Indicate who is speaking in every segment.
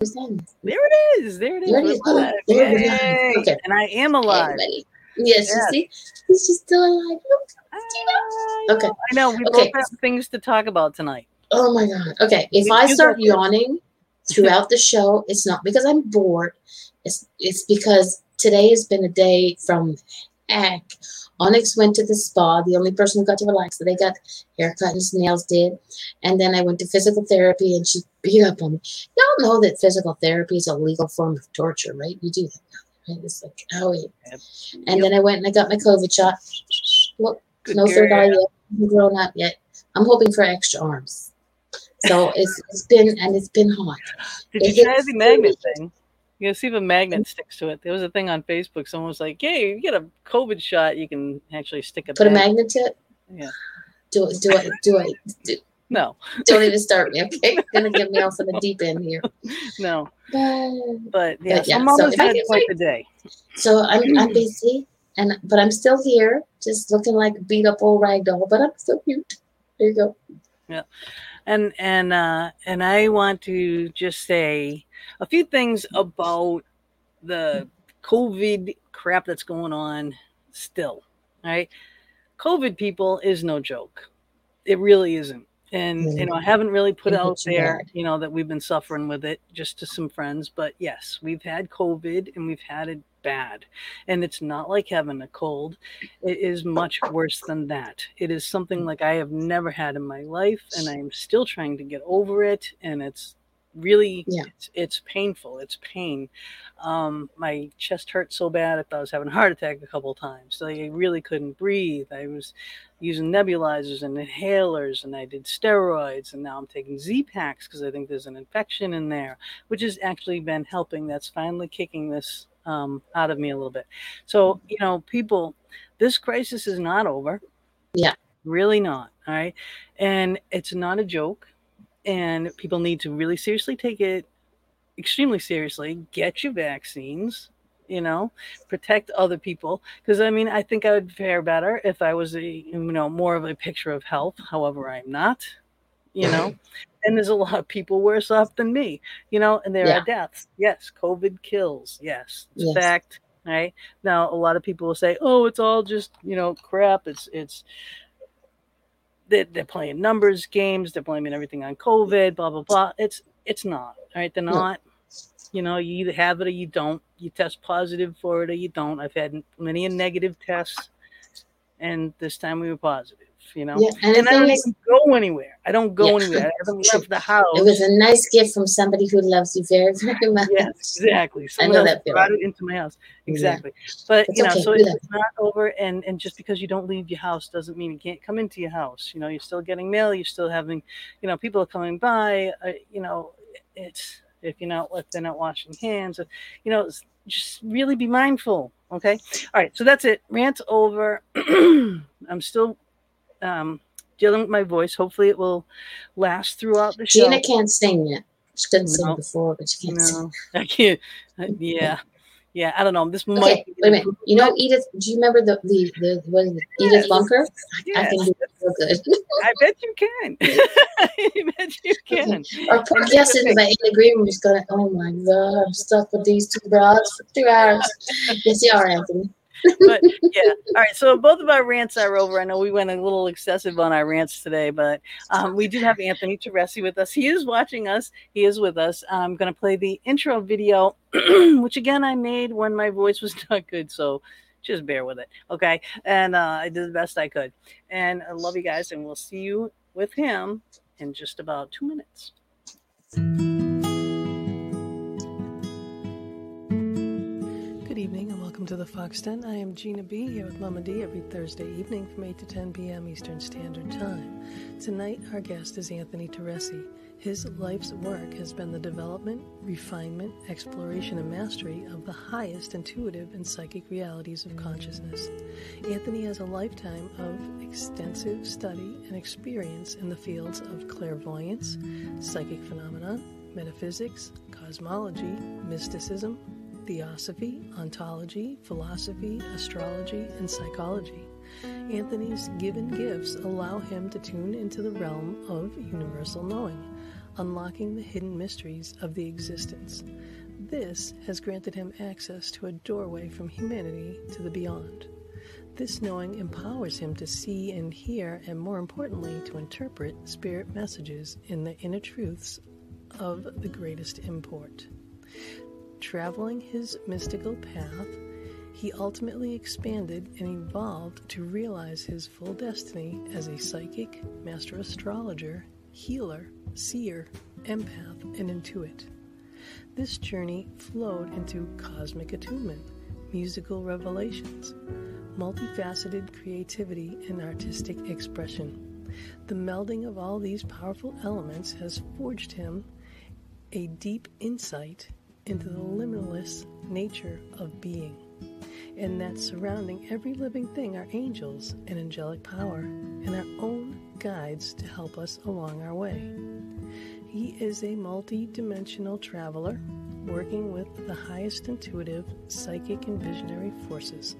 Speaker 1: There it is. There it is.
Speaker 2: There it is. Oh, we're live.
Speaker 1: Yay.
Speaker 2: Okay.
Speaker 1: And I am alive.
Speaker 2: Everybody. Yes, you see, he's just still alive.
Speaker 1: I
Speaker 2: Okay.
Speaker 1: know, I know. We
Speaker 2: Okay.
Speaker 1: both have things to talk about tonight.
Speaker 2: Oh my god. Okay, if
Speaker 1: You-
Speaker 2: I
Speaker 1: you
Speaker 2: start yawning throughout the show, it's not because I'm bored. It's it's because today has been a day from heck. Onyx went to the spa, the only person who got to relax. So they got haircut and nails did. And then I went to physical therapy and she beat up on me. Y'all know that physical therapy is a legal form of torture, right? You do that. Right? It's like, oh yeah.
Speaker 1: Yep.
Speaker 2: And then I went and I got my COVID shot. Look,
Speaker 1: Good
Speaker 2: no third eye yet. haven't grown up yet. I'm hoping for extra arms. So it's, it's been and it's been hot.
Speaker 1: Did
Speaker 2: It
Speaker 1: you try the magnet thing? You gotta see if a magnet mm. sticks to it. There was a thing on Facebook. Someone was like, "Hey, you get a COVID shot, you can actually stick a
Speaker 2: Put a magnet to it.
Speaker 1: Yeah.
Speaker 2: Do it. Do it. Do it. Do,
Speaker 1: No,
Speaker 2: don't even start me. Okay, gonna get me off in the deep end here.
Speaker 1: no.
Speaker 2: But,
Speaker 1: But yeah,
Speaker 2: But yeah,
Speaker 1: so
Speaker 2: so
Speaker 1: Mama's
Speaker 2: if I
Speaker 1: had
Speaker 2: can
Speaker 1: quite the day.
Speaker 2: so I'm I'm busy, and but I'm still here, just looking like a beat up old rag doll. But I'm still cute. There you go.
Speaker 1: And and uh and i want to just say a few things about the covid crap that's going on still Right, covid people is no joke. It really isn't. And you know i haven't really put out there you know that we've been suffering with it just to some friends but yes we've had covid and we've had it bad. And it's not like having a cold. It is much worse than that. It is something like i have never had in my life and i'm still trying to get over it and it's really
Speaker 2: Yeah.
Speaker 1: it's, it's painful. It's pain. Um my chest hurt so bad i thought i was having a heart attack a couple times. So i really couldn't breathe. I was using nebulizers and inhalers and i did steroids and now i'm taking z-packs because i think there's an infection in there which has actually been helping. That's finally kicking this um, out of me a little bit. So you know people this crisis is not over.
Speaker 2: Yeah.
Speaker 1: really not all right? And it's not a joke and people need to really seriously take it extremely seriously get your vaccines you know protect other people because i mean i think i would fare better if i was a you know more of a picture of health however i'm not you know? And there's a lot of people worse off than me you know and there
Speaker 2: Yeah.
Speaker 1: are deaths. Yes covid kills. Yes it's
Speaker 2: Yes.
Speaker 1: fact right? Now a lot of people will say oh it's all just you know crap. It's it's they're, they're playing numbers games. They're blaming everything on covid blah blah blah. It's it's not right. they're
Speaker 2: No.
Speaker 1: not you know you either have it or you don't. You test positive for it or you don't. I've had many a negative tests and this time we were positive you know?
Speaker 2: Yeah, and
Speaker 1: and i don't even go anywhere. I don't go
Speaker 2: Yeah.
Speaker 1: anywhere. I haven't left the house.
Speaker 2: It was a nice gift from somebody who loves you very, very much.
Speaker 1: yes exactly. Someone
Speaker 2: know
Speaker 1: else
Speaker 2: that feeling.
Speaker 1: brought it into my house.
Speaker 2: Yeah.
Speaker 1: exactly. But
Speaker 2: It's
Speaker 1: you know
Speaker 2: okay,
Speaker 1: so it's not over and and just because you don't leave your house doesn't mean you can't come into your house. You know you're still getting mail you're still having you know people are coming by uh, you know it's if you're not if they're not washing hands uh, you know just really be mindful okay? All right so that's it. Rant over. I'm still um dealing with my voice hopefully it will last throughout the show
Speaker 2: Gina can't sing yet. She couldn't sing before, but she can't sing.
Speaker 1: I can't. Yeah, yeah. I don't know. This
Speaker 2: Okay,
Speaker 1: might.
Speaker 2: wait a minute. You know Edith? Do you remember the the, the what is it? Edith Bunker?
Speaker 1: Yes.
Speaker 2: I can do it real good.
Speaker 1: I bet you can. I bet you can.
Speaker 2: Our poor guest in the in green room is going, oh my God, I'm stuck with these two broads for two hours. yes, you are, Anthony.
Speaker 1: But yeah. All right. So both of our rants are over. I know we went a little excessive on our rants today, but um, we do have Anthony Teresi with us. He is watching us. He is with us. I'm going to play the intro video, which again I made when my voice was not good. So just bear with it. Okay. And uh, I did the best I could. And I love you guys. And we'll see you with him in just about two minutes. Evening and welcome to the Fox Den. I am Gina B here with Mama D every Thursday evening from 8 to 10 p.m. Eastern Standard Time. Tonight, our guest is Anthony Teresi. His life's work has been the development, refinement, exploration, and mastery of the highest intuitive and psychic realities of consciousness. Anthony has a lifetime of extensive study and experience in the fields of clairvoyance, psychic phenomena, metaphysics, cosmology, mysticism, theosophy, ontology, philosophy, astrology, and psychology. Anthony's given gifts allow him to tune into the realm of universal knowing.
Speaker 3: unlocking the hidden mysteries of the existence. This has granted him access to a doorway from humanity to the beyond. This knowing empowers him to see and hear, and more importantly, to interpret spirit messages in the inner truths of the greatest import. Traveling his mystical path, he ultimately expanded and evolved to realize his full destiny as a psychic, master astrologer, healer, seer, empath, and intuit. This journey flowed into cosmic attunement, musical revelations, multifaceted creativity, and artistic expression. The melding of all these powerful elements has forged him a deep insight into the limitless nature of being, and that surrounding every living thing are angels and angelic power, and our own guides to help us along our way. He is a multi dimensional traveler working with the highest intuitive, psychic, and visionary forces.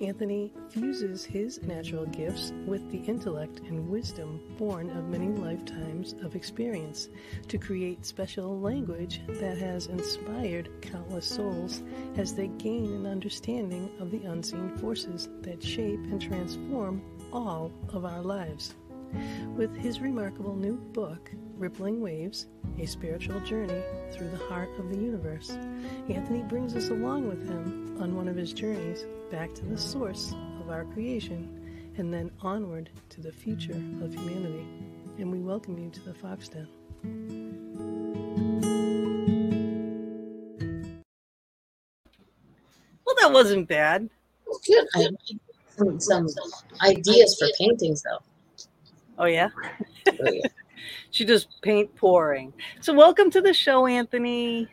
Speaker 3: Anthony fuses his natural gifts with the intellect and wisdom born of many lifetimes of experience to create special language that has inspired countless souls as they gain an understanding of the unseen forces that shape and transform all of our lives. With his remarkable new book, Rippling Waves A Spiritual Journey Through the Heart of the Universe, Anthony brings us along with him on one of his journeys back to the source of our creation and then onward to the future of humanity. And we welcome you to the Fox Den. Well, that wasn't bad.
Speaker 2: Good. I have some ideas for paintings, though.
Speaker 3: Oh yeah. Oh, yeah. She does paint pouring. So welcome to the show, Anthony.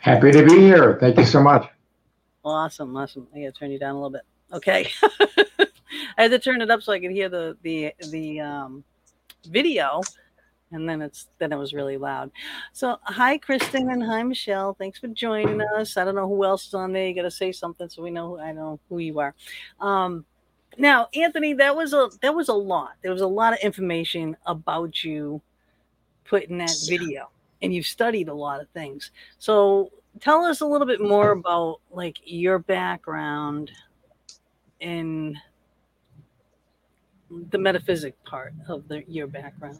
Speaker 4: Happy to be here. Thank you so much.
Speaker 3: Awesome, awesome. I gotta turn you down a little bit. Okay. I had to turn it up so I could hear the the the um, video, and then it's then it was really loud. So hi, Kristen, and hi, Michelle. Thanks for joining us. I don't know who else is on there. You got to say something so we know. I know who you are. Um, now, Anthony, that was a that was a lot. There was a lot of information about you put in that video, and you've studied a lot of things. So, tell us a little bit more about like your background in the metaphysic part of the your background.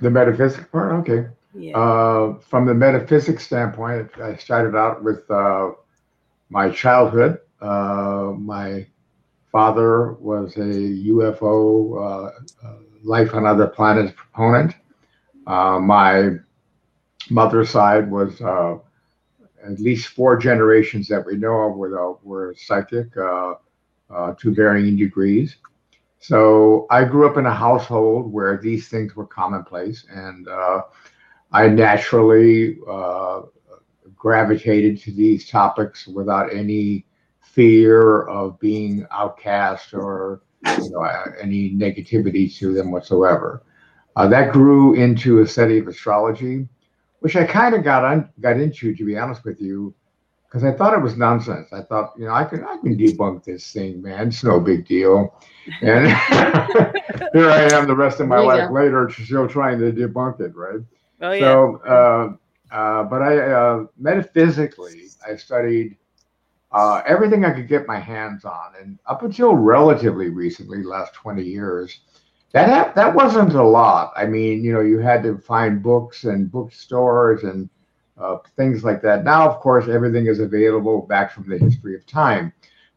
Speaker 4: The metaphysic part, okay. Yeah. Uh, from the metaphysics standpoint, I started out with uh, my childhood. Uh, my father was a UFO uh, uh, life on other planets proponent. Uh, my mother's side was uh, at least four generations that we know of were, uh, were psychic to varying degrees. So I grew up in a household where these things were commonplace, and I naturally gravitated to these topics without any fear of being outcast or you know, any negativity to them whatsoever. Uh, that grew into a study of astrology, which I kind of got on, got into, to be honest with you, because I thought it was nonsense. I thought, you know, I can I can debunk this thing, man. It's no big deal. And here I am, the rest of my life later, still trying to debunk it, right? Oh, yeah. So, uh, uh, but I uh, metaphysically, I studied uh, everything I could get my hands on. And up until relatively recently, last 20 years, that that wasn't a lot. I mean, you know, you had to find books and bookstores and uh, things like that. Now, of course, everything is available back from the history of time.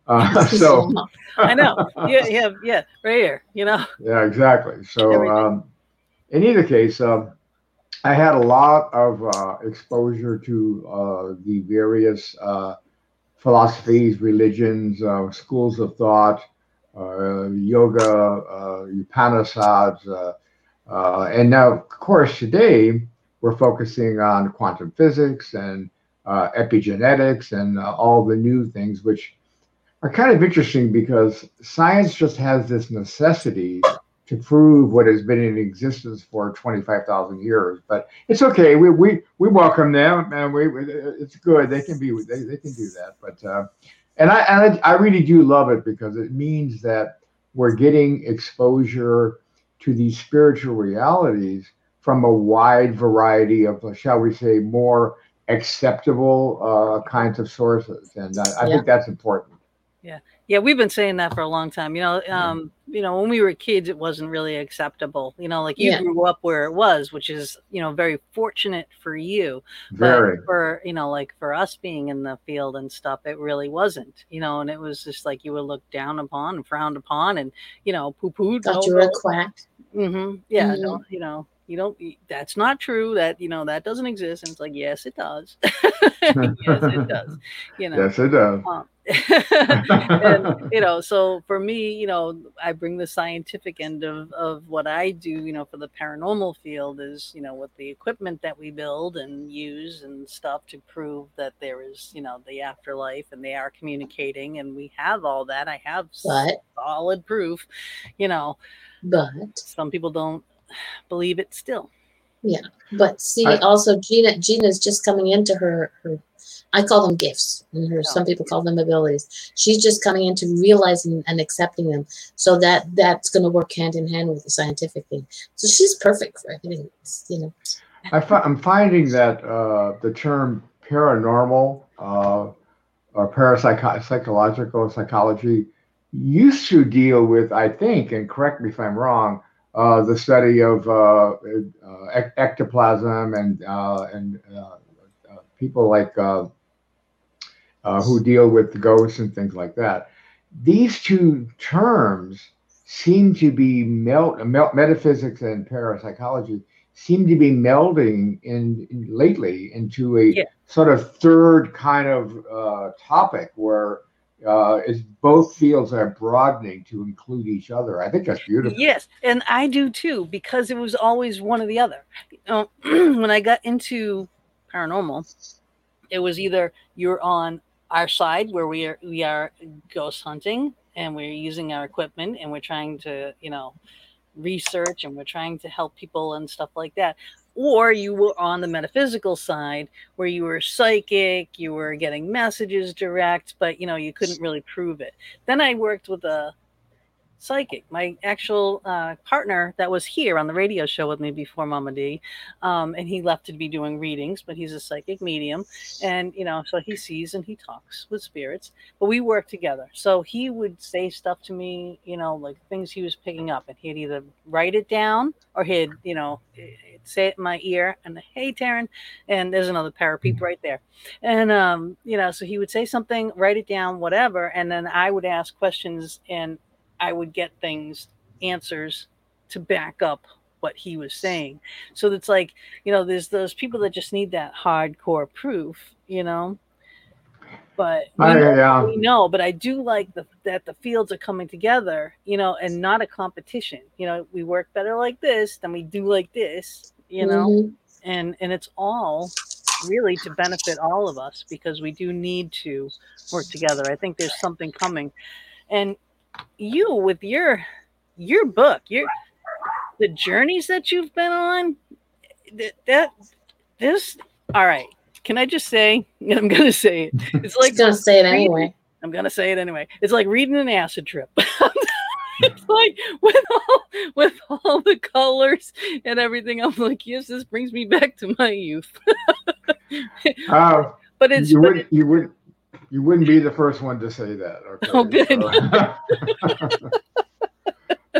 Speaker 4: Uh, so
Speaker 3: I know, yeah, yeah, yeah, right here, you know.
Speaker 4: Yeah, exactly. So, um, in either case, um, I had a lot of uh, exposure to uh, the various uh, philosophies, religions, uh, schools of thought, uh, yoga, uh, Upanishads, uh, uh, and now, of course, today we're focusing on quantum physics and uh, epigenetics and all the new things, which are kind of interesting because science just has this necessity to prove what has been in existence for 25,000 years. But it's okay. We, we, we welcome them and we, it's good. They can be, they, they can do that. But, uh, and I, and I, I really do love it because it means that we're getting exposure to these spiritual realities from a wide variety of, shall we say, more acceptable uh, kinds of sources, and I, I
Speaker 2: Yeah.
Speaker 4: think that's important.
Speaker 1: Yeah, we've been saying that for a long time. You know, um, you know, when we were kids, it wasn't really acceptable. You know, like you
Speaker 2: Yeah.
Speaker 1: grew up where it was, which is you know very fortunate for you. But
Speaker 4: Very.
Speaker 1: for you know, like for us being in the field and stuff, it really wasn't. You know, and it was just like you were looked down upon and frowned upon, and you know, poo pooed.
Speaker 2: Thought you were a quack.
Speaker 1: Mm-hmm. Yeah,
Speaker 2: Mhm.
Speaker 1: no, you know, you don't. That's not true. That you know that doesn't exist. And it's like, yes, it does. yes, it does. You know.
Speaker 4: Yes, it does.
Speaker 1: Um, and you know, so for me, you know, I bring the scientific end of of what I do, you know, for the paranormal field is, you know, with the equipment that we build and use and stuff to prove that there is, you know, the afterlife and they are communicating and we have all that. I have
Speaker 2: But
Speaker 1: solid proof, you know.
Speaker 2: but
Speaker 1: Some people don't believe it still.
Speaker 2: Yeah, but see
Speaker 4: I-
Speaker 2: also Gina Gina's just coming into her her I call them gifts and her
Speaker 1: Yeah.
Speaker 2: some people call them abilities. She's just coming into realizing and accepting them. So that that's gonna work hand in hand with the scientific thing. So she's perfect for everything. It's, you know.
Speaker 4: I fi- I'm finding that uh, the term paranormal uh, or parapsychological psychology used to deal with, I think, and correct me if I'm wrong, uh, the study of uh, uh, ectoplasm and uh, and uh, uh, people like uh, uh, who deal with ghosts and things like that. These two terms seem to be melt, melt metaphysics and parapsychology seem to be melding in, in lately into a
Speaker 1: Yeah.
Speaker 4: sort of third kind of uh, topic where uh, it's both fields are broadening to include each other. I think that's beautiful.
Speaker 1: Yes, and I do too because it was always one or the other. You know, when I got into paranormal, it was either you're on our side where we are we are ghost hunting and we're using our equipment and we're trying to you know research and we're trying to help people and stuff like that or you were on the metaphysical side where you were psychic you were getting messages direct but you know you couldn't really prove it. Then i worked with a psychic. My actual uh, partner that was here on the radio show with me before mama d um, and he left to be doing readings but he's a psychic medium. And you know so he sees and he talks with spirits but we work together. So he would say stuff to me you know like things he was picking up and he'd either write it down or he'd you know say it in my ear and hey Taryn and there's another parapeep right there. And um you know so he would say something write it down whatever and then I would ask questions and I would get things answers to back up what he was saying. So it's like you know there's those people that just need that hardcore proof you know? But we
Speaker 4: I-
Speaker 1: know,
Speaker 4: yeah.
Speaker 1: we know but i do like the, that the fields are coming together you know and not a competition. You know we work better like this than we do like this you know?
Speaker 2: Mhm.
Speaker 1: and and it's all really to benefit all of us because we do need to work together. I think there's something coming. And you with your your book your the journeys that you've been on that, that this all right can i just say i'm gonna say it it's like
Speaker 2: She's gonna say it anyway.
Speaker 1: I'm gonna say it anyway. It's like reading an acid trip. it's like with all with all the colors and everything. I'm like, yes, this brings me back to my youth.
Speaker 4: Uh,
Speaker 1: But it's
Speaker 4: you wouldn't you wouldn't you wouldn't be the first one to say that. Okay?
Speaker 1: Oh, good.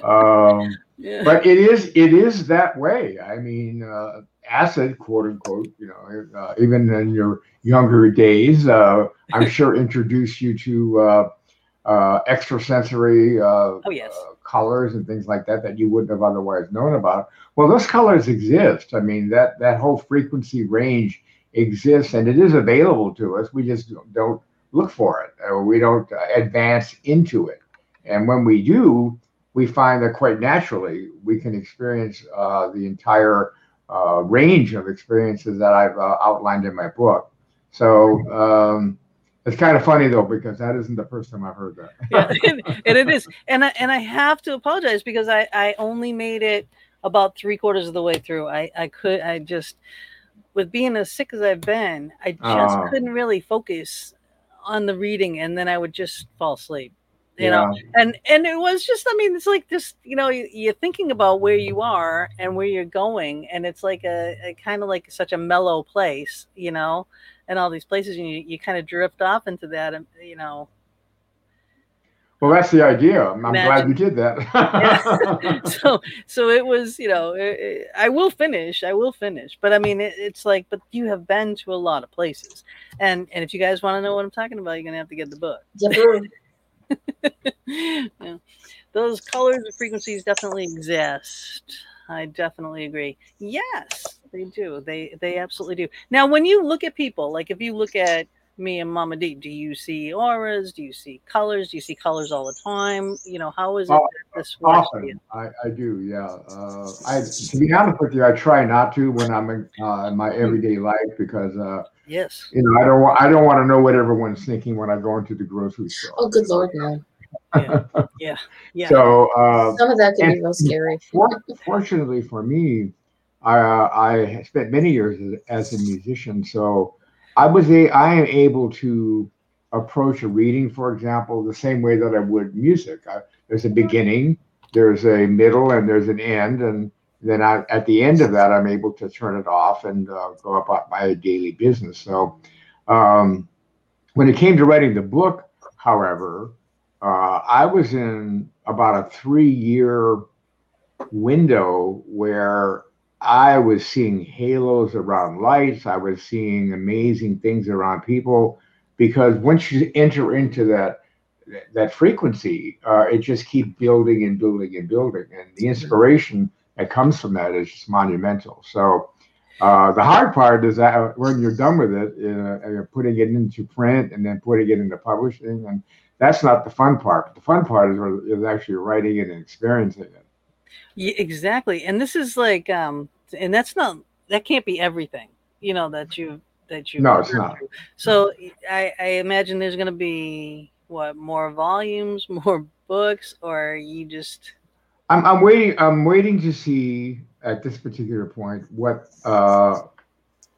Speaker 4: Um,
Speaker 1: yeah.
Speaker 4: but it is it is that way. I mean, uh, acid, quote unquote. You know, uh, even in your younger days, uh, I'm sure introduced you to uh, uh, extrasensory uh,
Speaker 1: Oh, yes.
Speaker 4: uh, colors and things like that that you wouldn't have otherwise known about. Well, those colors exist. I mean, that that whole frequency range exists and it is available to us. We just don't look for it or we don't advance into it. And when we do, we find that quite naturally we can experience uh, the entire uh, range of experiences that I've uh, outlined in my book. So um, it's kind of funny though because that isn't the first time I've heard that.
Speaker 1: yeah, and, and it is, and I, and I have to apologize because I I only made it about three quarters of the way through. I I could I just with being as sick as I've been, I just
Speaker 4: Oh.
Speaker 1: couldn't really focus on the reading, and then I would just fall asleep. you know and and it was just i mean it's like just you know you're thinking about where you are and where you're going and it's like a, a kind of like such a mellow place you know and all these places and you, you kind of drift off into that and you know
Speaker 4: well, that's the idea. I'm Imagine. glad you did that.
Speaker 1: yeah. So, so it was, you know, it, it, I will finish. I will finish. But I mean, it, it's like, but you have been to a lot of places, and and if you guys want to know what I'm talking about, you're gonna have to get the book. yeah. Those colors and frequencies definitely exist. I definitely agree. Yes, they do. They they absolutely do. Now, when you look at people, like if you look at me and Mama D, do you see auras? Do you see colors? Do you see colors all the time? You know, how is it
Speaker 4: oh, this often? I, I do, yeah. Uh, I to be honest with you, I try not to when I'm in, uh, in my everyday life because uh,
Speaker 1: yes,
Speaker 4: you know, I don't want I don't want to know what everyone's thinking when I go into the grocery store.
Speaker 2: Oh, good lord, no.
Speaker 1: yeah, yeah, yeah.
Speaker 4: So uh,
Speaker 2: some of that can be real scary.
Speaker 4: fortunately for me, I uh, I spent many years as, as a musician, so I was a I am able to approach a reading, for example, the same way that I would music. I, there's a beginning, there's a middle, and there's an end, and then I, at the end of that, I'm able to turn it off and uh, go about my daily business. So, um, when it came to writing the book, however, uh, I was in about a three-year window where I was seeing halos around lights. I was seeing amazing things around people because once you enter into that that frequency, uh, it just keeps building and building and building, and the inspiration that comes from that is just monumental. So. Uh, the hard part is that when you're done with it, uh, you're putting it into print and then putting it into publishing, and that's not the fun part. The fun part is, is actually writing it and experiencing it.
Speaker 1: Yeah, exactly. And this is like, um, and that's not that can't be everything, you know, that you that you.
Speaker 4: No, it's not.
Speaker 1: Through. So I, I imagine there's going to be what more volumes, more books, or you just.
Speaker 4: I'm, I'm waiting. I'm waiting to see at this particular point what uh,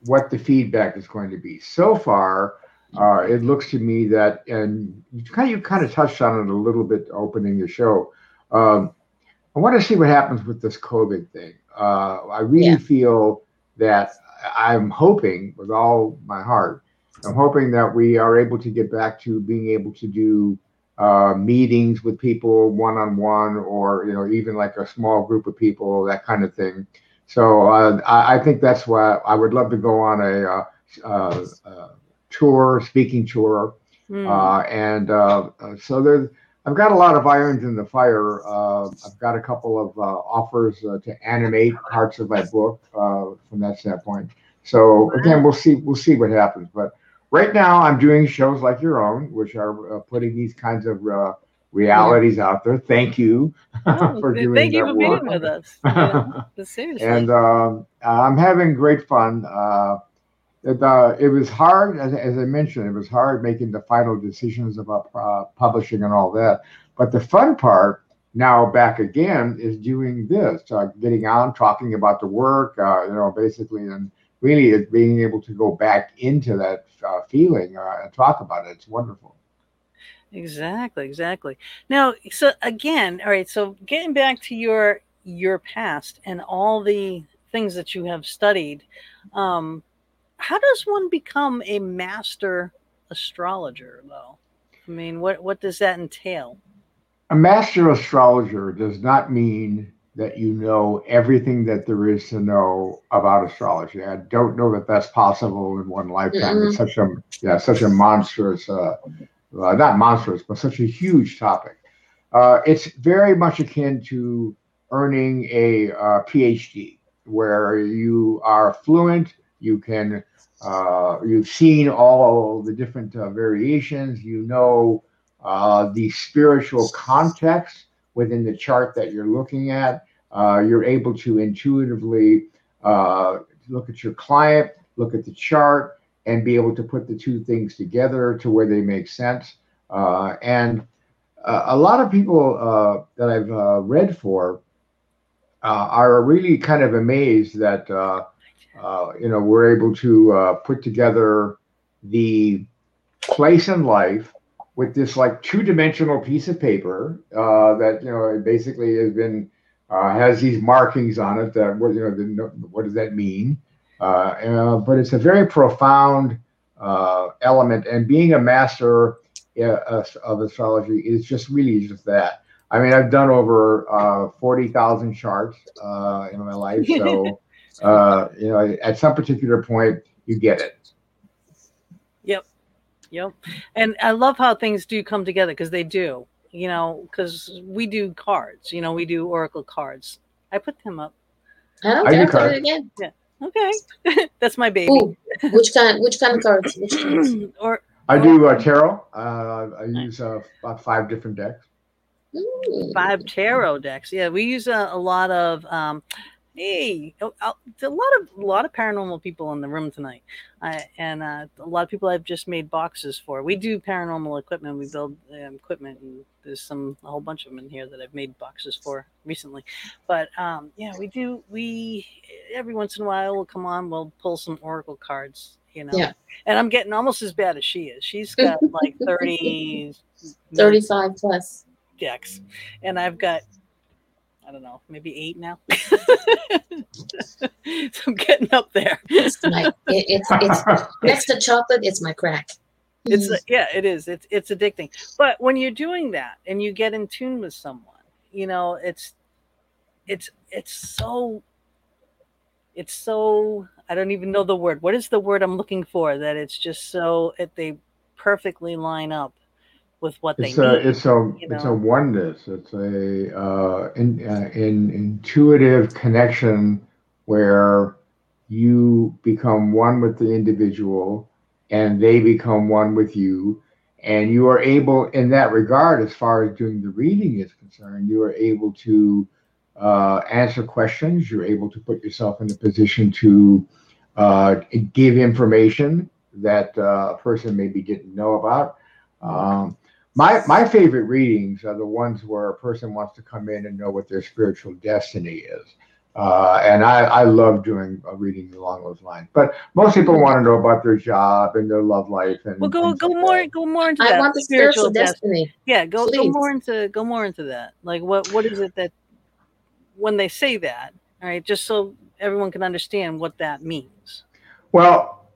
Speaker 4: what the feedback is going to be. So far, uh, it looks to me that, and you kind of, you kind of touched on it a little bit opening the show. Um, I want to see what happens with this COVID thing. Uh, I really yeah. feel that I'm hoping with all my heart, I'm hoping that we are able to get back to being able to do uh, meetings with people one on one, or you know, even like a small group of people, that kind of thing. So uh, I, I, think that's why I would love to go on a, uh, uh, uh tour, speaking tour, mm. and so there's I've got a lot of irons in the fire. Uh, I've got a couple of uh, offers uh, to animate parts of my book uh, from that standpoint. So again, we'll see. We'll see what happens. But right now, I'm doing shows like your own, which are uh, putting these kinds of uh, realities out there. Thank you
Speaker 1: oh, for doing Thank you for work. being with us. Yeah, seriously.
Speaker 4: And um, I'm having great fun. It, uh, it was hard, as, as, I mentioned, it was hard making the final decisions about uh, publishing and all that. But the fun part now back again is doing this, uh, getting on, talking about the work, uh, you know, basically, and really being able to go back into that uh, feeling uh, and talk about it. It's wonderful.
Speaker 1: Exactly, exactly. Now, so again, all right. So getting back to your your past and all the things that you have studied. Um, how does one become a master astrologer though? I mean what what does that entail?
Speaker 4: A master astrologer does not mean that you know everything that there is to know about astrology. I don't know that that's possible in one lifetime. Mm-hmm. it's such a yeah such a monstrous uh, uh, not monstrous but such a huge topic. Uh, it's very much akin to earning a uh, phd where you are fluent you can uh, you've seen all the different uh, variations. You know uh, the spiritual context within the chart that you're looking at. Uh, you're able to intuitively uh, look at your client, look at the chart, and be able to put the two things together to where they make sense. Uh, and a lot of people that I've read for are really kind of amazed that uh, you know, we're able to uh, put together the place in life with this like two-dimensional piece of paper uh, that you know basically has been uh, has these markings on it that what you know the, what does that mean? Uh, uh but it's a very profound element, and being a master of astrology is just really just that. I mean, I've done over forty thousand charts in my life, so you know at some particular point you get it.
Speaker 1: Yep. Yep. And I love how things do come together because they do, you know, because we do cards, you know, we do Oracle cards. I put them up.
Speaker 2: I don't care. Put it again.
Speaker 1: Yeah. Okay. That's my baby.
Speaker 2: Ooh, which kind which kind of cards? Which
Speaker 4: or I do uh, tarot. Uh, I use uh, about five different decks.
Speaker 1: Ooh. Five tarot decks. Yeah, we use a, a lot of um, hey, a lot of a lot of paranormal people in the room tonight, uh, and uh, a lot of people I've just made boxes for. We do paranormal equipment. We build um, equipment, and there's some a whole bunch of them in here that I've made boxes for recently. But um, yeah, we do. We every once in a while we'll come on. We'll pull some oracle cards. You know,
Speaker 2: yeah.
Speaker 1: and I'm getting almost as bad as she is. She's got like 30,
Speaker 2: 35 plus
Speaker 1: decks, and I've got I don't know, maybe eight now. so I'm getting up there.
Speaker 2: it's, my, it, it's, it's next to chocolate. It's my crack.
Speaker 1: It's mm. yeah, it is. It's it's addicting. But when you're doing that and you get in tune with someone, you know, it's it's it's so it's so I don't even know the word. What is the word I'm looking for? That it's just so it, they perfectly line up with what
Speaker 4: it's
Speaker 1: they
Speaker 4: a,
Speaker 1: need.
Speaker 4: It's a
Speaker 1: you
Speaker 4: know? it's a oneness. It's a uh, in, uh, in intuitive connection where you become one with the individual and they become one with you and you are able in that regard as far as doing the reading is concerned you are able to uh, answer questions you're able to put yourself in a position to uh, give information that uh, a person maybe didn't know about um, my my favorite readings are the ones where a person wants to come in and know what their spiritual destiny is. Uh, and I, I love doing a reading along those lines. But most people want to know about their job and their love life. And
Speaker 1: well, go go more that. go more into
Speaker 2: I
Speaker 1: that.
Speaker 2: want the spiritual, spiritual destiny. destiny.
Speaker 1: Yeah, go Please. go more into go more into that. Like what what is it that when they say that, all right, just so everyone can understand what that means.
Speaker 4: Well,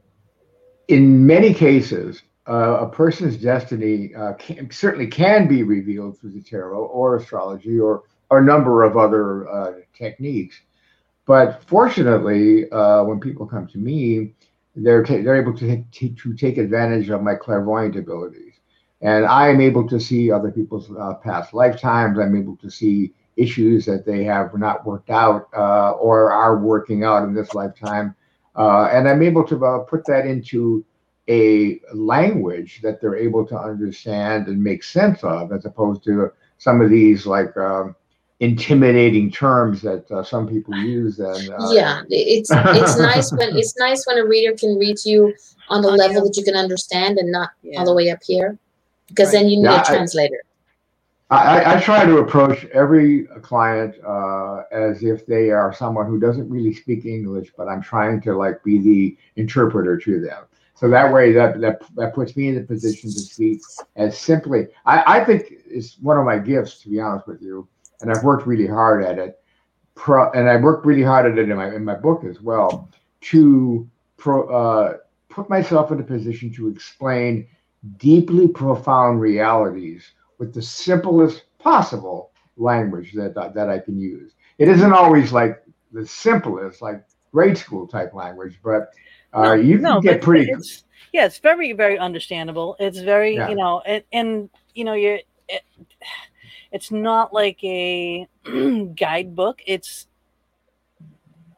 Speaker 4: in many cases, uh, a person's destiny uh, can, certainly can be revealed through the tarot or astrology or, or a number of other uh, techniques. But fortunately, uh, when people come to me, they're, they're able to, t- to take advantage of my clairvoyant abilities. And I am able to see other people's uh, past lifetimes. I'm able to see issues that they have not worked out uh, or are working out in this lifetime. and I'm able to put that into a language that they're able to understand and make sense of, as opposed to some of these like um, intimidating terms that uh, some people use. And
Speaker 2: uh, yeah, it's it's nice when it's nice when a reader can read you on the oh, level yeah. that you can understand and not yeah. all the way up here, because right. then you need yeah, a translator.
Speaker 4: I, I, try to approach every client uh, as if they are someone who doesn't really speak English, but I'm trying to like be the interpreter to them. So that way, that that that puts me in the position to speak as simply. I, I think it's one of my gifts, to be honest with you, and I've worked really hard at it. Pro, and I worked really hard at it in my in my book as well to pro, uh, put myself in a position to explain deeply profound realities with the simplest possible language that that I can use. It isn't always like the simplest, like grade school type language, but uh, no, you no, get pretty.
Speaker 1: It's, yeah, it's very, very understandable. It's very, yeah. you know, and, and you know, you're. It, it's not like a guidebook. It's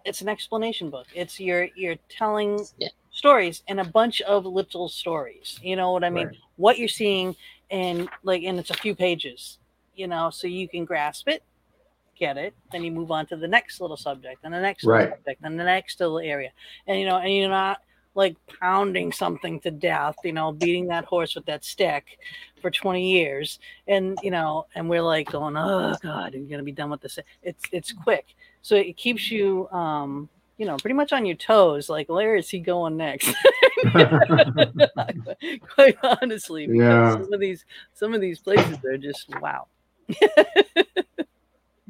Speaker 1: it's an explanation book. It's you're you're telling yeah. stories and a bunch of little stories. You know what I mean? Right. What you're seeing and like and it's a few pages, you know, so you can grasp it, get it, then you move on to the next little subject and the next right. subject and the next little area. And you know, and you're not like pounding something to death, you know, beating that horse with that stick for 20 years. And you know, and we're like going, Oh God, you're gonna be done with this. It's it's quick. So it keeps you um you know, pretty much on your toes. Like, where is he going next? Quite honestly, because
Speaker 4: Yeah.
Speaker 1: some of these some of these places are just wow.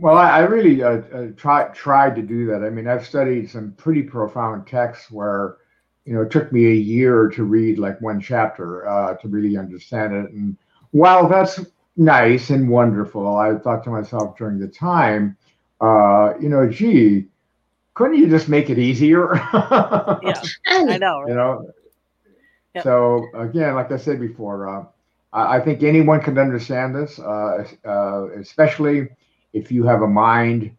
Speaker 4: Well, I, I really uh, uh, tried tried to do that. I mean, I've studied some pretty profound texts where, you know, it took me a year to read like one chapter uh, to really understand it. And while that's nice and wonderful, I thought to myself during the time, uh, you know, gee, couldn't you just make it easier?
Speaker 1: Yeah, I know.
Speaker 4: you know.
Speaker 1: Yep.
Speaker 4: So again, like I said before, uh, I, I think anyone can understand this, uh, uh, especially if you have a mind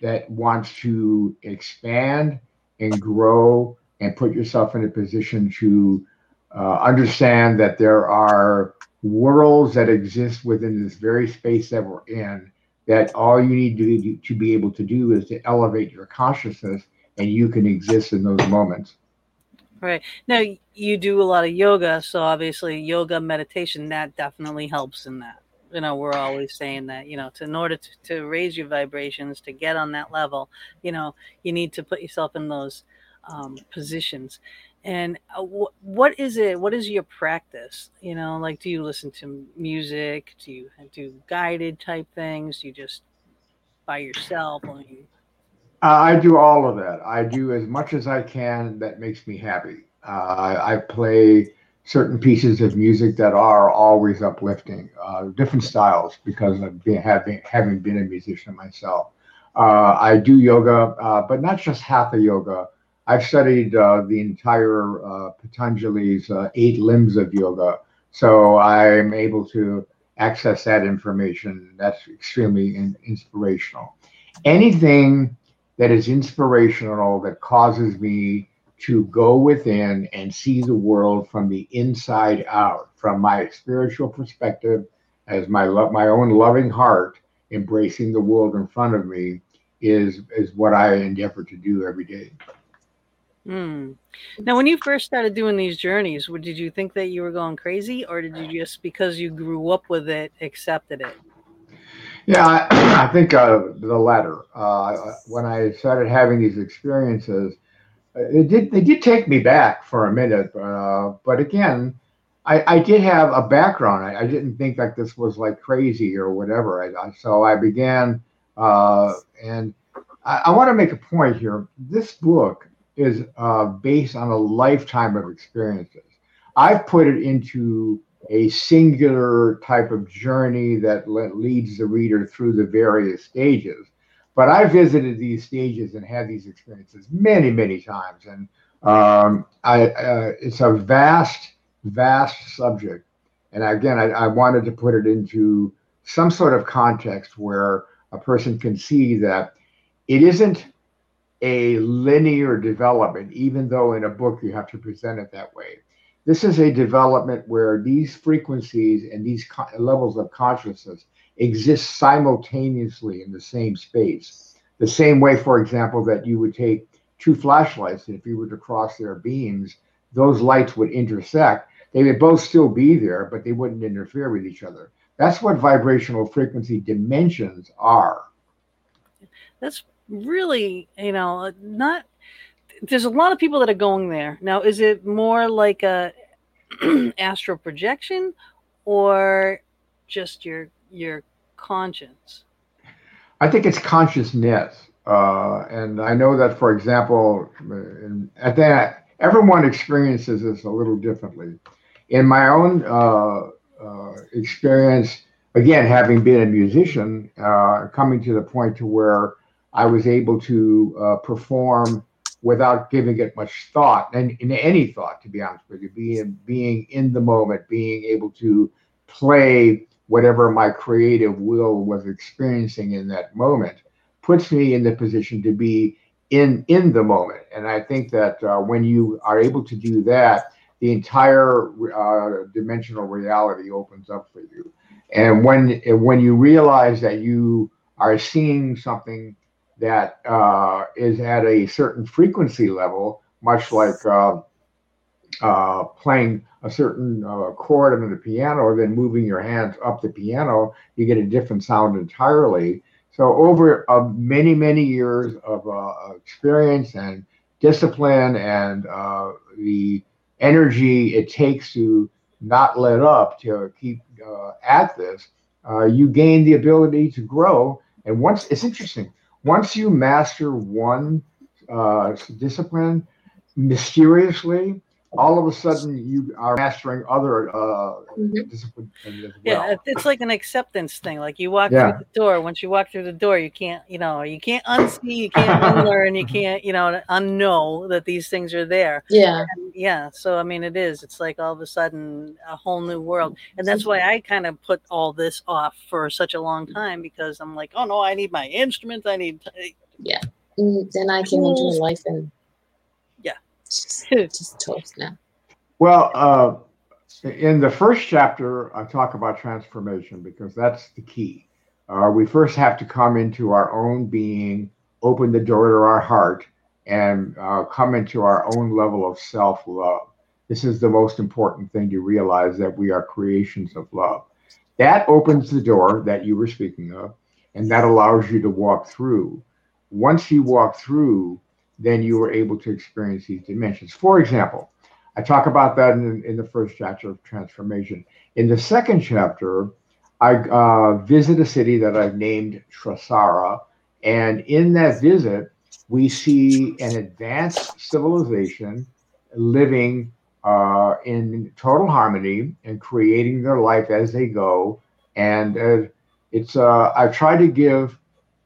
Speaker 4: that wants to expand and grow and put yourself in a position to uh, understand that there are worlds that exist within this very space that we're in that all you need to, to be able to do is to elevate your consciousness and you can exist in those moments Right.
Speaker 1: Now you do a lot of yoga, so obviously yoga meditation that definitely helps in that. You know, we're always saying that, you know, to, in order to, to raise your vibrations, to get on that level, you know, you need to put yourself in those um, positions. And uh, wh- what is it? What is your practice? You know, like do you listen to music? Do you do guided type things? Do you just by yourself? You,
Speaker 4: Uh, I do all of that. I do as much as I can that makes me happy. Uh, I play certain pieces of music that are always uplifting, uh, different styles because of being, having, having been a musician myself. Uh, I do yoga, uh, but not just hatha yoga. I've studied uh, the entire uh, Patanjali's uh, eight limbs of yoga, so I'm able to access that information. That's extremely in- inspirational. Anything that is inspirational that causes me to go within and see the world from the inside out, from my spiritual perspective, as my love, my own loving heart, embracing the world in front of me, is is what I endeavor to do every day.
Speaker 1: Hmm. Now, when you first started doing these journeys, what- did you think that you were going crazy, or did you just because you grew up with it accepted it?
Speaker 4: Yeah, I, I think uh, the latter. Uh, when I started having these experiences, it did they did take me back for a minute, uh, but again, I, I did have a background. I, I didn't think like this was like crazy or whatever. I, so I began, uh, and I, I want to make a point here. This book is uh, based on a lifetime of experiences. I've put it into a singular type of journey that le- leads the reader through the various stages. But I visited these stages and had these experiences many, many times, and um, I, uh, it's a vast, vast subject. And again, I, I wanted to put it into some sort of context where a person can see that it isn't a linear development, even though in a book you have to present it that way this is a development where these frequencies and these co- levels of consciousness exist simultaneously in the same space. The same way, for example, that you would take two flashlights, and if you were to cross their beams, those lights would intersect. They would both still be there, but they wouldn't interfere with each other. That's what vibrational frequency dimensions are.
Speaker 1: That's really, you know, not. There's a lot of people that are going there now. Is it more like a astral projection, or just your your conscience?
Speaker 4: I think it's consciousness. Uh, and I know that, for example, in, at that, everyone experiences this a little differently. In my own uh, uh, experience, again, having been a musician, uh, coming to the point to where I was able to uh, perform without giving it much thought, and in any thought, to be honest with you, being being in the moment, being able to play whatever my creative will was experiencing in that moment puts me in the position to be in in the moment. And i think that uh, when you are able to do that the entire uh, dimensional reality opens up for you. And when when you realize that you are seeing something that uh, is at a certain frequency level much like uh, playing a certain uh, chord on the piano, then moving your hands up the piano, you get a different sound entirely. So over uh, many, many years of uh, experience and discipline and uh, the energy it takes to not let up to keep uh, at this, uh, you gain the ability to grow. And once it's interesting, once you master one uh, discipline mysteriously, all of a sudden you are mastering other uh,
Speaker 2: Mhm.
Speaker 4: disciplines as well.
Speaker 1: Yeah, it's like an acceptance thing. Like you walk
Speaker 4: Yeah.
Speaker 1: through the door. Once you walk through the door, you can't, you know, you can't unsee, you can't unlearn, you can't, you know, unknow that these things are there.
Speaker 2: Yeah.
Speaker 1: And yeah, so I mean, it is. It's like all of a sudden a whole new world, and that's why I kind of put all this off for such a long time because I'm like, oh no, I need my instruments. I need.
Speaker 2: Mm, Then I came into my life and Just, just now.
Speaker 4: Well, uh, in the first chapter, I talk about transformation because that's the key. Uh, we first have to come into our own being, open the door to our heart, and uh, come into our own level of self love. This is the most important thing to realize that we are creations of love. That opens the door that you were speaking of, and that allows you to walk through. Once you walk through, then you are able to experience these dimensions. For example, I talk about that in, in the first chapter of transformation. In the second chapter, I uh, visit a city that I've named Trasara. And in that visit, we see an advanced civilization living uh, in total harmony and creating their life as they go. And uh, it's uh, I try to give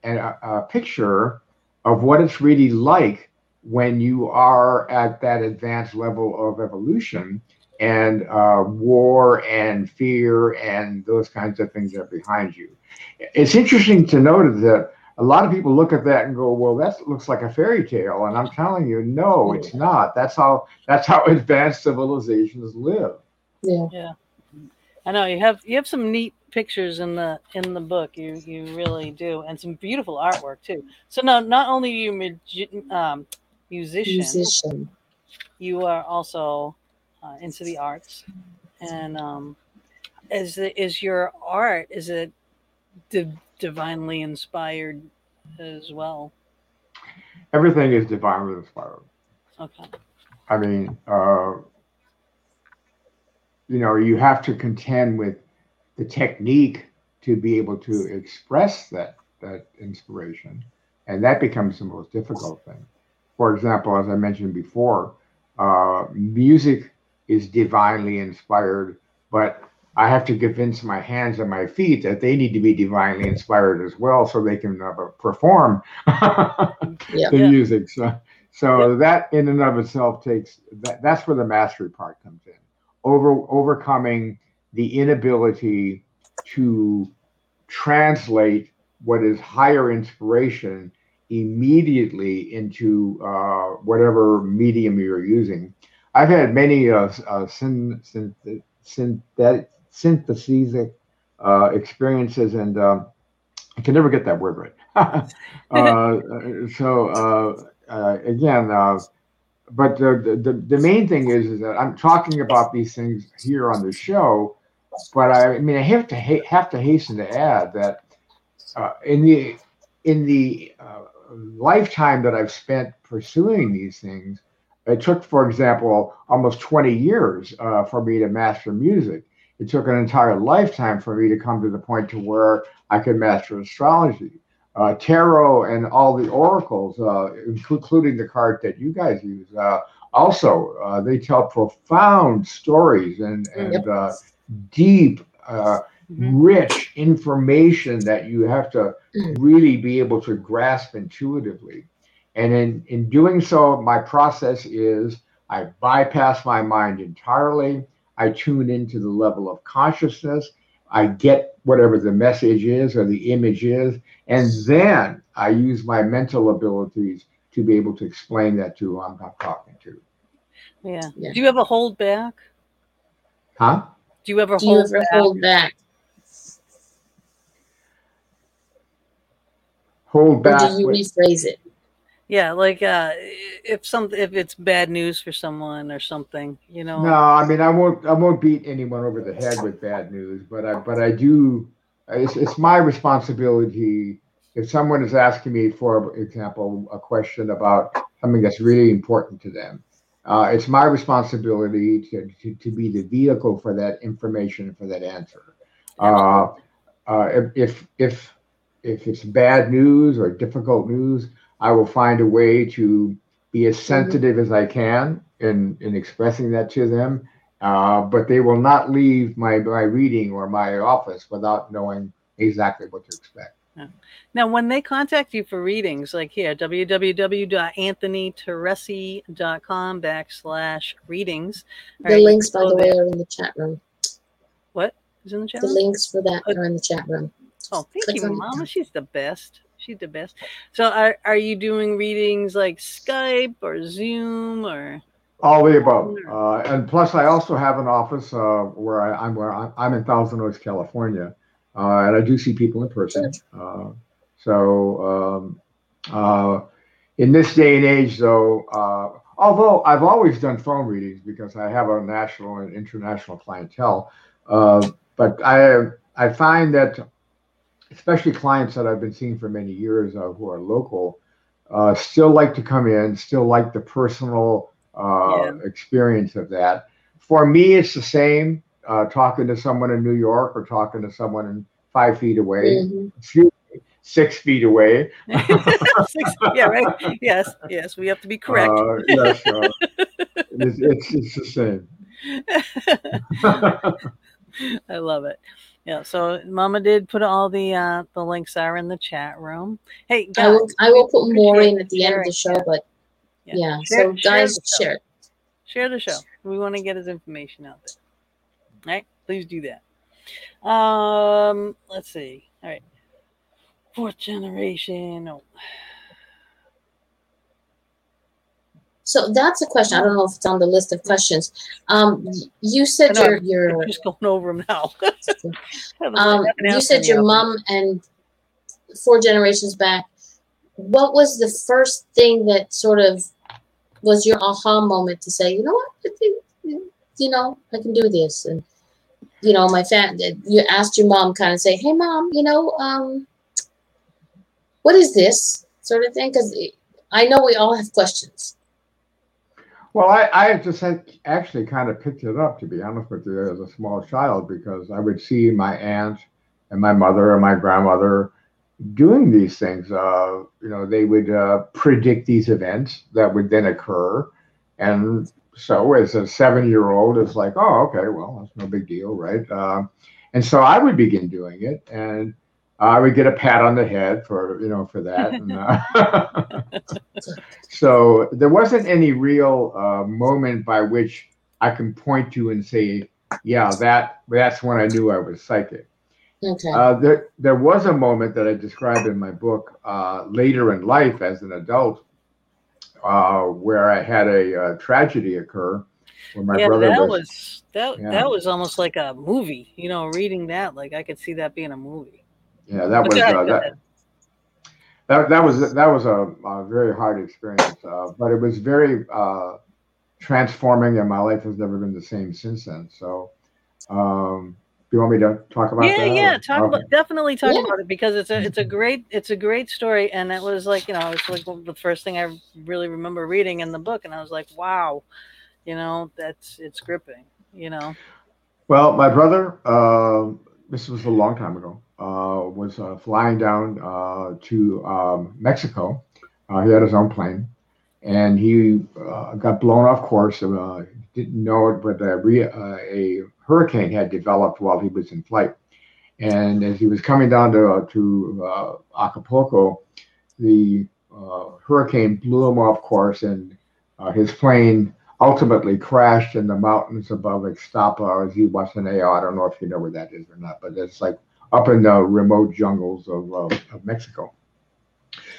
Speaker 4: a, a picture of what it's really like when you are at that advanced level of evolution and uh, war and fear and those kinds of things are behind you. It's interesting to note that a lot of people look at that and go, "Well, that looks like a fairy tale," and I'm telling you, no, it's not. That's how that's how advanced civilizations live.
Speaker 2: Yeah. Yeah.
Speaker 1: I know you have you have some neat pictures in the in the book. You you really do, and some beautiful artwork too. So now, not only are you magi- um, musician,
Speaker 2: Musician.
Speaker 1: you are also uh, into the arts, and um, is the, is your art is it di- divinely inspired as well?
Speaker 4: Everything is divinely inspired.
Speaker 1: Okay.
Speaker 4: I mean, uh, you know, you have to contend with the technique to be able to express that that inspiration, and that becomes the most difficult thing. For example, as I mentioned before, uh, music is divinely inspired, but I have to convince my hands and my feet that they need to be divinely inspired as well, so they can uh, perform
Speaker 2: Yeah.
Speaker 4: the
Speaker 1: Yeah.
Speaker 4: music. So, so that in and of itself takes that. That's where the mastery part comes in. Over overcoming the inability to translate what is higher inspiration immediately into uh, whatever medium you're using. I've had many uh, uh, syn- syn- synthetic uh, experiences, and um, I can never get that word right. uh, so uh, uh, again, uh, but the, the the main thing is is that I'm talking about these things here on the show, but I, mean I have to ha- have to hasten to add that uh, in the in the uh, lifetime that I've spent pursuing these things, it took, for example, almost 20 years uh, for me to master music. It took an entire lifetime for me to come to the point to where I could master astrology uh, tarot and all the oracles, uh, including the card that you guys use. Uh, also, uh, they tell profound stories and, and
Speaker 2: Yep.
Speaker 4: Deep, uh,
Speaker 1: Mhm.
Speaker 4: rich information that you have to
Speaker 2: Mm.
Speaker 4: really be able to grasp intuitively. And in, in doing so, my process is I bypass my mind entirely. I tune into the level of consciousness. I get whatever the message is or the image is, and then I use my mental abilities to be able to explain that to who I'm talking to.
Speaker 1: Yeah.
Speaker 2: Yeah.
Speaker 1: Do you ever hold back?
Speaker 4: Huh?
Speaker 1: Do you ever
Speaker 2: Do you
Speaker 1: hold
Speaker 2: ever
Speaker 1: back?
Speaker 2: hold back?
Speaker 4: Hold
Speaker 2: Or do you
Speaker 4: with-
Speaker 2: rephrase it?
Speaker 1: Yeah, like uh, if some if it's bad news for someone or something, you know.
Speaker 4: No, I mean I won't. I won't beat anyone over the head with bad news, but I but I do. It's, it's my responsibility. If someone is asking me, for example, a question about something that's really important to them. Uh, it's my responsibility to, to, to, be the vehicle for that information for that answer. Uh, uh, if if if it's bad news or difficult news, I will find a way to be as mm-hmm. sensitive as I can in in expressing that to them. Uh, but they will not leave my my reading or my office without knowing exactly what to expect.
Speaker 1: Now, when they contact you for readings, like here, www.anthonyteresi.com backslash readings.
Speaker 2: The right, links, by the way, are in the chat room.
Speaker 1: What is in the chat
Speaker 2: the
Speaker 1: room?
Speaker 2: The links for that are in the chat room.
Speaker 1: Oh, thank Click you, Mama. She's the best. She's the best. So, are, are you doing readings like Skype or Zoom or?
Speaker 4: All the above, uh, and plus, I also have an office uh, where I, am where I'm, I'm in Thousand Oaks, California, uh, and I do see people in person. Uh, so, um, uh, in this day and age, though, uh, although I've always done phone readings because I have a national and international clientele, but I I find that especially clients that I've been seeing for many years uh, who are local, uh, still like to come in, still like the personal uh, yeah. experience of that. For me, it's the same uh, talking to someone in New York or talking to someone in five feet away, mm-hmm. six feet away.
Speaker 1: six, yeah, right. Yes, yes, we have to be correct. Uh, yes, uh,
Speaker 4: it's, it's, it's the same.
Speaker 1: I love it. Yeah, so Mama did put all the uh the links are in the chat room. Hey,
Speaker 2: guys, I will I will put more in at the end of the show, but yeah. yeah. Share, so guys, share. share.
Speaker 1: Share the show. We want to get his information out there. All right, please do that. Um, let's see. All right, fourth generation. Oh.
Speaker 2: So that's a question. I don't know if it's on the list of questions. Um, you said your your
Speaker 1: just going over them now.
Speaker 2: um, you said your mom and four generations back. What was the first thing that sort of was your aha moment to say, you know what, I think, you know, I can do this, and you know, my family. You asked your mom, kind of say, hey, mom, you know, um, what is this sort of thing? Because I know we all have questions
Speaker 4: well, I, I just actually kind of picked it up, to be honest with you, as a small child, because I would see my aunt and my mother and my grandmother doing these things. Uh, you know, they would uh, predict these events that would then occur. And so as a seven year old, it's like, oh, okay, well, that's no big deal, right? Uh, and so I would begin doing it. And I would get a pat on the head for you know for that. And, uh, so there wasn't any real uh, moment by which I can point to and say, yeah, that that's when I knew I was psychic. Okay. Uh, there there was a moment that I described in my book uh, later in life as an adult, uh, where I had a, a tragedy occur.
Speaker 1: Where my yeah, brother that was, was that yeah. that was almost like a movie. You know, reading that, like I could see that being a movie.
Speaker 4: Yeah, that was uh, that, that. That was that was a, a very hard experience, uh, but it was very uh, transforming, and my life has never been the same since then. So, um, you want me to talk about
Speaker 1: yeah,
Speaker 4: that?
Speaker 1: Yeah, yeah, talk okay. about definitely talk yeah. about it because it's a it's a great it's a great story, and it was like you know it's like the first thing I really remember reading in the book, and I was like, wow, you know that's it's gripping, you know.
Speaker 4: Well, my brother, uh, this was a long time ago uh, was uh, flying down uh, to um, Mexico. he had his own plane, and he uh, got blown off course. Uh, didn't know it, but uh, a hurricane had developed while he was in flight. And as he was coming down to to Acapulco, the hurricane blew him off course, and his plane ultimately crashed in the mountains above Ixtapa or Zihuatanejo. I don't know if you know where that is or not, but it's like up in the remote jungles of, uh, of Mexico.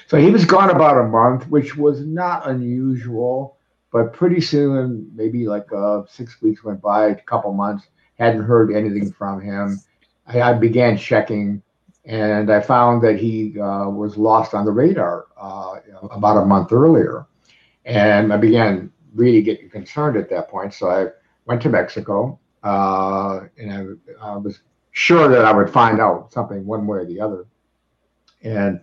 Speaker 4: So he was gone about a month, which was not unusual. But pretty soon, maybe like uh, six weeks went by, a couple months, hadn't heard anything from him. I, I began checking, and I found that he uh, was lost on the radar uh, about a month earlier. And I began really getting concerned at that point. So I went to Mexico, uh, and I, I was sure that I would find out something one way or the other. And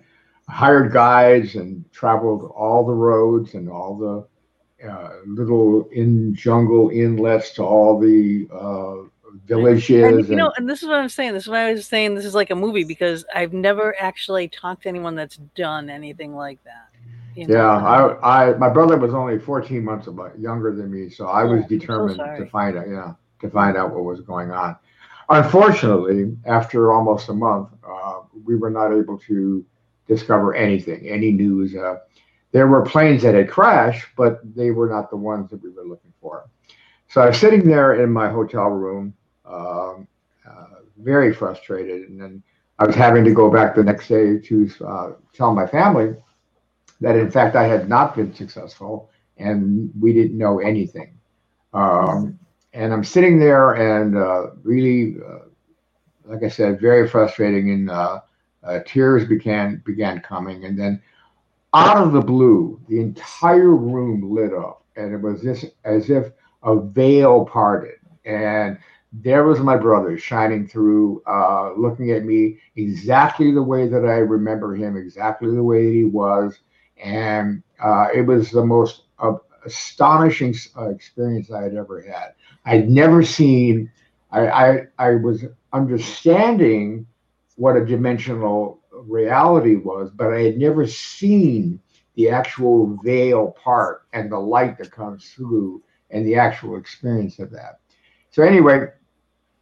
Speaker 4: hired guides and traveled all the roads and all the uh, little in jungle inlets to all the uh, villages.
Speaker 1: And, you know, and this is what I'm saying. This is why I was saying this is like a movie because I've never actually talked to anyone that's done anything like that.
Speaker 4: You know? Yeah, I, I, my brother was only 14 months younger than me, so I was determined so to find out, yeah, to find out what was going on. Unfortunately, after almost a month, uh, we were not able to discover anything, any news. Uh, there were planes that had crashed, but they were not the ones that we were looking for. So I was sitting there in my hotel room, um, uh, very frustrated, and then I was having to go back the next day to uh, tell my family that, in fact, I had not been successful, and we didn't know anything. Um, and I'm sitting there and uh, really, uh, like I said, very frustrating. And uh, uh, tears began began coming, and then out of the blue, the entire room lit up, and it was just as if a veil parted, and there was my brother shining through, uh, looking at me exactly the way that I remember him, exactly the way he was, and uh, it was the most astonishing experience I had ever had. I'd never seen. I, I, I was understanding what a dimensional reality was, but I had never seen the actual veil part and the light that comes through and the actual experience of that. So anyway,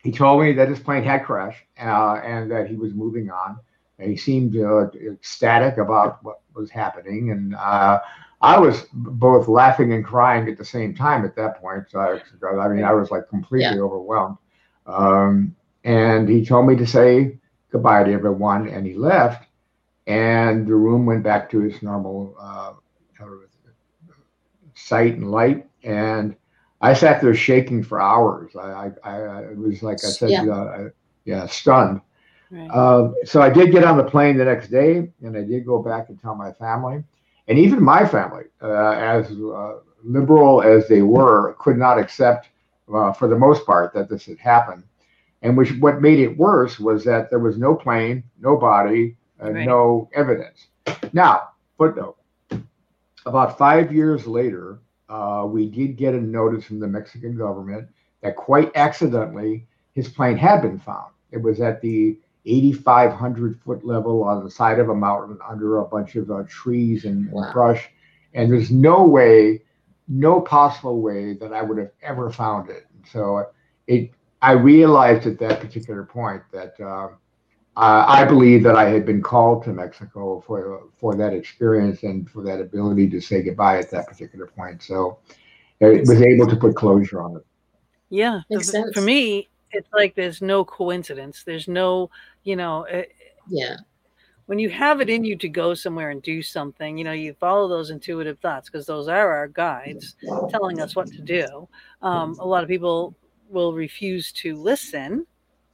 Speaker 4: he told me that his plane had crashed uh, and that he was moving on. And he seemed uh, ecstatic about what was happening, and uh, I was both laughing and crying at the same time at that point. So I, I mean, I was like completely yeah. overwhelmed. Um, and he told me to say goodbye to everyone, and he left. And the room went back to its normal uh, sight and light. And I sat there shaking for hours. I, I, I it was like I said, yeah, uh, yeah stunned. Right. Uh, so I did get on the plane the next day, and I did go back and tell my family and even my family, uh, as uh, liberal as they were, could not accept, uh, for the most part, that this had happened. And which what made it worse was that there was no plane, no body, uh, right. no evidence. Now, footnote: about five years later, uh, we did get a notice from the Mexican government that quite accidentally his plane had been found. It was at the 8,500 foot level on the side of a mountain under a bunch of uh, trees and, wow. and, brush. And there's no way, no possible way that I would have ever found it. So it, I realized at that particular point that uh, I believe that I had been called to Mexico for for that experience and for that ability to say goodbye at that particular point. So it was able to put closure on it.
Speaker 1: Yeah, for me, it's like there's no coincidence. There's no, you know, it, eh,
Speaker 2: yeah.
Speaker 1: When you have it in you to go somewhere and do something, you know, you follow those intuitive thoughts because those are our guides telling us what to do. Um, a lot of people will refuse to listen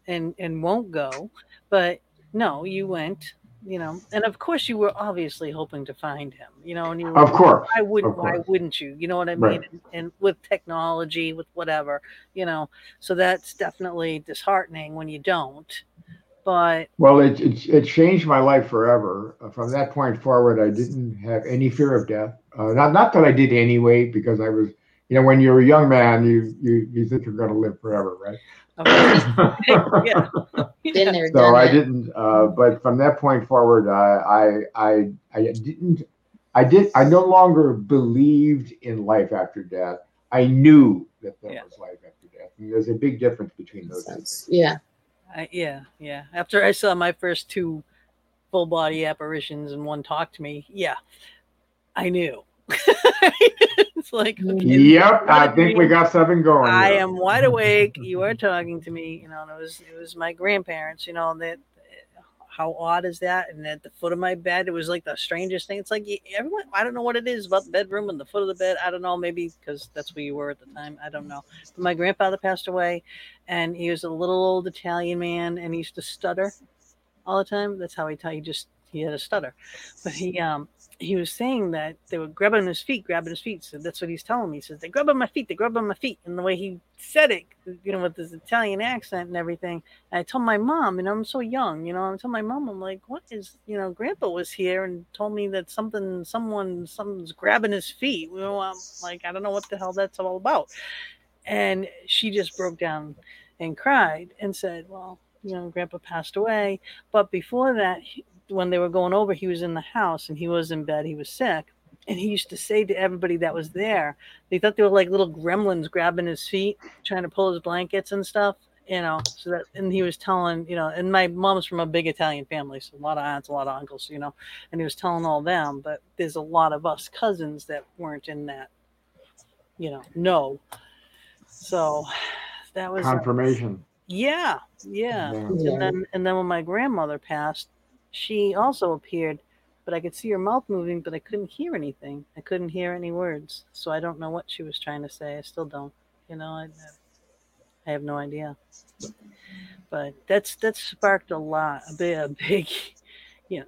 Speaker 1: and and won't go, but no, you went you know and of course you were obviously hoping to find him you know and you
Speaker 4: of course
Speaker 1: why wouldn't
Speaker 4: course.
Speaker 1: why wouldn't you you know what i mean? Right. and, and, with technology with whatever you know so that's definitely disheartening when you don't. But
Speaker 4: well it, it, it changed my life forever. Uh, from that point forward i didn't have any fear of death. Uh, not not that i did anyway because i was you know when you're a young man you you, you think you're going to live forever right
Speaker 2: yeah. Been there,
Speaker 4: so I didn't. Uh, but from that point forward, I, I, I didn't. I did. I no longer believed in life after death. I knew that there yeah. was life after death, and there's a big difference between those two.
Speaker 2: Yeah.
Speaker 1: I, yeah, yeah. After I saw my first two full body apparitions and one talked to me, yeah, I knew. it's like,
Speaker 4: okay, yep, I think we got something going.
Speaker 1: I am wide awake. You are talking to me. You know, it was it was my grandparents. You know that how odd is that? And at the foot of my bed, it was like the strangest thing. It's like everyone, I don't know what it is about the bedroom and the foot of the bed. I don't know, maybe because that's where you were at the time. I don't know. But my grandfather passed away, and he was a little old Italian man, and he used to stutter all the time. That's how he, talked. he just he had a stutter, but he um he was saying that they were grabbing his feet, grabbing his feet. So that's what he's telling me. He says they grab on my feet, they grab on my feet, and the way he said it, you know, with his Italian accent and everything. And I told my mom, know, I'm so young, you know, I told my mom, I'm like, what is, you know, Grandpa was here and told me that something, someone, someone's grabbing his feet. You know, I'm like, I don't know what the hell that's all about. And she just broke down and cried and said, well, you know, Grandpa passed away, but before that, when they were going over, he was in the house and he was in bed. He was sick. And he used to say to everybody that was there, they thought they were like little gremlins grabbing his feet, trying to pull his blankets and stuff, you know. So that, and he was telling, you know, and my mom's from a big Italian family, so a lot of aunts, a lot of uncles, you know, and he was telling all them, but there's a lot of us cousins that weren't in that, you know, no. So that was
Speaker 4: confirmation.
Speaker 1: Yeah, yeah.
Speaker 2: Yeah.
Speaker 1: And then and then when my grandmother passed, she also appeared, but I could see her mouth moving, but I couldn't hear anything. I couldn't hear any words. So I don't know what she was trying to say. I still don't. You know, I, I have no idea. But that's that's sparked a lot, a big, a big, you know,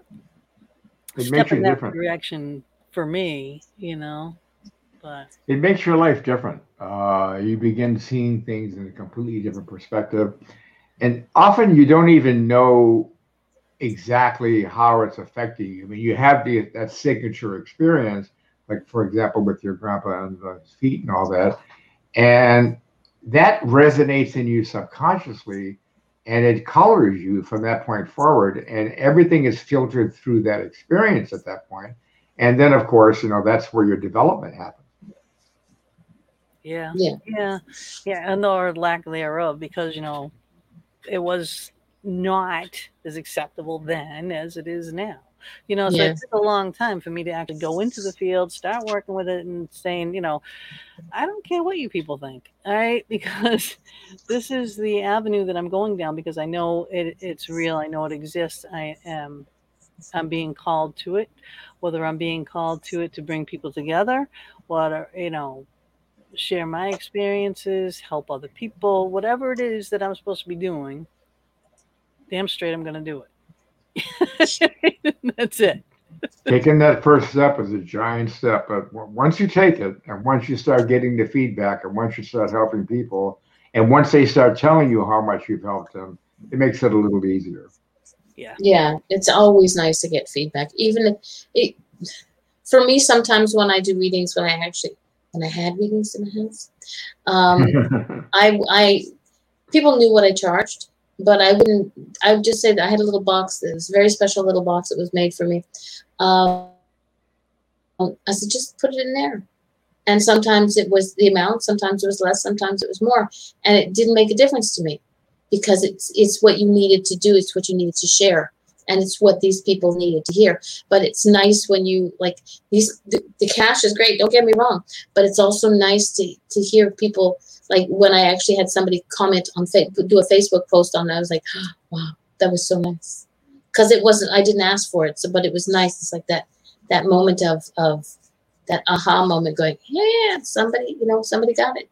Speaker 4: It
Speaker 1: step
Speaker 4: makes you
Speaker 1: in that
Speaker 4: different.
Speaker 1: direction for me. You know, but
Speaker 4: It makes your life different. Uh, you begin seeing things in a completely different perspective. And often you don't even know exactly how it's affecting you. I mean, you have the, that signature experience, like, for example, with your grandpa and the feet and all that. And that resonates in you subconsciously and it colors you from that point forward. And everything is filtered through that experience at that point. And then, of course, you know, that's where your development happens.
Speaker 1: yeah,
Speaker 2: Yeah.
Speaker 1: yeah, yeah, and or lack thereof, because you know, it was not as acceptable then as it is now. You know, so it took a long time for me to actually go into the field, start working with it, and saying, you know, I don't care what you people think, all right, because this is the avenue that I'm going down because I know it, it's real, I know it exists, I am, I'm being called to it, whether I'm being called to it to bring people together, what are, you know, share my experiences, help other people, whatever it is that I'm supposed to be doing, damn straight I'm going to do it. That's it.
Speaker 4: Taking that first step is a giant step, but once you take it, and once you start getting the feedback, and once you start helping people, and once they start telling you how much you've helped them, it makes it a little easier.
Speaker 2: Yeah, Yeah, it's always nice to get feedback. Even if it, for me, sometimes when I do readings, when I actually when I had readings in the house, um, I I people knew what I charged, but I wouldn't. I would just say that I had a little box. This very special little box that was made for me. Um, I said, just put it in there. And sometimes it was the amount, sometimes it was less, sometimes it was more, and it didn't make a difference to me because it's it's what you needed to do, it's what you needed to share, and it's what these people needed to hear. But it's nice when you like these. The, the cash is great. Don't get me wrong, but it's also nice to to hear people like when I actually had somebody comment on Facebook, do a Facebook post on that. I was like, wow, that was so nice because it wasn't. I didn't ask for it, so but it was nice. It's like that that moment of of that aha moment, going, yeah, somebody, you know, somebody got it.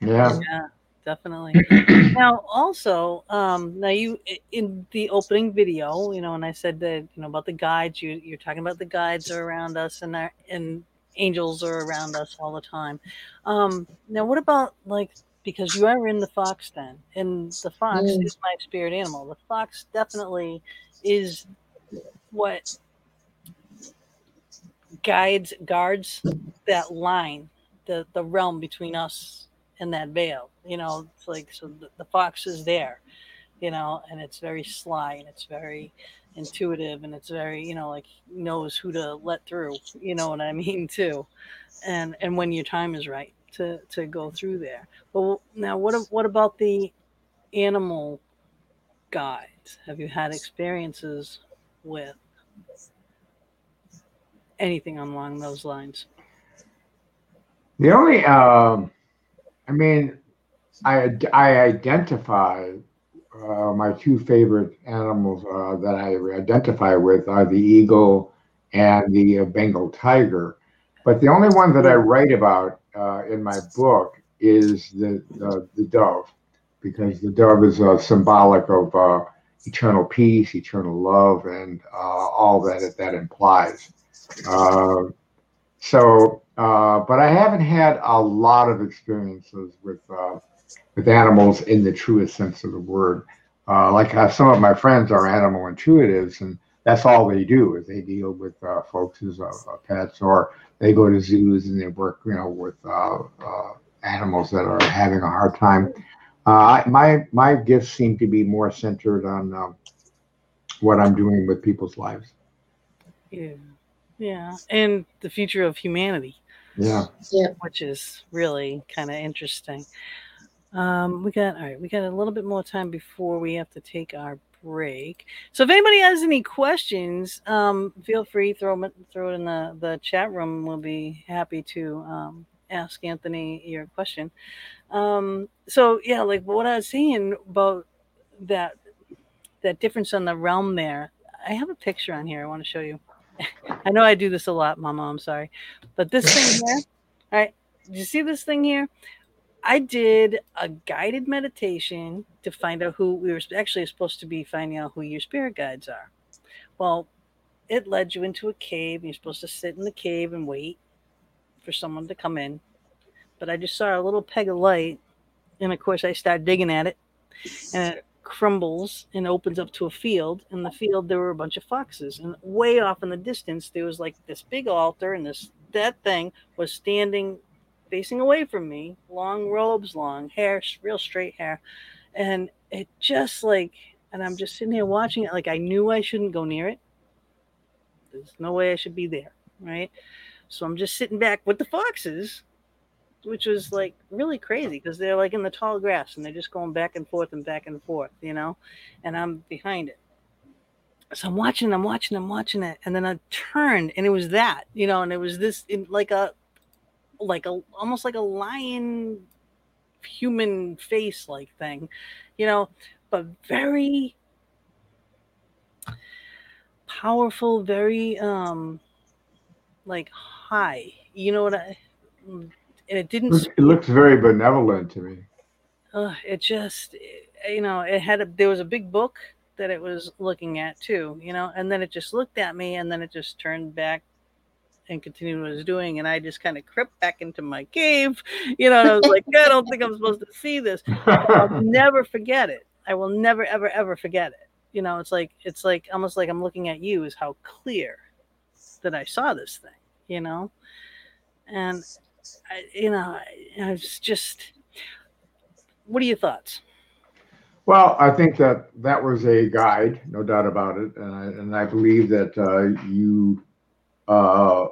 Speaker 4: yeah.
Speaker 1: Yeah, definitely. now, also, um, now you in the opening video, you know, and I said that you know about the guides. You you're talking about the guides are around us, and our, and angels are around us all the time. Um, now, what about like because you are in the fox den, and the fox
Speaker 2: Mm.
Speaker 1: is my spirit animal. The fox definitely is what guides guards that line the the realm between us and that veil you know it's like so the, the fox is there you know and it's very sly and it's very intuitive and it's very you know like knows who to let through you know what i mean too. And and when your time is right to to go through there. But now what what about the animal guides? Have you had experiences with anything along those lines?
Speaker 4: The only, um, I mean, I I identify uh, my two favorite animals uh, that I identify with are the eagle and the uh, Bengal tiger. But the only one that I write about uh, in my book is the the, the dove, because the dove is uh, symbolic of uh, eternal peace, eternal love, and uh, all that that implies. Uh, so, uh, but I haven't had a lot of experiences with uh, with animals in the truest sense of the word. Uh, like some of my friends are animal intuitives, and that's all they do is they deal with uh, folks as pets, or they go to zoos and they work, you know, with animals that are having a hard time. Uh, my my gifts seem to be more centered on um, what I'm doing with people's lives.
Speaker 1: Yeah, yeah, and the future of humanity.
Speaker 4: Yeah,
Speaker 2: yeah,
Speaker 1: which is really kind of interesting. Um, we got all right. We got a little bit more time before we have to take our break. So if anybody has any questions, um, feel free throw it throw it in the the chat room. We'll be happy to um, ask Anthony your question. Um, so yeah, like what I was saying about that that difference on the realm there. I have a picture on here I want to show you. I know I do this a lot, Mama. I'm sorry, but this thing here. All right, you see this thing here? I did a guided meditation to find out who we were actually supposed to be finding out who your spirit guides are. Well, it led you into a cave. You're supposed to sit in the cave and wait for someone to come in. But I just saw a little peg of light, and of course I start digging at it, and it crumbles and opens up to a field. In the field there were a bunch of foxes, and way off in the distance there was like this big altar, and this that thing was standing facing away from me, long robes, long hair, real straight hair, and it just like, and I'm just sitting here watching it, like I knew I shouldn't go near it. There's no way I should be there, right? So I'm just sitting back with the foxes, which was like really crazy because they're like in the tall grass and they're just going back and forth and back and forth, you know, and I'm behind it. So I'm watching, I'm watching, I'm watching it, and then I turned, and it was that, you know, and it was this in, like a, like a almost like a lion, human face like thing, you know, but very powerful, very um, like high. You know what I? Mm, and it didn't.
Speaker 4: It looks very benevolent to me.
Speaker 1: Uh, it just, you know, it had a. There was a big book that it was looking at too, you know, and then it just looked at me, and then it just turned back and continued what it was doing, and I just kind of crept back into my cave, you know. I was like, I don't think I'm supposed to see this. I'll never forget it. I will never, ever, ever forget it. You know, it's like it's like almost like I'm looking at you is how clear that I saw this thing, you know, and I, you know, I, I was just. What are your thoughts?
Speaker 4: Well, I think that that was a guide, no doubt about it, and I, and I believe that uh, you uh,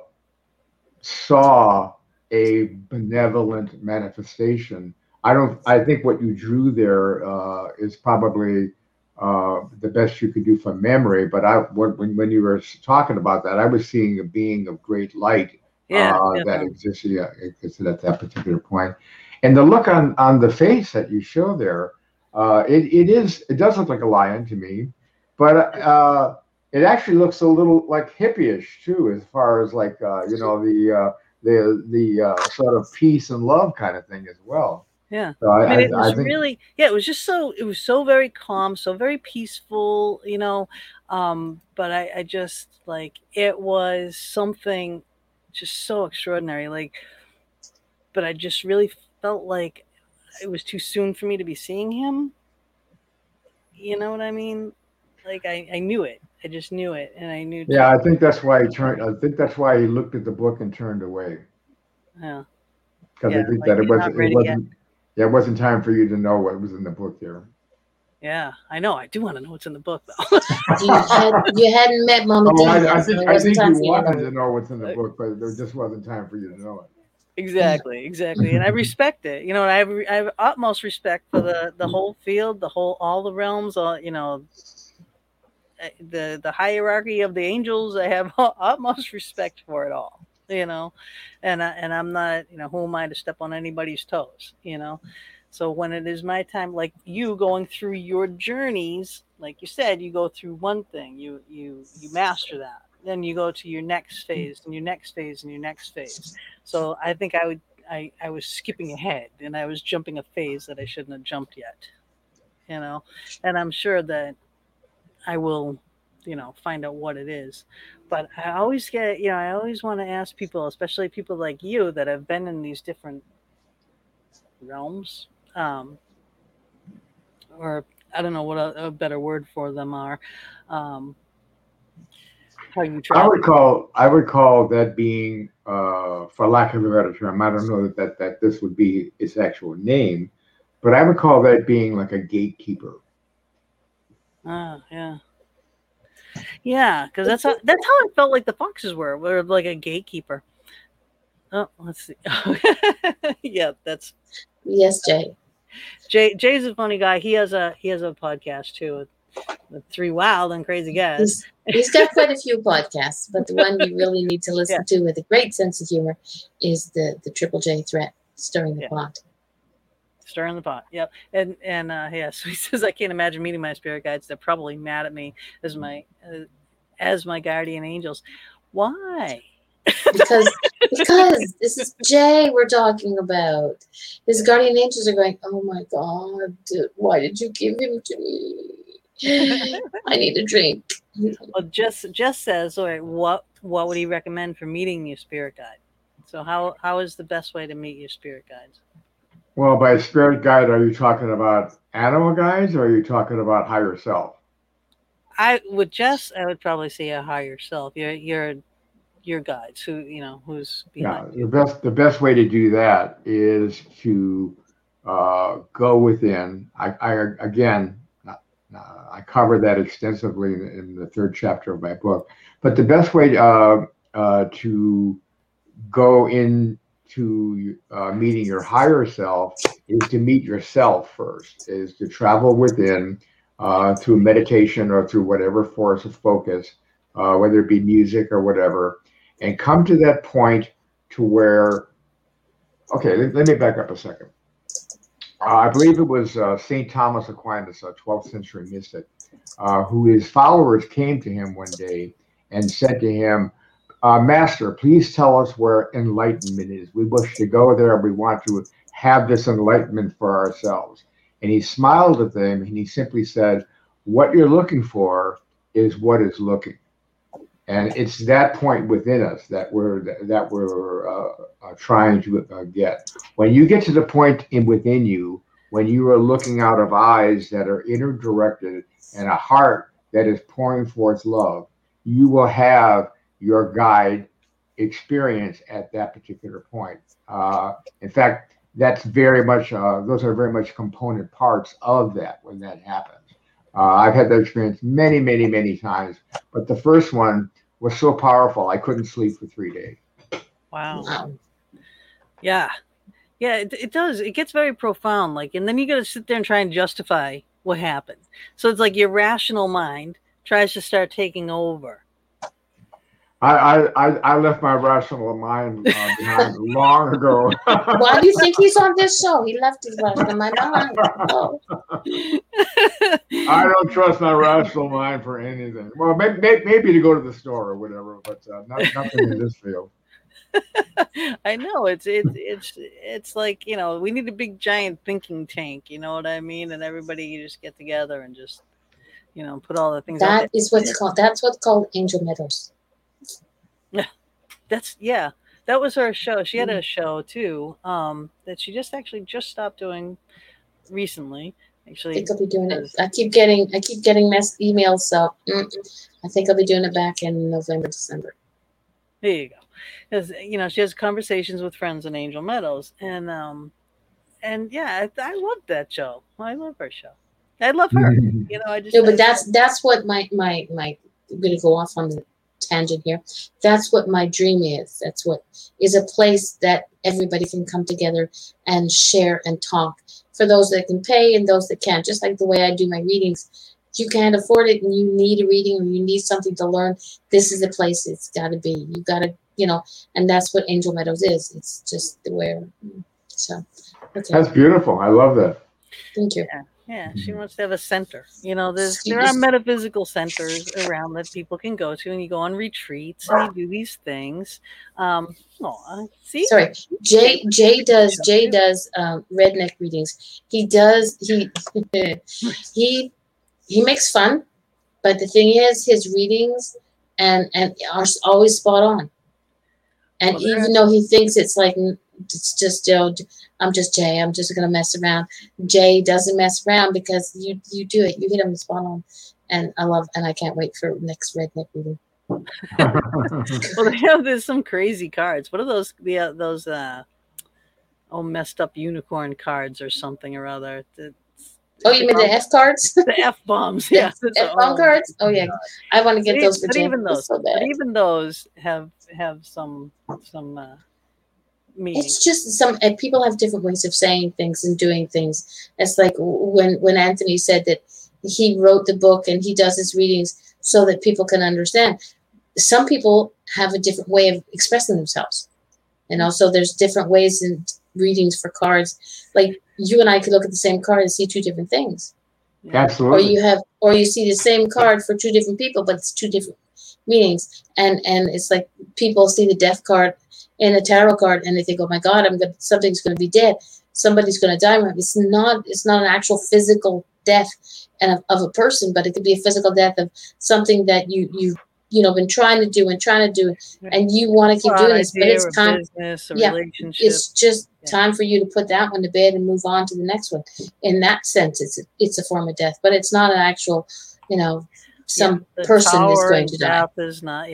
Speaker 4: saw a benevolent manifestation. I don't. I think what you drew there uh, is probably uh, the best you could do from memory. But I, when when you were talking about that, I was seeing a being of great light
Speaker 1: yeah,
Speaker 4: uh, that existed, yeah, existed at that particular point. And the look on on the face that you show there, uh, it it is it does look like a lion to me, but uh, it actually looks a little like hippie-ish too, as far as like uh, you know the uh, the the uh, sort of peace and love kind of thing as well.
Speaker 1: Yeah, so I, I, mean, it was think... really yeah, it was just so it was so very calm, so very peaceful, you know. Um, but I, I just like it was something just so extraordinary. Like, but I just really felt like it was too soon for me to be seeing him. You know what I mean? Like I, I knew it. I just knew it, and I knew.
Speaker 4: Yeah, I think that's why he turned. I think that's why he looked at the book and turned away.
Speaker 1: Yeah.
Speaker 4: Because yeah, I think like that it wasn't. It wasn't. Yeah, it wasn't time for you to know what was in the book there.
Speaker 1: Yeah, I know. I do want to know what's in the book, though.
Speaker 2: you, had, you hadn't met Mama oh,
Speaker 4: I, I, think, I think you wanted to know what's in the uh, book, but there just wasn't time for you to know it.
Speaker 1: Exactly, exactly, and I respect it. You know, I have I have utmost respect for the the mm. whole field, the whole all the realms. All you know, Uh, the the hierarchy of the angels. I have utmost respect for it all. You know, and I, and I'm not. You know, who am I to step on anybody's toes? You know. So when it is my time, like you going through your journeys, like you said, you go through one thing, you you you master that. Then you go to your next phase and your next phase and your next phase. So I think I would I, I was skipping ahead and I was jumping a phase that I shouldn't have jumped yet. You know, and I'm sure that I will, you know, find out what it is. But I always get, you know, I always want to ask people, especially people like you that have been in these different realms, um, or I don't know what a, a better word for them are. Um, how you
Speaker 4: I would call I would call that being, uh, for lack of a better term, I don't know that, that that this would be its actual name, but I would call that being like a gatekeeper.
Speaker 1: Ah, yeah. Yeah, because that's how that's how I felt like the foxes were. We were like a gatekeeper. Oh, let's see. yeah, that's
Speaker 2: Yes, Jay.
Speaker 1: Jay. Jay's a funny guy. He has a he has a podcast too with, with three wild and crazy guys.
Speaker 2: He's, he's got quite a few podcasts, but the one you really need to listen to with a great sense of humor is the the Triple J threat stirring the
Speaker 1: Yeah.
Speaker 2: pot.
Speaker 1: Stirring the pot. Yep. And and uh yeah, so he says I can't imagine meeting my spirit guides. They're probably mad at me as my uh, as my guardian angels. Why?
Speaker 2: Because because this is Jay we're talking about. His guardian angels are going, Oh my god, why did you give him to me? I need a drink.
Speaker 1: Well, Jess Jess says, all right, what what would he recommend for meeting your spirit guide? So how how is the best way to meet your spirit guides?
Speaker 4: Well, by spirit guide, are you talking about animal guides or are you talking about higher self?
Speaker 1: I would just, I would probably say a higher self. Your your your guides, who you know, who's behind.
Speaker 4: Yeah,
Speaker 1: the
Speaker 4: best the best way to do that is to uh, go within. I, I again, uh, I covered that extensively in, in the third chapter of my book. But the best way uh, uh, to go into uh, meeting your higher self is to meet yourself first. Is to travel within uh, through meditation or through whatever force of focus, uh, whether it be music or whatever, and come to that point to where, okay, let, let me back up a second. Uh, I believe it was uh, St. Thomas Aquinas, a 12th century mystic, uh, who his followers came to him one day and said to him, uh, Master, please tell us where enlightenment is. We wish to go there. We want to have this enlightenment for ourselves. And he smiled at them and he simply said, What you're looking for is what is looking and it's that point within us that we're that we're uh, uh, trying to uh, get. When you get to the point in within you, when you are looking out of eyes that are inner directed and a heart that is pouring forth love, you will have your guide experience at that particular point. Uh, in fact, that's very much uh, those are very much component parts of that when that happens. Uh, I've had that experience many, many, many times, but the first one was so powerful I couldn't sleep for three days.
Speaker 1: Wow.
Speaker 2: Wow.
Speaker 1: Yeah. Yeah, it, it does. It gets very profound. Like, and then you got to sit there and try and justify what happened. So it's like your rational mind tries to start taking over.
Speaker 4: I I, I, I left my rational mind uh, behind long ago.
Speaker 2: Why do you think he's on this show? He left his rational in my mind. Oh,
Speaker 4: I don't trust my rational mind for anything. Well, maybe, maybe to go to the store or whatever, but uh, not, nothing in this field.
Speaker 1: I know it's it's it's it's like you know we need a big giant thinking tank. You know what I mean? And everybody you just get together and just you know put all the things. out
Speaker 2: that is what's called. That's what's called Angel Meadows.
Speaker 1: That's yeah. That was her show. She had a show too um, that she just actually just stopped doing recently. Actually, I
Speaker 2: think I'll be doing it. I keep getting. I keep getting mess emails. So mm, I think I'll be doing it back in November, December.
Speaker 1: there you go. Because you know she has conversations with friends in Angel Meadows, and um, and yeah, I, I love that show. I love her show. I love her. You know, I just
Speaker 2: No, but that's that's what my my my. I'm gonna go off on the tangent here. That's what my dream is. That's what is a place that everybody can come together and share and talk. For those that can pay and those that can't, just like the way I do my readings. If you can't afford it and you need a reading or you need something to learn, this is the place it's got to be. You got to, you know, and that's what Angel Meadows is. It's just where. So, okay,
Speaker 4: That's beautiful. I love that.
Speaker 2: thank you.
Speaker 1: Yeah, she wants to have a center. You know, there's there are metaphysical centers around that people can go to, and you go on retreats and you do these things. Um, oh, see,
Speaker 2: Sorry, Jay. Jay does. Jay does um, redneck readings. He does. He he he makes fun, But the thing is, his readings and and are always spot on. And
Speaker 3: Well,
Speaker 2: even though he thinks it's like it's just you know, I'm just Jay, I'm just gonna mess around. Jay doesn't mess around because you you do it, you hit him spot on. And I love and I can't wait for next redneck reading.
Speaker 3: Well, they have there's some crazy cards. What are those? The uh, those uh, oh messed up unicorn cards or something or other. The,
Speaker 2: Oh, you mean the F cards?
Speaker 3: the f bombs? Yeah,
Speaker 2: F bomb cards? Oh yeah, I want to get
Speaker 3: But
Speaker 2: those for
Speaker 3: but
Speaker 2: Jay.
Speaker 3: even those-
Speaker 2: so
Speaker 3: But even those have have some some uh, meaning.
Speaker 2: It's just some and people have different ways of saying things and doing things. It's like when when Anthony said that he wrote the book and he does his readings so that people can understand. Some people have a different way of expressing themselves. And also there's different ways in readings for cards. Like you and I could look at the same card and see two different things.
Speaker 3: Yeah.
Speaker 2: Or you have or you see the same card for two different people, but it's two different meanings. And and it's like people see the death card in a tarot card and they think, oh my God, I'm gonna something's gonna be dead. Somebody's gonna die. It's not it's not an actual physical death of, of a person, but it could be a physical death of something that you you you know been trying to do and trying to do and you want to keep doing this, but it's time
Speaker 3: business,
Speaker 2: yeah, it's just
Speaker 3: Yeah.
Speaker 2: time for you to put that one to bed and move on to the next one. In that sense, it's it's a form of death, but it's not an actual, you know, some
Speaker 3: Yeah,
Speaker 2: person is going to die.
Speaker 3: Is not.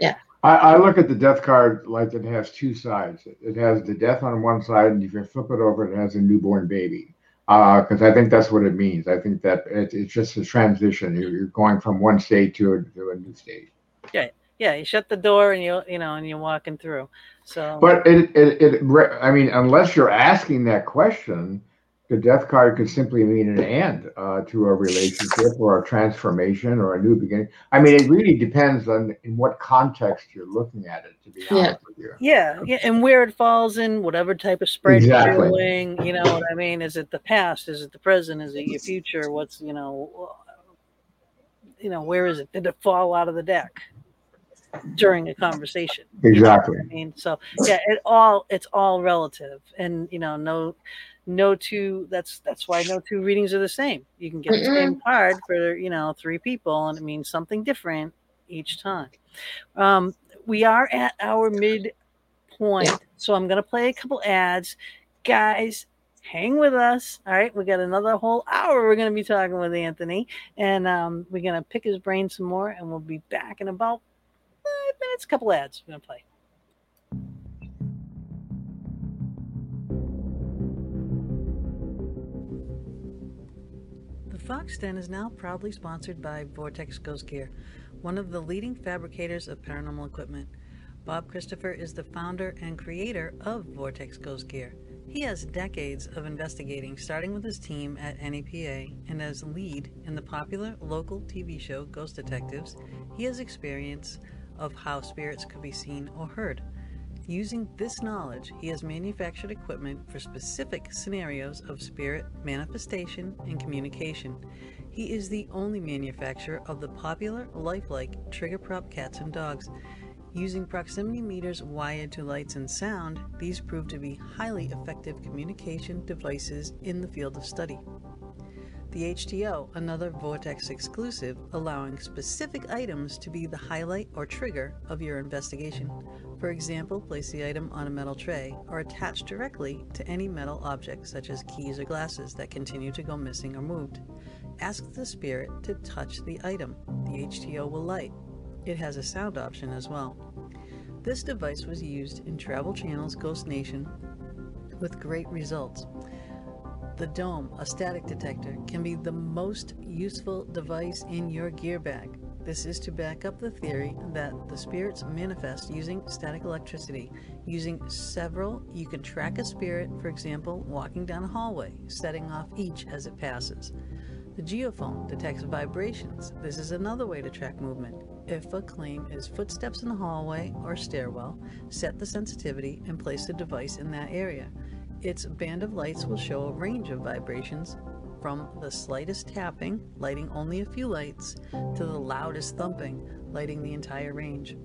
Speaker 3: Yeah.
Speaker 4: I, I look at the death card like it has two sides. It has the death on one side, and if you flip it over, it has a newborn baby. Uh, because I think that's what it means. I think that it, it's just a transition. You're, you're going from one state to a, to a new state.
Speaker 3: Yeah. Yeah. You shut the door and you you know and you're walking through. So.
Speaker 4: But it, it, it, I mean, unless you're asking that question, the death card could simply mean an end uh, to a relationship or a transformation or a new beginning. I mean, it really depends on in what context you're looking at it. To be
Speaker 2: Yeah.
Speaker 4: honest with you.
Speaker 3: Yeah, yeah, and where it falls in whatever type of spread
Speaker 4: Exactly.
Speaker 3: you're doing, you know what I mean? Is it the past? Is it the present? Is it your future? What's you know, you know, where is it? Did it fall out of the deck during a conversation?
Speaker 4: Exactly.
Speaker 3: I mean, so yeah, it all it's all relative, and you know, no, no two. That's that's why no two readings are the same. You can get the same card for you know three people, and it means something different each time. Um, we are at our mid point,
Speaker 2: Yeah.
Speaker 3: so I'm gonna play a couple ads, guys. Hang with us. All right, we got another whole hour. We're gonna be talking with Anthony, and um, we're gonna pick his brain some more, and we'll be back in about five minutes. Couple ads. We're gonna play. Fox Den is now proudly sponsored by Vortex Ghost Gear, one of the leading fabricators of paranormal equipment. Bob Christopher is the founder and creator of Vortex Ghost Gear. He has decades of investigating, starting with his team at NEPA and as lead in the popular local TV show Ghost Detectives. He has experience of how spirits could be seen or heard. Using this knowledge, he has manufactured equipment for specific scenarios of spirit manifestation and communication. He is the only manufacturer of the popular lifelike trigger prop cats and dogs. Using proximity meters wired to lights and sound, these prove to be highly effective communication devices in the field of study. The HTO, another Vortex exclusive, allowing specific items to be the highlight or trigger of your investigation. For example, place the item on a metal tray or attach directly to any metal object such as keys or glasses that continue to go missing or moved. Ask the spirit to touch the item. The HTO will light. It has a sound option as well. This device was used in Travel Channel's Ghost Nation with great results. The Dome, a static detector, can be the most useful device in your gear bag. This is to back up the theory that the spirits manifest using static electricity. Using several, you can track a spirit, for example, walking down a hallway, setting off each as it passes. The geophone detects vibrations. This is another way to track movement. If a claim is footsteps in the hallway or stairwell, set the sensitivity and place the device in that area. Its band of lights will show a range of vibrations from the slightest tapping, lighting only a few lights, to the loudest thumping, lighting the entire range.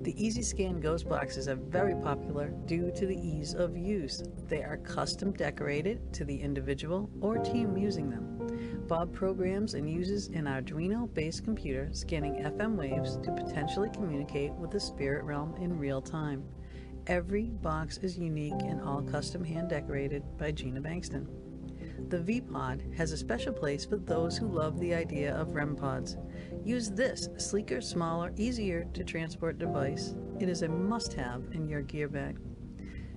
Speaker 3: The Easy Scan ghost boxes are very popular due to the ease of use. They are custom decorated to the individual or team using them.
Speaker 1: Bob programs and uses an Arduino based computer scanning FM waves to potentially communicate with the spirit realm in real time. Every box is unique and all custom hand decorated by Gina Bengtson. The V-Pod has a special place for those who love the idea of REM pods. Use this sleeker, smaller, easier to transport device. It is a must have in your gear bag.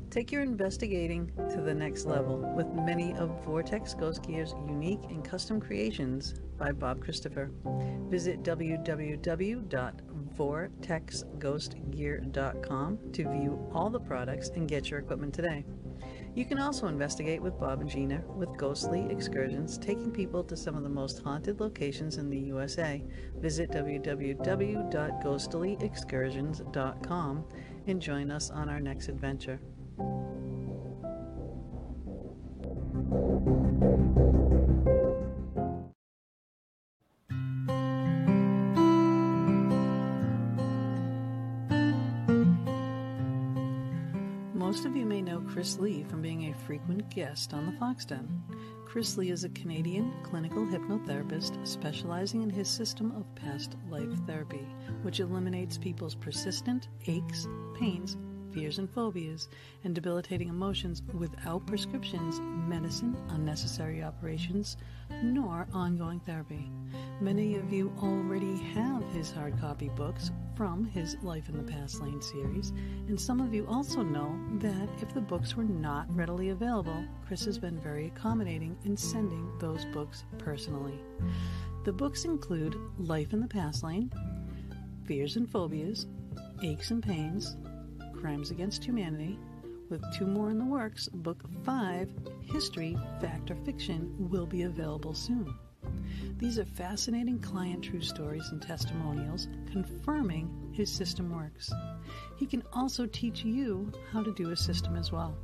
Speaker 1: Take your investigating to the next level with many of Vortex Ghost Gear's unique and custom creations by Bob Christopher. Visit www.vortexghostgear.com to view all the products and get your equipment today. You can also investigate with Bob and Gina with ghostly excursions, taking people to some of the most haunted locations in the USA. Visit www.ghostlyexcursions.com and join us on our next adventure.
Speaker 3: Most of you may know Chris Lee from being a frequent guest on the Fox Den. Chris Lee is a Canadian clinical hypnotherapist specializing in his system of past life therapy, which eliminates people's persistent aches, pains, fears and phobias, and debilitating emotions without prescriptions, medicine, unnecessary operations, nor ongoing therapy. Many of you already have his hard copy books from his Life in the Past Lane series, and some of you also know that if the books were not readily available, Chris has been very accommodating in sending those books personally. The books include Life in the Past Lane, Fears and Phobias, Aches and Pains, Crimes Against Humanity, with two more in the works, Book 5, History, Fact or Fiction, will be available soon. These are fascinating client true stories and testimonials confirming his system works. He can also teach you how to do a system as well.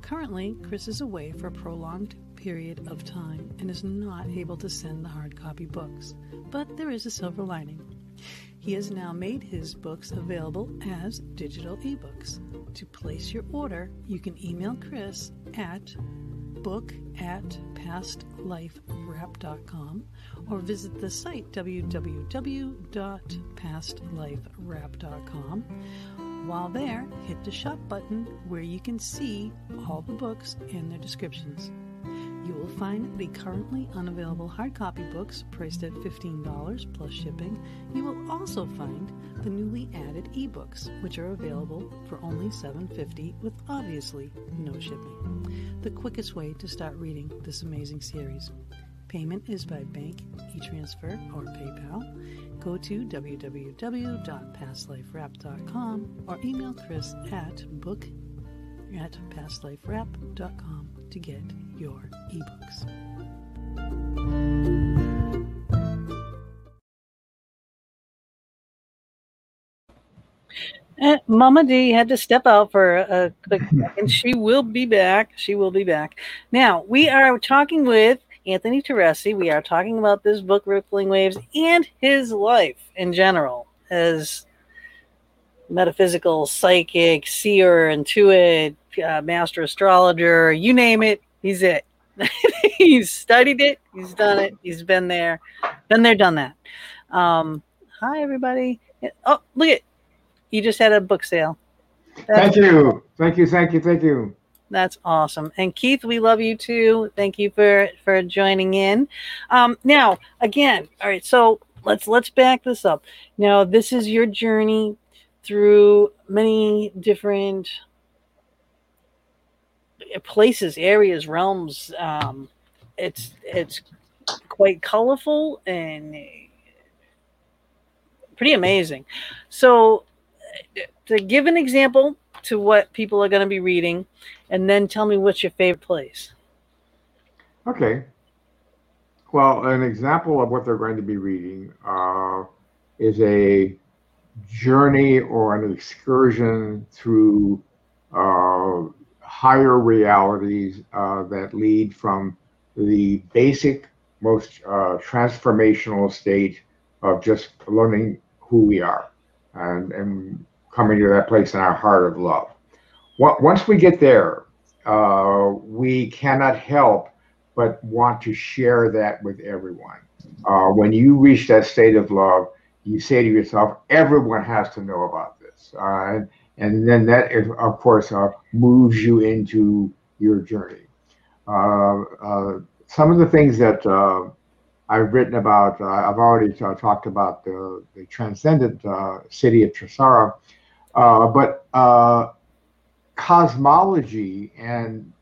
Speaker 3: Currently, Chris is away for a prolonged period of time and is not able to send the hard copy books, but there is a silver lining. He has now made his books available as digital ebooks. To place your order, you can email Chris at book at pastliferap.com or visit the site www.pastliferap.com. While there, hit the shop button where you can see all the books and their descriptions. You will find the currently unavailable hard copy books priced at $15 plus shipping. You will also find the newly added ebooks, which are available for only $7.50 with obviously no shipping. The quickest way to start reading this amazing series. Payment is by bank, e-transfer, or PayPal. Go to www.pastliferap.com or email Chris at book at pastliferap.com to get your ebooks.
Speaker 1: And Mama D had to step out for a quick and She will be back. She will be back. Now, we are talking with Anthony Teresi. We are talking about this book, Rippling Waves, and his life in general as metaphysical, psychic, seer, intuit, uh, master astrologer, you name it, he's it. he's studied it, he's done it, he's been there, been there, done that. Um, hi, everybody. Oh, look at you just had a book sale.
Speaker 4: That's, thank you. Thank you. Thank you. Thank you.
Speaker 1: That's awesome. And Keith, we love you too. Thank you for for joining in. Um, now, again, all right. So let's let's back this up. Now, this is your journey through many different places, areas, realms. Um, it's it's quite colorful and pretty amazing. So, to give an example to what people are going to be reading, and then tell me what's your favorite place.
Speaker 4: Okay. Well, an example of what they're going to be reading uh, is a journey or an excursion through uh, higher realities uh, that lead from the basic, most uh, transformational state of just learning who we are and, and coming to that place in our heart of love. Once we get there, uh, we cannot help but want to share that with everyone. Uh, when you reach that state of love, you say to yourself, everyone has to know about this. Uh, and then that, of course, uh, moves you into your journey. Uh, uh, some of the things that uh, I've written about, I've already talked about the, the transcendent city of Tresara, but cosmology and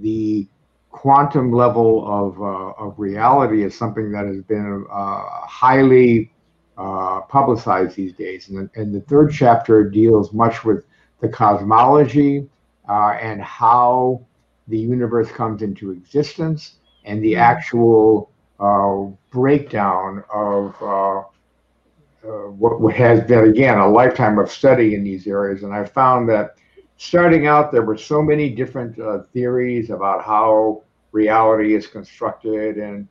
Speaker 4: the quantum level of, uh, of reality is something that has been uh, highly uh, publicized these days. And, and, the third chapter deals much with the cosmology uh, and how the universe comes into existence and the mm-hmm. actual uh, breakdown of uh, what, what has been, again, a lifetime of study in these areas. And I found that starting out, there were so many different uh, theories about how reality is constructed. And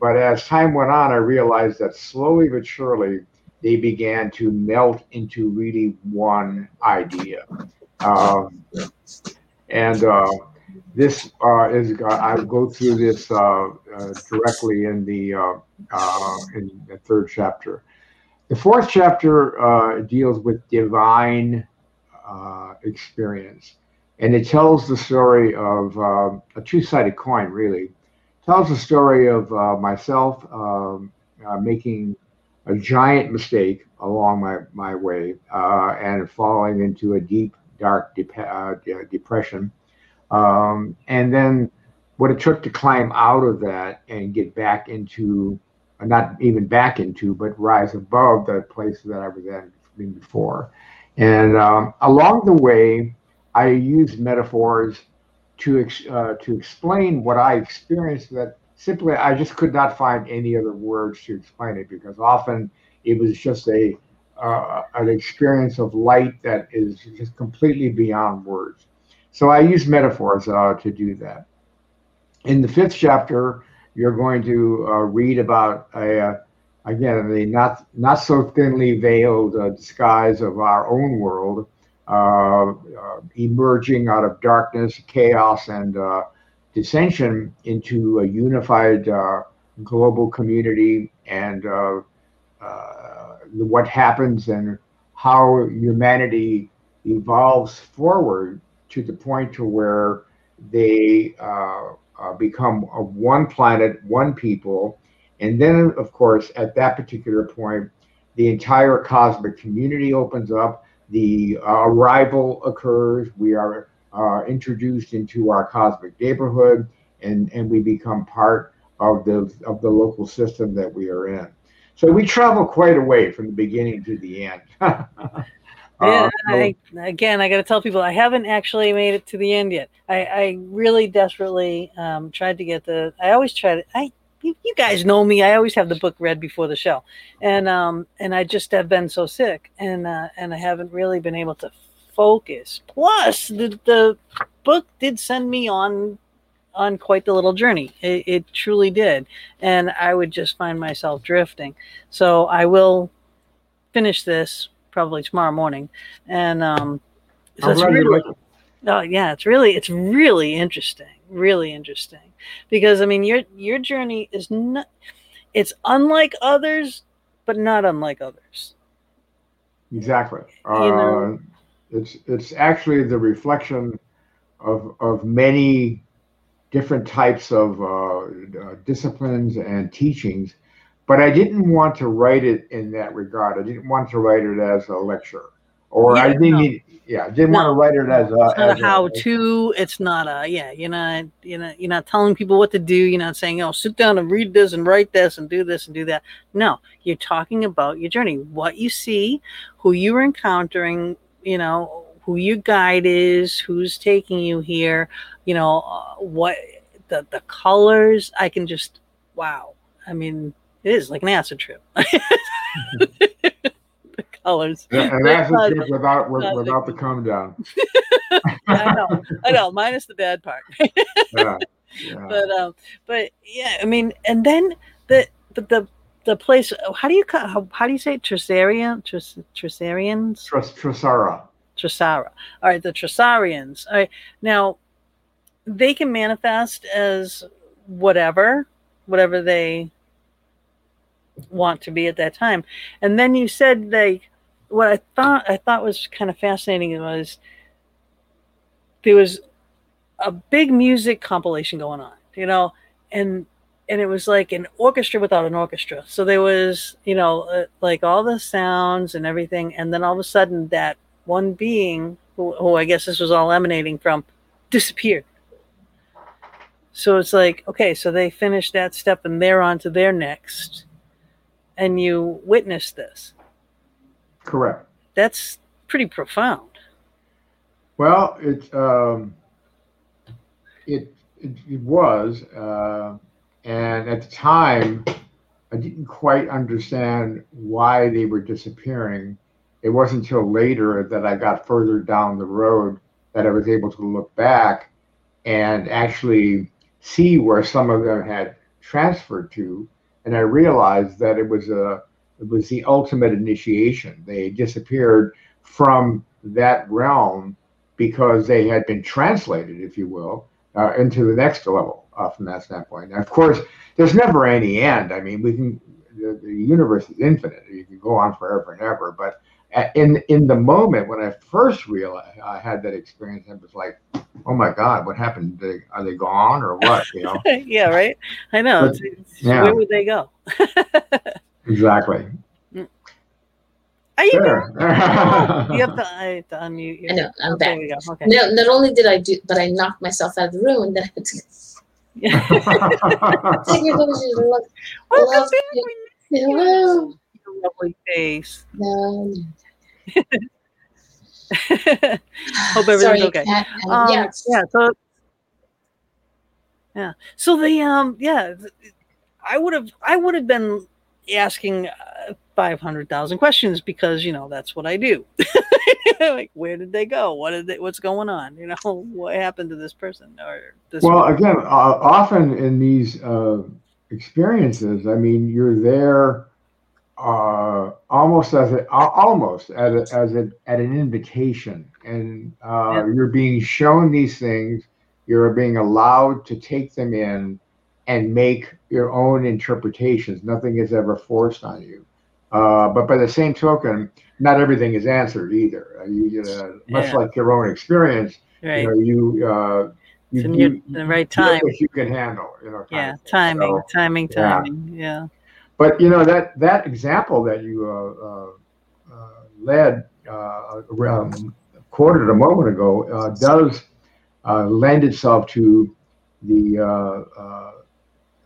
Speaker 4: but as time went on, I realized that slowly but surely they began to melt into really one idea. Um, and uh, this uh, is I go through this uh, uh directly in the uh, uh, in the third chapter. The fourth chapter deals with divine experience and it tells the story of uh, a two-sided coin, really. Tells the story of uh, myself um, uh, making a giant mistake along my, my way uh, and falling into a deep, dark uh, depression. Um, and then what it took to climb out of that and get back into, not even back into, but rise above the place that I was in before. And um, along the way, I use metaphors to ex, uh, to explain what I experienced that simply I just could not find any other words to explain it because often it was just a uh, an experience of light that is just completely beyond words. So I use metaphors uh, to do that. In the fifth chapter, you're going to uh, read about a uh, again the not not so thinly veiled uh, disguise of our own world emerging out of darkness, chaos, and uh, dissension into a unified global community and what happens and how humanity evolves forward to the point to where they uh, uh, become one planet, one people, and then of course at that particular point, the entire cosmic community opens up the arrival occurs. We are uh, introduced into our cosmic neighborhood, and and we become part of the of the local system that we are in. So we travel quite a way from the beginning to the end.
Speaker 1: Yeah, uh, I, again, I got to tell people I haven't actually made it to the end yet. I, I really desperately um, tried to get the. I always try to. I you, you guys know me. I always have the book read before the show, and um, and I just have been so sick, and uh, and I haven't really been able to focus. Plus, the the book did send me on on quite the little journey. It, it, truly did. And I would just find myself drifting. So I will finish this probably tomorrow morning. And um, so it's really, oh, yeah, it's really, it's really interesting. Really interesting because I mean your your journey is not it's unlike others, but not unlike others.
Speaker 4: Exactly. You know? uh, it's it's actually the reflection of of many different types of uh, uh, disciplines and teachings, but I didn't want to write it in that regard. I didn't want to write it as a lecture or yeah, I didn't no. need, yeah, I didn't no, want to write it as a,
Speaker 1: not a how to. It's not a yeah. You're not you know you're not telling people what to do. You're not saying oh sit down and read this and write this and do this and do that. No, you're talking about your journey, what you see, who you're encountering. You know who your guide is, who's taking you here. You know uh, what the the colors. I can just wow. I mean, it is like an acid trip. colors.
Speaker 4: And that's a trip without without the come down.
Speaker 1: yeah, I know, I know, minus the bad part. yeah, yeah. But um, but yeah, I mean, and then the but the the place. How do you how, how do you say Tresarian? Tres, Tresarians?
Speaker 4: Tres, Tresara.
Speaker 1: Tresara. All right, the Tresarians. All right, now they can manifest as whatever, whatever they want to be at that time. And then you said like what I thought I thought was kind of fascinating was there was a big music compilation going on, you know, and and it was like an orchestra without an orchestra. So there was, you know, uh, like all the sounds and everything, and then all of a sudden that one being, who, who I guess this was all emanating from, disappeared. So it's like, okay, so they finished that step and they're on to their next, and you witness this.
Speaker 4: Correct.
Speaker 1: That's pretty profound.
Speaker 4: Well, it um, it, it it was, uh, and at the time, I didn't quite understand why they were disappearing. It wasn't until later that I got further down the road that I was able to look back and actually see where some of them had transferred to, and I realized that it was a it was the ultimate initiation. They disappeared from that realm because they had been translated, if you will, uh, into the next level uh, from that standpoint. And of course, there's never any end. I mean, we can the, the universe is infinite. You can go on forever and ever. But in in the moment when I first realized I had that experience, I was like, oh my God, what happened? They, are they gone or what? You know?
Speaker 1: yeah, right. I know.
Speaker 4: But, yeah.
Speaker 1: Where would they go?
Speaker 4: exactly.
Speaker 1: Are you?
Speaker 4: Sure.
Speaker 1: Oh, you have to, I have to unmute you.
Speaker 2: I know, I'm
Speaker 1: There
Speaker 2: back.
Speaker 1: we go. Okay.
Speaker 2: No, not only did I do, but I knocked myself out of the room, and then I had to take your pictures and look.
Speaker 1: Welcome
Speaker 2: Love
Speaker 1: back.
Speaker 2: you.
Speaker 1: We miss you.
Speaker 2: Hello.
Speaker 1: Your lovely face.
Speaker 2: No, no.
Speaker 1: Hope everything's
Speaker 2: Sorry,
Speaker 1: okay.
Speaker 2: Kat. Um,
Speaker 1: Um,
Speaker 2: yeah,
Speaker 1: yeah. So yeah. So the um yeah, I would have I would have been asking uh, five hundred thousand questions because you know that's what I do. like where did they go? What did they? What's going on? You know what happened to this person or this?
Speaker 4: Well, again, uh, often in these uh, experiences, I mean, you're there uh, almost as a, almost at a, as a, at an invitation, and uh,
Speaker 1: Yeah.
Speaker 4: you're being shown these things. You're being allowed to take them in and make your own interpretations. Nothing is ever forced on you. Uh, but by the same token, not everything is answered either. Uh, you, uh, much
Speaker 1: Yeah.
Speaker 4: like your own experience,
Speaker 1: right.
Speaker 4: you know, you uh, you,
Speaker 1: in
Speaker 4: you,
Speaker 1: the right time.
Speaker 4: what you can handle. You know.
Speaker 1: Yeah. Timing.
Speaker 4: So,
Speaker 1: timing. Timing. Yeah.
Speaker 4: but you know that that example that you uh, uh, uh, led quoted a moment ago uh, does uh, lend itself to the uh, uh,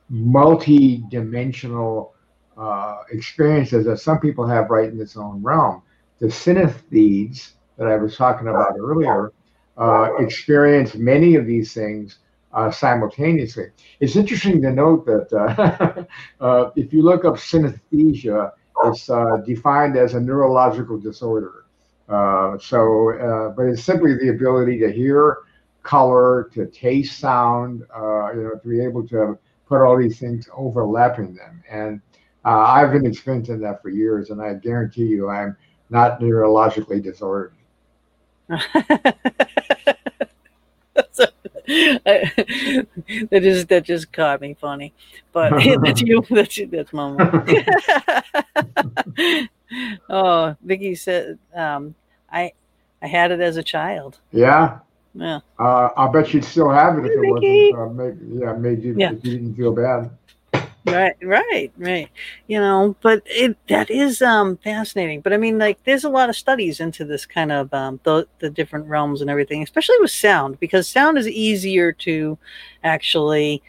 Speaker 4: multi-dimensional uh, experiences that some people have right in this own realm. The synesthetes that I was talking about earlier uh, experience many of these things uh, simultaneously. It's interesting to note that uh, uh, if you look up synesthesia, it's uh, defined as a neurological disorder. So, but it's simply the ability to hear color, to taste sound, you know, to be able to put all these things overlapping them. And uh, I've been experiencing that for years, and I guarantee you, I'm not neurologically disordered.
Speaker 1: I- that just that just caught me funny, but that's you. That's you. That's mama. oh, Vicky said, um, "I I had it as a child."
Speaker 4: Yeah,
Speaker 1: Yeah,
Speaker 4: uh, I bet you'd still have it if it wasn't. Uh, made, yeah, made you
Speaker 1: Yeah.
Speaker 4: you didn't feel bad.
Speaker 1: right, right, right. You know, but it that is um fascinating. But I mean, like, there's a lot of studies into this kind of um the the different realms and everything, especially with sound, because sound is easier to actually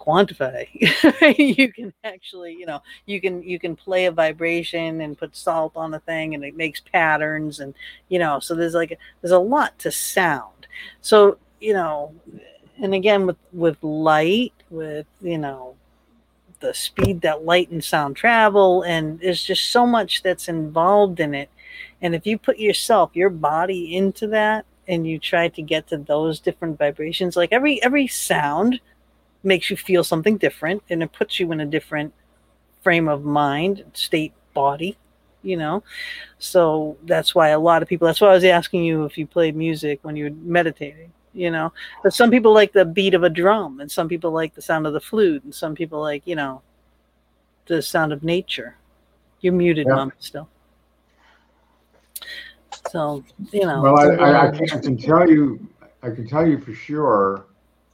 Speaker 1: quantify. You can actually you know you can you can play a vibration and put salt on a thing and it makes patterns and you know so there's like there's a lot to sound. So you know and again with with light with you know the speed that light and sound travel and there's just so much that's involved in it. And if you put yourself your body into that and you try to get to those different vibrations like every every sound makes you feel something different and it puts you in a different frame of mind state body you know so that's why a lot of people that's why i was asking you if you played music when you were meditating you know. But some people like the beat of a drum, and some people like the sound of the flute, and some people like you know the sound of nature. You're muted,
Speaker 4: Yeah.
Speaker 1: mom, still. So you know.
Speaker 4: Well, I, I, I can tell you, I can tell you for sure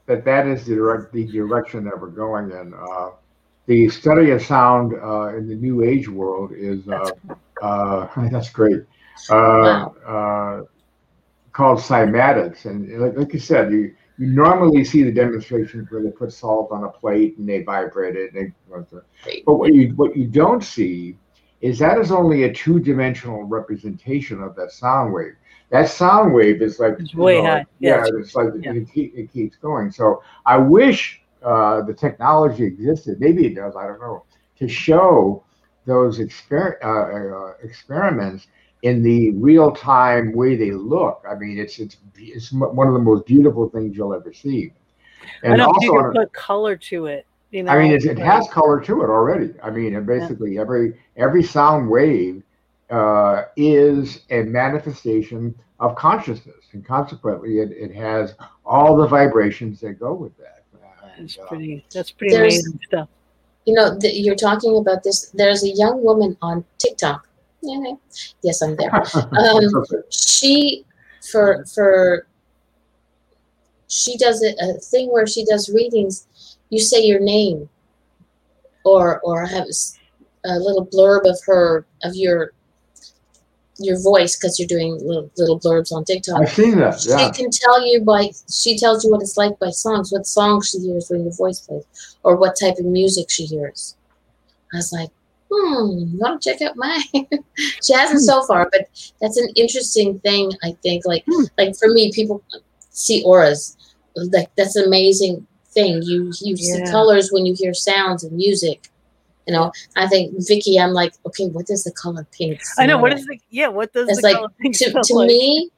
Speaker 4: that that is the direct the direction that we're going in. Uh, the study of sound uh, in the New Age world is uh, uh, that's great. Uh, uh, called cymatics, and like, like you said, you you normally see the demonstrations where they put salt on a plate and they vibrate it. And they, but what you what you don't see is that is only a two dimensional representation of that sound wave. That sound wave is like
Speaker 1: It's way
Speaker 4: know,
Speaker 1: high.
Speaker 4: Yeah,
Speaker 1: Yes.
Speaker 4: it's like
Speaker 1: Yeah.
Speaker 4: it, keep, it keeps going. So I wish uh, the technology existed. Maybe it does. I don't know to show those exper- uh, uh, experiments in the real time way they look. I mean, it's it's it's one of the most beautiful things you'll ever see.
Speaker 1: I
Speaker 4: And
Speaker 1: know
Speaker 4: also,
Speaker 1: you can put color to it. You know,
Speaker 4: I mean, it's, it has color to it already. I mean, and basically every every sound wave uh, is a manifestation of consciousness, and consequently, it, it has all the vibrations that go with that.
Speaker 1: It's
Speaker 4: And, uh,
Speaker 1: pretty. That's pretty amazing stuff.
Speaker 2: You know, th- you're talking about this. There's a young woman on TikTok. Yeah, yes, I'm there. Um, she for for she does a, a thing where she does readings you say your name or or have a little blurb of her of your your voice because you're doing little, little blurbs on tiktok
Speaker 4: I've seen that. Yeah.
Speaker 2: she can tell you by she tells you what it's like by songs what songs she hears when your voice plays or what type of music she hears i was like hmm you want to check out mine she hasn't so far but that's an interesting thing i think like
Speaker 1: Hmm.
Speaker 2: like for me people see auras like that's an amazing thing you you see colors when you hear sounds and music you know i think vicky i'm like okay what does the color pink
Speaker 1: I know. What
Speaker 2: like?
Speaker 1: is the yeah? What does
Speaker 2: It's
Speaker 1: the
Speaker 2: like
Speaker 1: color pink
Speaker 2: to, to
Speaker 1: like?
Speaker 2: me,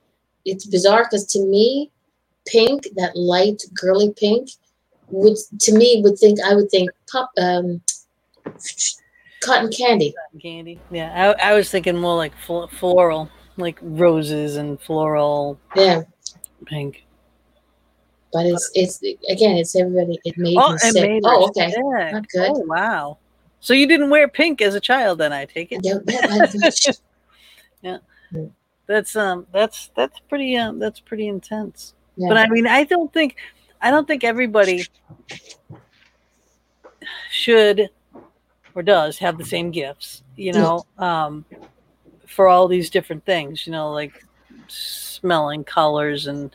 Speaker 2: it's bizarre because to me, pink, that light girly pink, would to me would think I would think pop um, cotton candy.
Speaker 1: candy. Yeah, I, I was thinking more like fl- floral, like roses and floral
Speaker 2: Yeah,
Speaker 1: pink.
Speaker 2: but it's it's again, it's everybody. It made
Speaker 1: Oh,
Speaker 2: me sick.
Speaker 1: made
Speaker 2: Oh, okay.
Speaker 1: sick.
Speaker 2: Not good.
Speaker 1: Oh, wow. So you didn't wear pink as a child, then I take it.
Speaker 2: don't
Speaker 1: That's um, that's that's pretty um, that's pretty intense.
Speaker 2: yeah.
Speaker 1: But I mean, I don't think, I don't think everybody should or does have the same gifts. You know, um, for all these different things. You know, like smelling colors and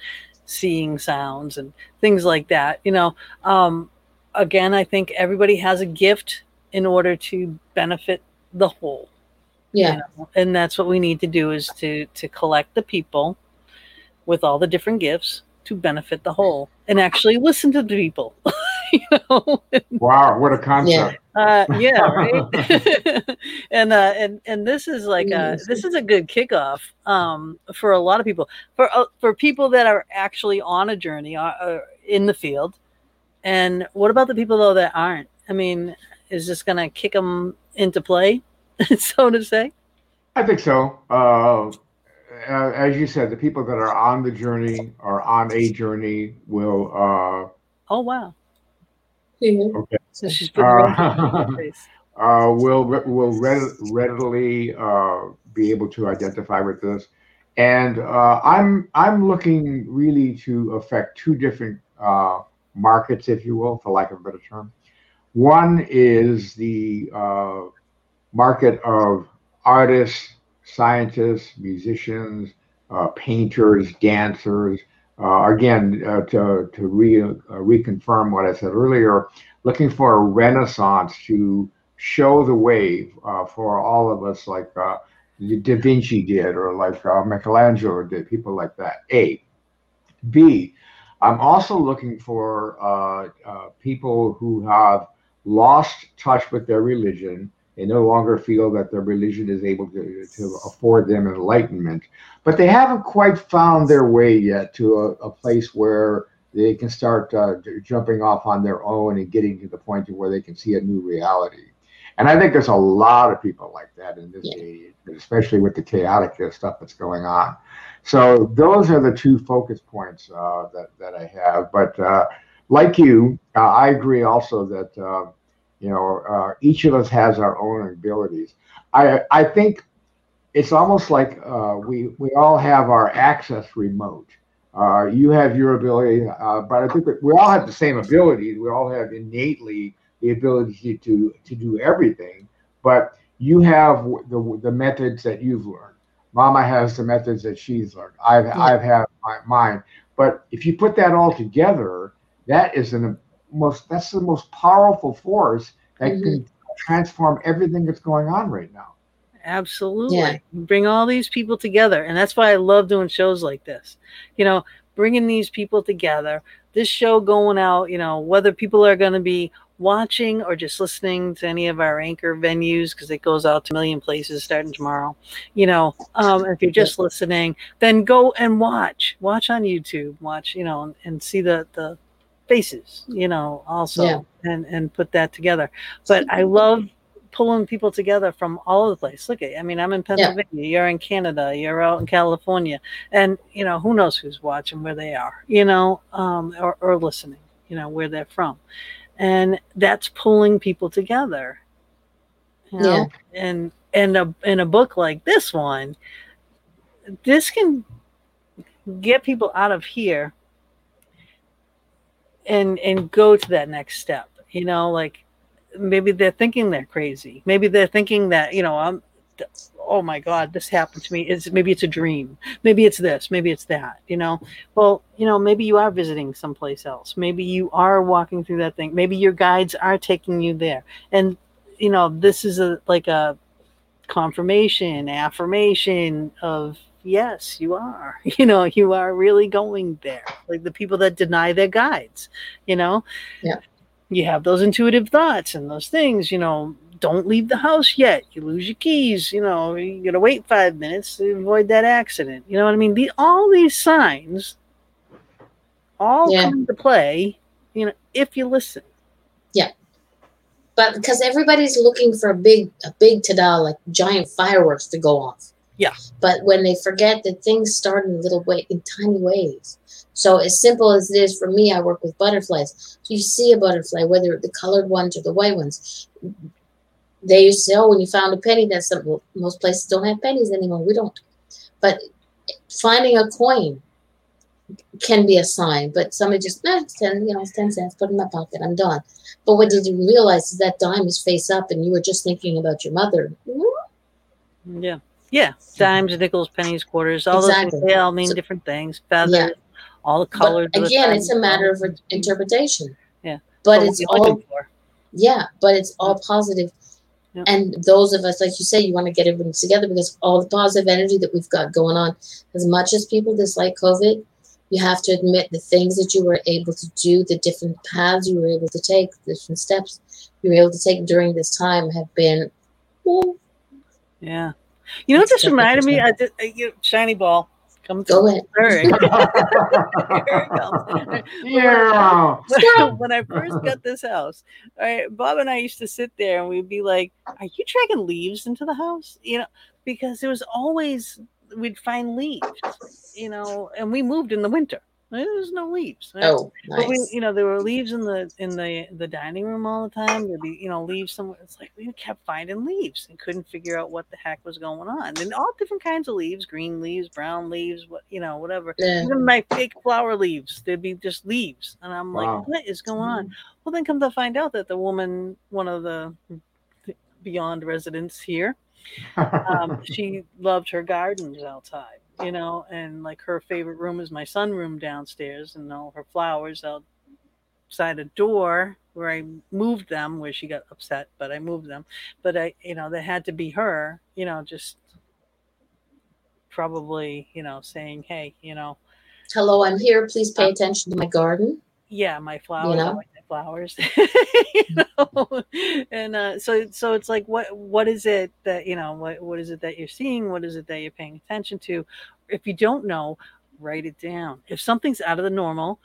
Speaker 1: seeing sounds and things like that. You know, um, again, I think everybody has a gift in order to benefit the whole.
Speaker 2: yeah,
Speaker 1: you know, and that's what we need to do is to to collect the people with all the different gifts to benefit the whole and actually listen to the people you know?
Speaker 4: Wow, what a concept.
Speaker 1: uh yeah right? And uh and and this is like a this is a good kickoff um for a lot of people. For uh, for people that are actually on a journey uh, uh, in the field. And what about the people though that aren't? I mean is this gonna kick them into play so to say
Speaker 4: I think so. Uh, uh, as you said, the people that are on the journey or on a journey will. Uh,
Speaker 1: oh wow
Speaker 4: okay.
Speaker 1: So she's putting
Speaker 4: Uh,
Speaker 1: roses on her face.
Speaker 4: uh, will will read- readily uh, be able to identify with this, and uh, I'm I'm looking really to affect two different uh, markets, if you will, for lack of a better term. One is the uh, market of artists, scientists, musicians, uh, painters, dancers. Uh, again, uh, to to re, uh, reconfirm what I said earlier, looking for a renaissance to show the wave uh, for all of us, like Da Vinci did, or like Michelangelo did, people like that. A. B. I'm also looking for people who have lost touch with their religion. They no longer feel that their religion is able to, to afford them enlightenment, but they haven't quite found their way yet to a, a place where they can start uh, jumping off on their own and getting to the point to where they can see a new reality. And I think there's a lot of people like that in this
Speaker 2: Yeah.
Speaker 4: age, especially with the chaotic stuff that's going on. So those are the two focus points uh, that that I have. But uh, like you, uh, I agree also that uh, you know uh, each of us has our own abilities. I I think it's almost like uh, we we all have our access remote. Uh, you have your ability, uh, but I think that we all have the same ability. We all have innately the ability to to do everything, but you have the the methods that you've learned. Mama has the methods that she's learned. I've
Speaker 2: Yeah.
Speaker 4: I've had my, mine. But if you put that all together, that is an most that's the most powerful force that
Speaker 2: Mhm.
Speaker 4: can transform everything that's going on right now.
Speaker 1: Absolutely.
Speaker 2: Yeah.
Speaker 1: Bring all these people together. And that's why I love doing shows like this. You know, bringing these people together. This show going out, you know, whether people are going to be watching or just listening to any of our anchor venues because it goes out to a million places starting tomorrow. You know, um, if you're just listening, then go and watch. Watch on YouTube. Watch, you know, and, and see the the faces, you know, also
Speaker 2: Yeah.
Speaker 1: and and put that together. But I love pulling people together from all over the place. Look at, I mean, I'm in Pennsylvania, you're in Canada, you're out in California, and you know, who knows who's watching where they are, you know, um, or, or listening, you know, where they're from, and that's pulling people together. You know? and and a in a book like this one, this can get people out of here and and go to that next step. You know, like maybe they're thinking they're crazy. Maybe they're thinking that, you know, I'm oh my god, this happened to me. Is maybe it's a dream. Maybe it's this, maybe it's that, you know. Well, you know, maybe you are visiting someplace else. Maybe you are walking through that thing. Maybe your guides are taking you there. And you know, this is a like a confirmation, affirmation of yes, you are. You know, you are really going there. Like the people that deny their guides, you know?
Speaker 2: Yeah.
Speaker 1: You have those intuitive thoughts and those things, you know, don't leave the house yet. You lose your keys, you know, you gotta wait five minutes to avoid that accident. You know what I mean? The, all these signs all
Speaker 2: Yeah.
Speaker 1: come into play, you know, if you listen. Yeah.
Speaker 2: But because everybody's looking for a big a big tada like giant fireworks to go off
Speaker 1: Yeah.
Speaker 2: but when they forget that things start in little way in tiny ways so as simple as it is for me i work with butterflies so you see a butterfly whether the colored ones or the white ones they used to say oh when you found a penny that's something well, most places don't have pennies anymore we don't but finding a coin can be a sign, but somebody just, eh, it's 10, you know, it's 10 cents, put it in my pocket, I'm done. But what did you realize is that dime is face up and you were just thinking about your mother.
Speaker 1: Yeah. Yeah. Dimes, nickels, pennies, quarters, all those
Speaker 2: Exactly.
Speaker 1: things, they all mean
Speaker 2: So-
Speaker 1: different things. Feathers, all the
Speaker 2: But
Speaker 1: colors. the
Speaker 2: again, it's a matter of interpretation.
Speaker 1: Yeah.
Speaker 2: But it's all, yeah, but it's all positive.
Speaker 1: Yeah.
Speaker 2: And those of us, like you say, you want to get everything together because all the positive energy that we've got going on, as much as people dislike COVID, you have to admit the things that you were able to do, the different paths you were able to take, the different steps you were able to take during this time have been, well,
Speaker 1: Yeah. You know what
Speaker 2: It's
Speaker 1: this reminded me? I did, uh, you know, shiny ball. Come
Speaker 2: go ahead.
Speaker 1: Here it comes.
Speaker 4: yeah.
Speaker 1: when I first got this house, all right, Bob and I used to sit there and we'd be like, Are you dragging leaves into the house? You know, because there was always we'd find leaves, you know, and we moved in the winter. There was no leaves.
Speaker 2: Oh,
Speaker 1: But we,
Speaker 2: nice.
Speaker 1: you know, there were leaves in the in the the dining room all the time. There'd be, you know, leaves somewhere. It's like we kept finding leaves and couldn't figure out what the heck was going on. And all different kinds of leaves, green leaves, brown leaves, what you know, whatever.
Speaker 2: Yeah.
Speaker 1: Even my fake flower leaves, there'd be just leaves, and I'm
Speaker 4: Wow.
Speaker 1: like, what is going on? Well, then come to find out that the woman, one of the beyond residents here, um, she loved her gardens outside, you know, and like her favorite room is my sunroom downstairs, and all her flowers outside a door where I moved them, where she got upset, but I moved them. But I, you know, that had to be her, you know, just probably, you know, saying, hey, you know,
Speaker 2: Hello, I'm here. Please pay uh, attention to my garden.
Speaker 1: yeah my flowers I
Speaker 2: know?
Speaker 1: Flowers you know? And uh so so it's like what what is it that you know what what is it that you're seeing? What is it that you're paying attention to? If you don't know write it down. If something's out of the normal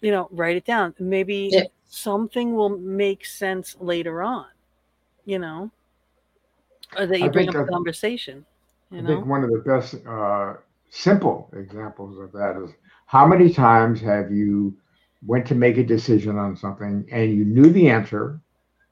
Speaker 1: you know write it down. Maybe
Speaker 2: Yeah.
Speaker 1: something will make sense later on you know, or that
Speaker 4: I
Speaker 1: you bring up
Speaker 4: that-
Speaker 1: conversation. You
Speaker 4: I
Speaker 1: know,
Speaker 4: think one of the best uh, simple examples of that is how many times have you went to make a decision on something and you knew the answer,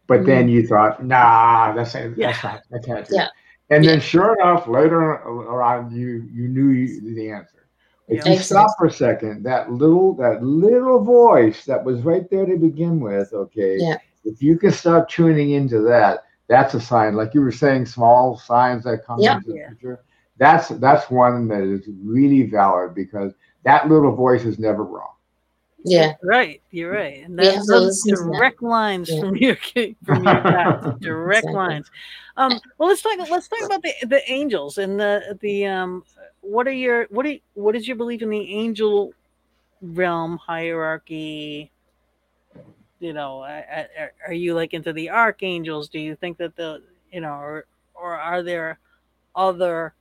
Speaker 4: but then mm-hmm. you thought, nah, that's that's
Speaker 1: Yeah.
Speaker 4: not I can't do
Speaker 2: Yeah.
Speaker 4: And then sure enough, later on you you knew the answer. If
Speaker 1: Yeah.
Speaker 4: you stop for a second, that little that little voice that was right there to begin with, okay,
Speaker 2: Yeah.
Speaker 4: if you can start tuning into that, that's a sign. Like you were saying, small signs that come
Speaker 2: Yeah.
Speaker 4: into the
Speaker 1: Yeah.
Speaker 4: picture. That's that's one that is really valid because that little voice is never wrong.
Speaker 2: Yeah.
Speaker 1: right? You're right, and that's
Speaker 2: listen that.
Speaker 1: direct lines
Speaker 2: Yeah.
Speaker 1: from your from your guys, direct
Speaker 2: Exactly.
Speaker 1: lines. Um, well, let's talk. Let's talk about the the angels and the the um. What are your what are what is your belief in the angel realm hierarchy? You know, are, are you like into the archangels? Do you think that the you know, or or are there other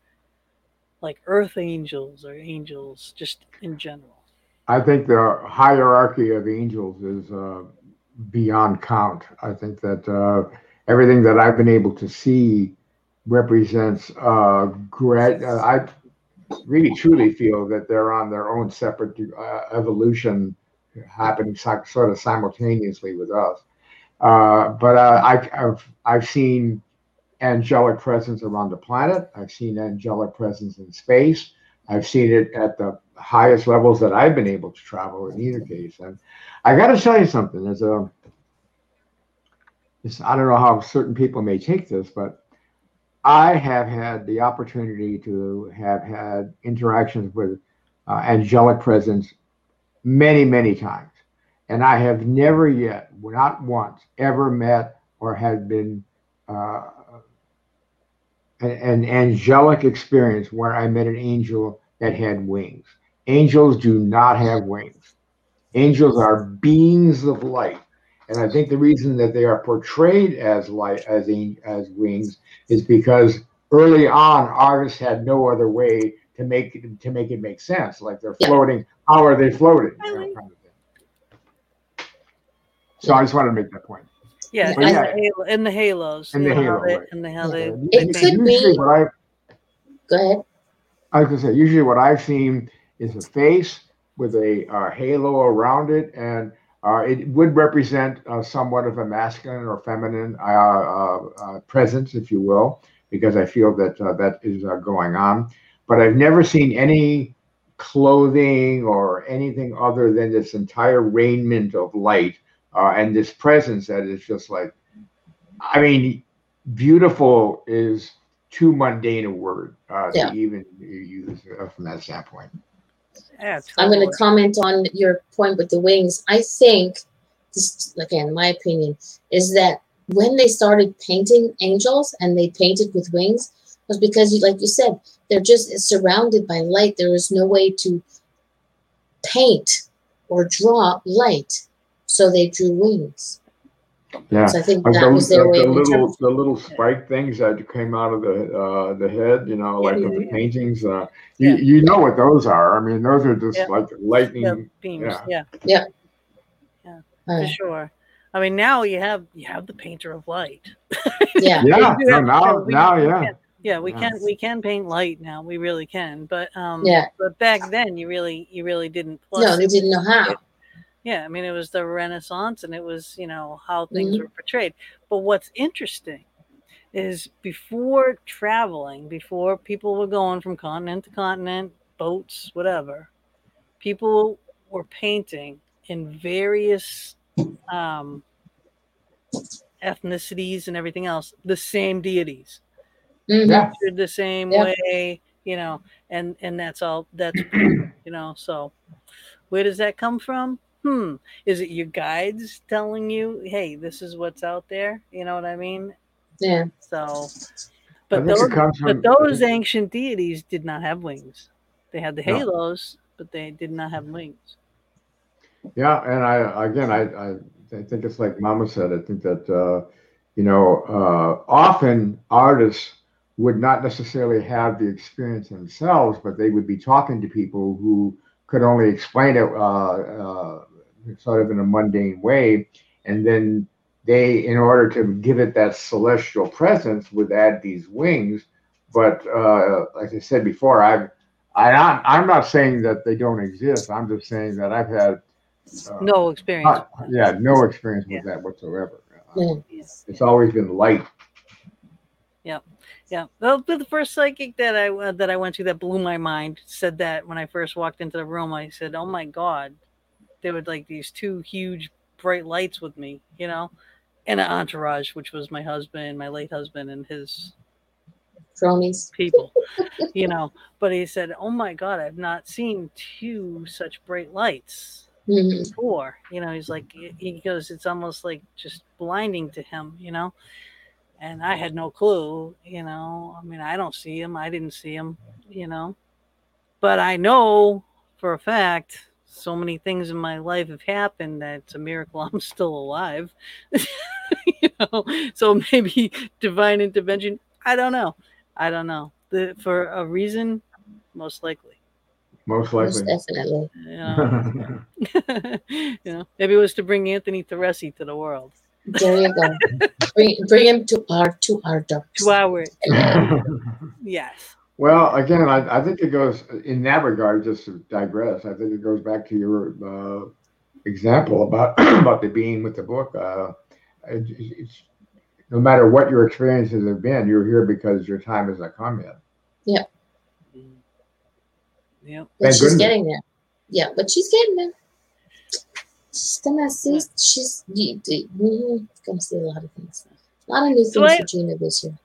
Speaker 1: like earth angels or angels just in general?
Speaker 4: I think the hierarchy of angels is uh, beyond count. I think that uh, everything that I've been able to see represents uh. Uh, I really truly feel that they're on their own separate uh, evolution happening sort of simultaneously with us. Uh, but I, I've I've seen angelic presence around the planet. I've seen angelic presence in space. I've seen it at the highest levels that I've been able to travel in either case. And I got to tell you something. As a, I don't know how certain people may take this, but I have had the opportunity to have had interactions with uh, angelic presence many, many times. And I have never yet, not once, ever met or had been uh, an, an angelic experience where I met an angel that had wings. Angels do not have wings. Angels are beings of light. And I think the reason that they are portrayed as light as as wings is because early on artists had no other way to make it to make it make sense. Like they're
Speaker 2: Yeah.
Speaker 4: floating. How are they floating? Kind of. So I just wanted to make that point.
Speaker 1: Yeah,
Speaker 2: Yeah,
Speaker 1: and,
Speaker 4: I-
Speaker 1: the halo, and the halos,
Speaker 4: And the
Speaker 1: know,
Speaker 4: halo, right.
Speaker 1: and the, how they,
Speaker 4: Yeah.
Speaker 1: they
Speaker 2: It
Speaker 1: paint-
Speaker 2: could be-
Speaker 4: Usually what I
Speaker 2: Go ahead.
Speaker 4: I was gonna say, usually what I've seen is a face with a uh, halo around it, and uh, it would represent uh, somewhat of a masculine or feminine uh, uh, uh, presence, if you will, because I feel that uh, that is uh, going on. But I've never seen any clothing or anything other than this entire raiment of light uh, and this presence that is just like, I mean, beautiful is too mundane a word uh,
Speaker 2: Yeah.
Speaker 4: to even use uh, from that standpoint.
Speaker 1: yeah,
Speaker 2: I'm going to comment on your point with the wings. I think, this again, my opinion is that when they started painting angels and they painted with wings was because, you, like you said, they're just surrounded by light. There is no way to paint or draw light, so they drew wings.
Speaker 4: Yeah.
Speaker 2: So I think that
Speaker 4: the,
Speaker 2: was their
Speaker 4: like
Speaker 2: way
Speaker 4: the
Speaker 2: of
Speaker 4: little
Speaker 2: interpreting.
Speaker 4: the little spike things that came out of the uh, the head, you know, like of the
Speaker 1: Yeah.
Speaker 4: paintings. Uh, you,
Speaker 1: Yeah.
Speaker 4: you know what those are. I mean, those are just
Speaker 1: Yeah.
Speaker 4: like lightning.
Speaker 1: yeah, beams,
Speaker 4: yeah.
Speaker 1: yeah, yeah, for
Speaker 2: Uh,
Speaker 1: sure. I mean, now you have you have the painter of light.
Speaker 2: yeah,
Speaker 4: Yeah,
Speaker 1: We
Speaker 4: no, now,
Speaker 1: we-
Speaker 4: now, yeah.
Speaker 1: can- yeah, we
Speaker 4: Yeah.
Speaker 1: can we can paint light now. We really can, but um,
Speaker 2: Yeah.
Speaker 1: but back then you really you really didn't. Plus,
Speaker 2: no, they didn't know how.
Speaker 1: Yeah, I mean, it was the Renaissance and it was, you know, how things
Speaker 2: Mhm.
Speaker 1: were portrayed. But what's interesting is before traveling, before people were going from continent to continent, boats, whatever, people were painting in various um, ethnicities and everything else the same deities
Speaker 2: Mhm.
Speaker 4: Yeah.
Speaker 1: pictured the same
Speaker 2: Yeah.
Speaker 1: way, you know, and and that's all. That's you know. So where does that come from? Hmm. Is it your guides telling you, "Hey, this is what's out there"? You know what I mean?
Speaker 2: Yeah.
Speaker 1: So, but those,
Speaker 4: it from
Speaker 1: but those ancient deities did not have wings. They had the
Speaker 4: No.
Speaker 1: halos, but they did not have wings.
Speaker 4: Yeah, and I again, I, I I think it's like Mama said. I think that uh, you know, uh, often artists would not necessarily have the experience themselves, but they would be talking to people who could only explain it uh, uh, sort of in a mundane way, and then they, in order to give it that celestial presence, would add these wings. But uh, like I said before, I've I, I'm, I'm not saying that they don't exist. I'm just saying that I've had uh,
Speaker 1: No experience.
Speaker 4: not- yeah, no experience with that whatsoever. Uh,
Speaker 2: Yeah.
Speaker 4: It's always been light.
Speaker 1: Yeah, yeah. well, the the first psychic that I uh, that I went to that blew my mind said that when I first walked into the room, I said, "Oh my god, there were like these two huge bright lights with me, you know, and an entourage, which was my husband, my late husband, and his
Speaker 2: Cronies.
Speaker 1: people, you know." But he said, "Oh my god, I've not seen two such bright lights
Speaker 2: Mhm.
Speaker 1: before." You know, he's like, he goes, "It's almost like just blinding to him," you know and I had no clue, you know. I mean, I don't see him. I didn't see him, you know. But I know for a fact so many things in my life have happened that it's a miracle I'm still alive. you know, so maybe divine intervention. I don't know. I don't know. The, for a reason, most likely.
Speaker 4: Most
Speaker 2: Most
Speaker 4: likely.
Speaker 2: definitely.
Speaker 1: You know, you know, maybe it was to bring Anthony Teresi to the world.
Speaker 2: There you go. bring, bring him to our to our dark
Speaker 1: To our yes.
Speaker 4: Well, again, I, I think it goes in that regard. Just to digress, I think it goes back to your uh, example about about the being with the book. Uh, it, it's, no matter what your experiences have been, you're here because your time hasn't come yet.
Speaker 1: Yeah.
Speaker 2: Yeah.
Speaker 4: But
Speaker 2: she's
Speaker 4: goodness.
Speaker 2: getting there. Yeah, but she's getting there. She's gonna see. She's you, you, gonna see a lot of things. A lot of new things
Speaker 1: So I-
Speaker 2: for Gina this year.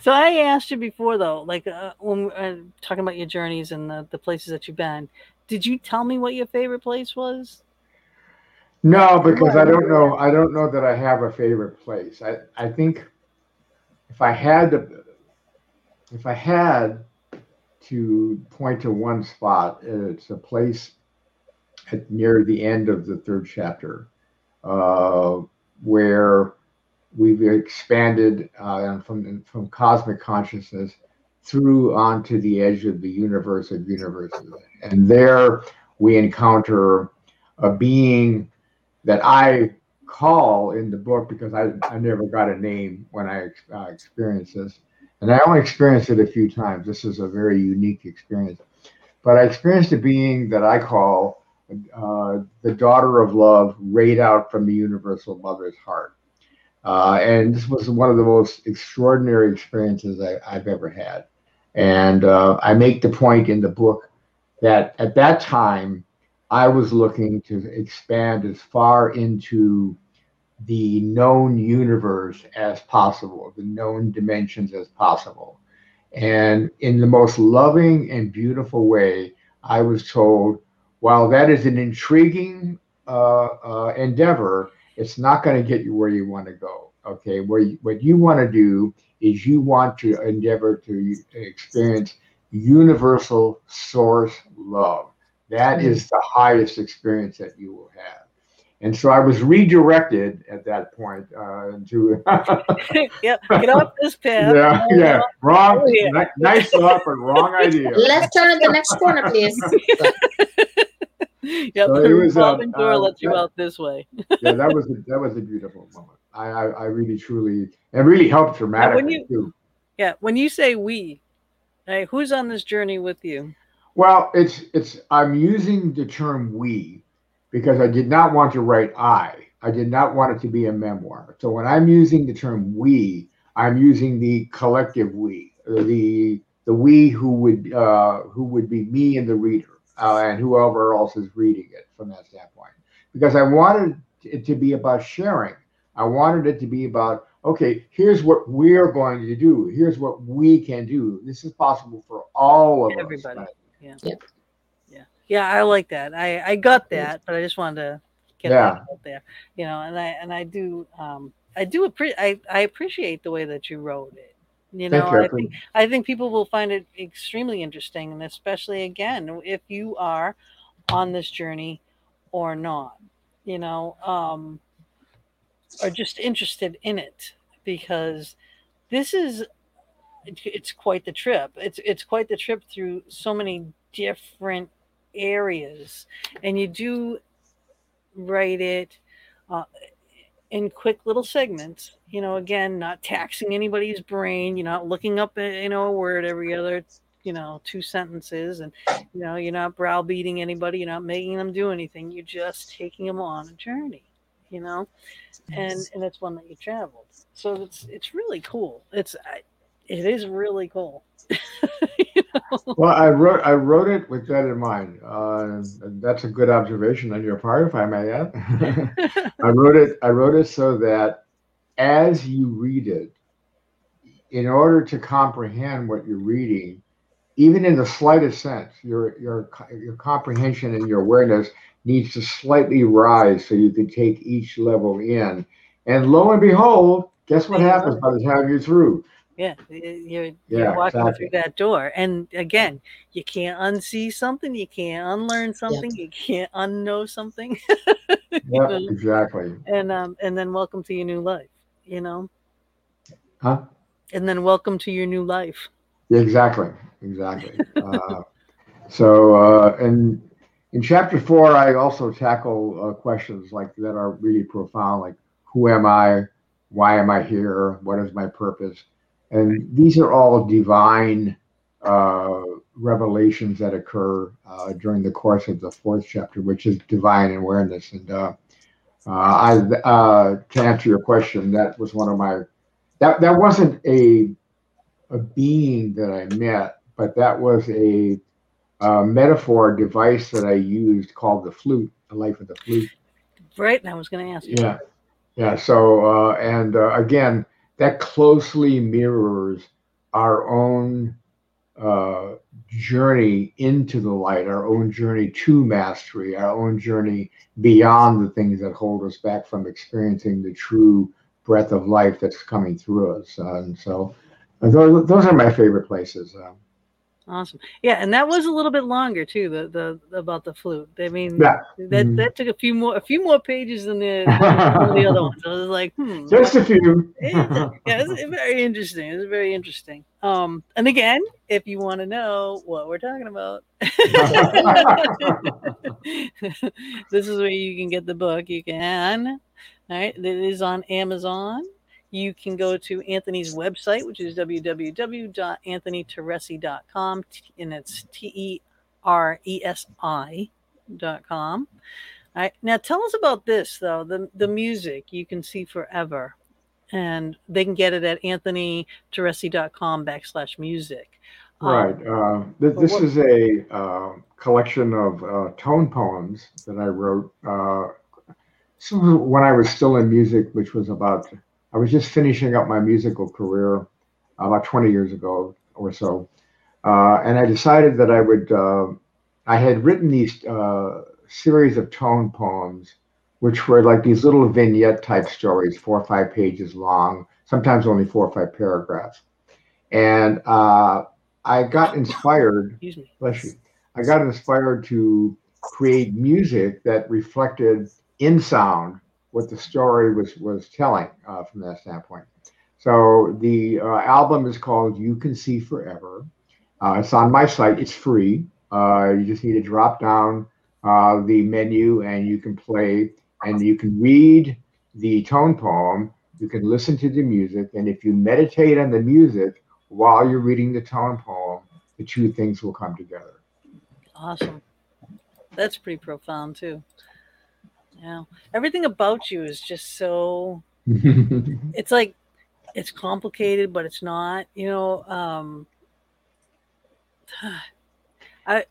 Speaker 2: Sorry.
Speaker 1: So I asked you before, though, like uh, when we uh, talking about your journeys and the, the places that you've been, did you tell me what your favorite place was?
Speaker 4: No, because I don't know. I don't know that I have a favorite place. I, I think if I had to, if I had to point to one spot, it's a place at, near the end of the third chapter, uh, where we've expanded uh, from from cosmic consciousness through onto the edge of the universe of universes, and there we encounter a being that I call in the book because I, I never got a name when I uh, experienced this. And I only experienced it a few times. This is a very unique experience. But I experienced a being that I call uh, the daughter of love, rayed out from the universal mother's heart. Uh, and this was one of the most extraordinary experiences I, I've ever had. And uh, I make the point in the book that at that time, I was looking to expand as far into the known universe as possible, the known dimensions as possible. And in the most loving and beautiful way, I was told, while that is an intriguing uh, uh, endeavor, it's not going to get you where you want to go. Okay, where you, what you want to do is you want to endeavor to experience universal source love. That is the highest experience that you will have. And so I was redirected at that point uh, to
Speaker 1: yep. Get off this path.
Speaker 4: yeah,
Speaker 1: Oh,
Speaker 4: yeah, wrong,
Speaker 1: Oh, yeah.
Speaker 4: ni- nice thought, but wrong idea.
Speaker 2: Left turn at the next corner, please.
Speaker 1: Yep.
Speaker 4: So
Speaker 1: the
Speaker 4: it was,
Speaker 1: revolving door
Speaker 4: uh,
Speaker 1: lets you out this way.
Speaker 4: Yeah, that was a, that was a beautiful moment. I, I, I really truly it really helped dramatically
Speaker 1: you-
Speaker 4: too.
Speaker 1: Yeah. When you say we, right, who's on this journey with you?
Speaker 4: Well, it's it's I'm using the term we because I did not want to write I. I did not want it to be a memoir. So when I'm using the term we, I'm using the collective we, the the we who would uh, who would be me and the reader, uh, and whoever else is reading it from that standpoint. Because I wanted it to be about sharing. I wanted it to be about okay, here's what we're going to do. Here's what we can do. This is possible for all of
Speaker 1: Everybody.
Speaker 4: us.
Speaker 1: Yeah.
Speaker 2: Yeah.
Speaker 1: Yeah. Yeah. I like that. I, I got that, but I just wanted to get
Speaker 4: Yeah.
Speaker 1: that out there, you know, and I, and I do, um, I do appreciate, I, I appreciate the way that you wrote it. You know,
Speaker 4: you. I
Speaker 1: think, I think people will find it extremely interesting, and especially again, if you are on this journey or not, you know, um, or just interested in it, because this is it- it's quite the trip. It's it's quite the trip through so many different areas, and you do write it uh, in quick little segments. You know, again, not taxing anybody's brain. You're not looking up, you know, a word every other, you know, two sentences, and you know, you're not browbeating anybody. You're not making them do anything. You're just taking them on a journey. You know, and and it's one that you traveled. So it's it's really cool. It's it is really cool.
Speaker 4: Well, I wrote I wrote it with that in mind. Uh, that's a good observation on your part, if I may add. I wrote it. I wrote it so that as you read it, in order to comprehend what you're reading, even in the slightest sense, your your your comprehension and your awareness needs to slightly rise so you can take each level in. And lo and behold, guess what happens by the time you're through?
Speaker 1: Yeah, you're, you're walking exactly. through that door. And again, you can't unsee something, you can't unlearn something, yeah. you can't unknow something.
Speaker 4: yeah, exactly.
Speaker 1: And um, and then welcome to your new life, you know?
Speaker 4: Huh?
Speaker 1: And then welcome to your new life.
Speaker 4: Yeah, exactly. Exactly. uh, so uh, and in chapter four, I also tackle uh, questions like that are really profound, like who am I? Why am I here? What is my purpose? And these are all divine uh, revelations that occur uh, during the course of the fourth chapter, which is divine awareness. And uh, uh I, uh, to answer your question, that was one of my that that wasn't a a being that I met, but that was a, a metaphor device that I used called the flute, the life of the flute.
Speaker 1: Right, and I was going to ask you.
Speaker 4: Yeah, yeah. So uh, and again that closely mirrors our own uh, journey into the light, our own journey to mastery, our own journey beyond the things that hold us back from experiencing the true breath of life that's coming through us. Uh, and so those, those are my favorite places. Uh,
Speaker 1: Awesome. Yeah, and that was a little bit longer too. The the about the flute. I mean, yeah. that mm-hmm. that took a few more a few more pages than the, than the other ones. I was like, hmm,
Speaker 4: just a few.
Speaker 1: yeah, it's very interesting. It's very interesting. Um, and again, if you want to know what we're talking about, this is where you can get the book. You can. All right, it is on Amazon you can go to Anthony's website, which is www.anthonyteresi.com, and it's T E R E S I.com. All right. Now, tell us about this, though the, the music you can see forever. And they can get it at anthonyteresi.com backslash music.
Speaker 4: Um, right. Uh, th- this what, is a uh, collection of uh, tone poems that I wrote uh, when I was still in music, which was about I was just finishing up my musical career about 20 years ago or so. Uh, and I decided that I would, uh, I had written these uh, series of tone poems, which were like these little vignette type stories, four or five pages long, sometimes only four or five paragraphs. And uh, I got inspired, Excuse me. bless you, I got inspired to create music that reflected in sound what the story was was telling uh, from that standpoint. So the uh, album is called "You Can See Forever." Uh, it's on my site. It's free. Uh, you just need to drop down uh, the menu and you can play and you can read the tone poem. You can listen to the music, and if you meditate on the music while you're reading the tone poem, the two things will come together.
Speaker 1: Awesome. That's pretty profound too. Yeah. Everything about you is just so it's like it's complicated, but it's not, you know, um I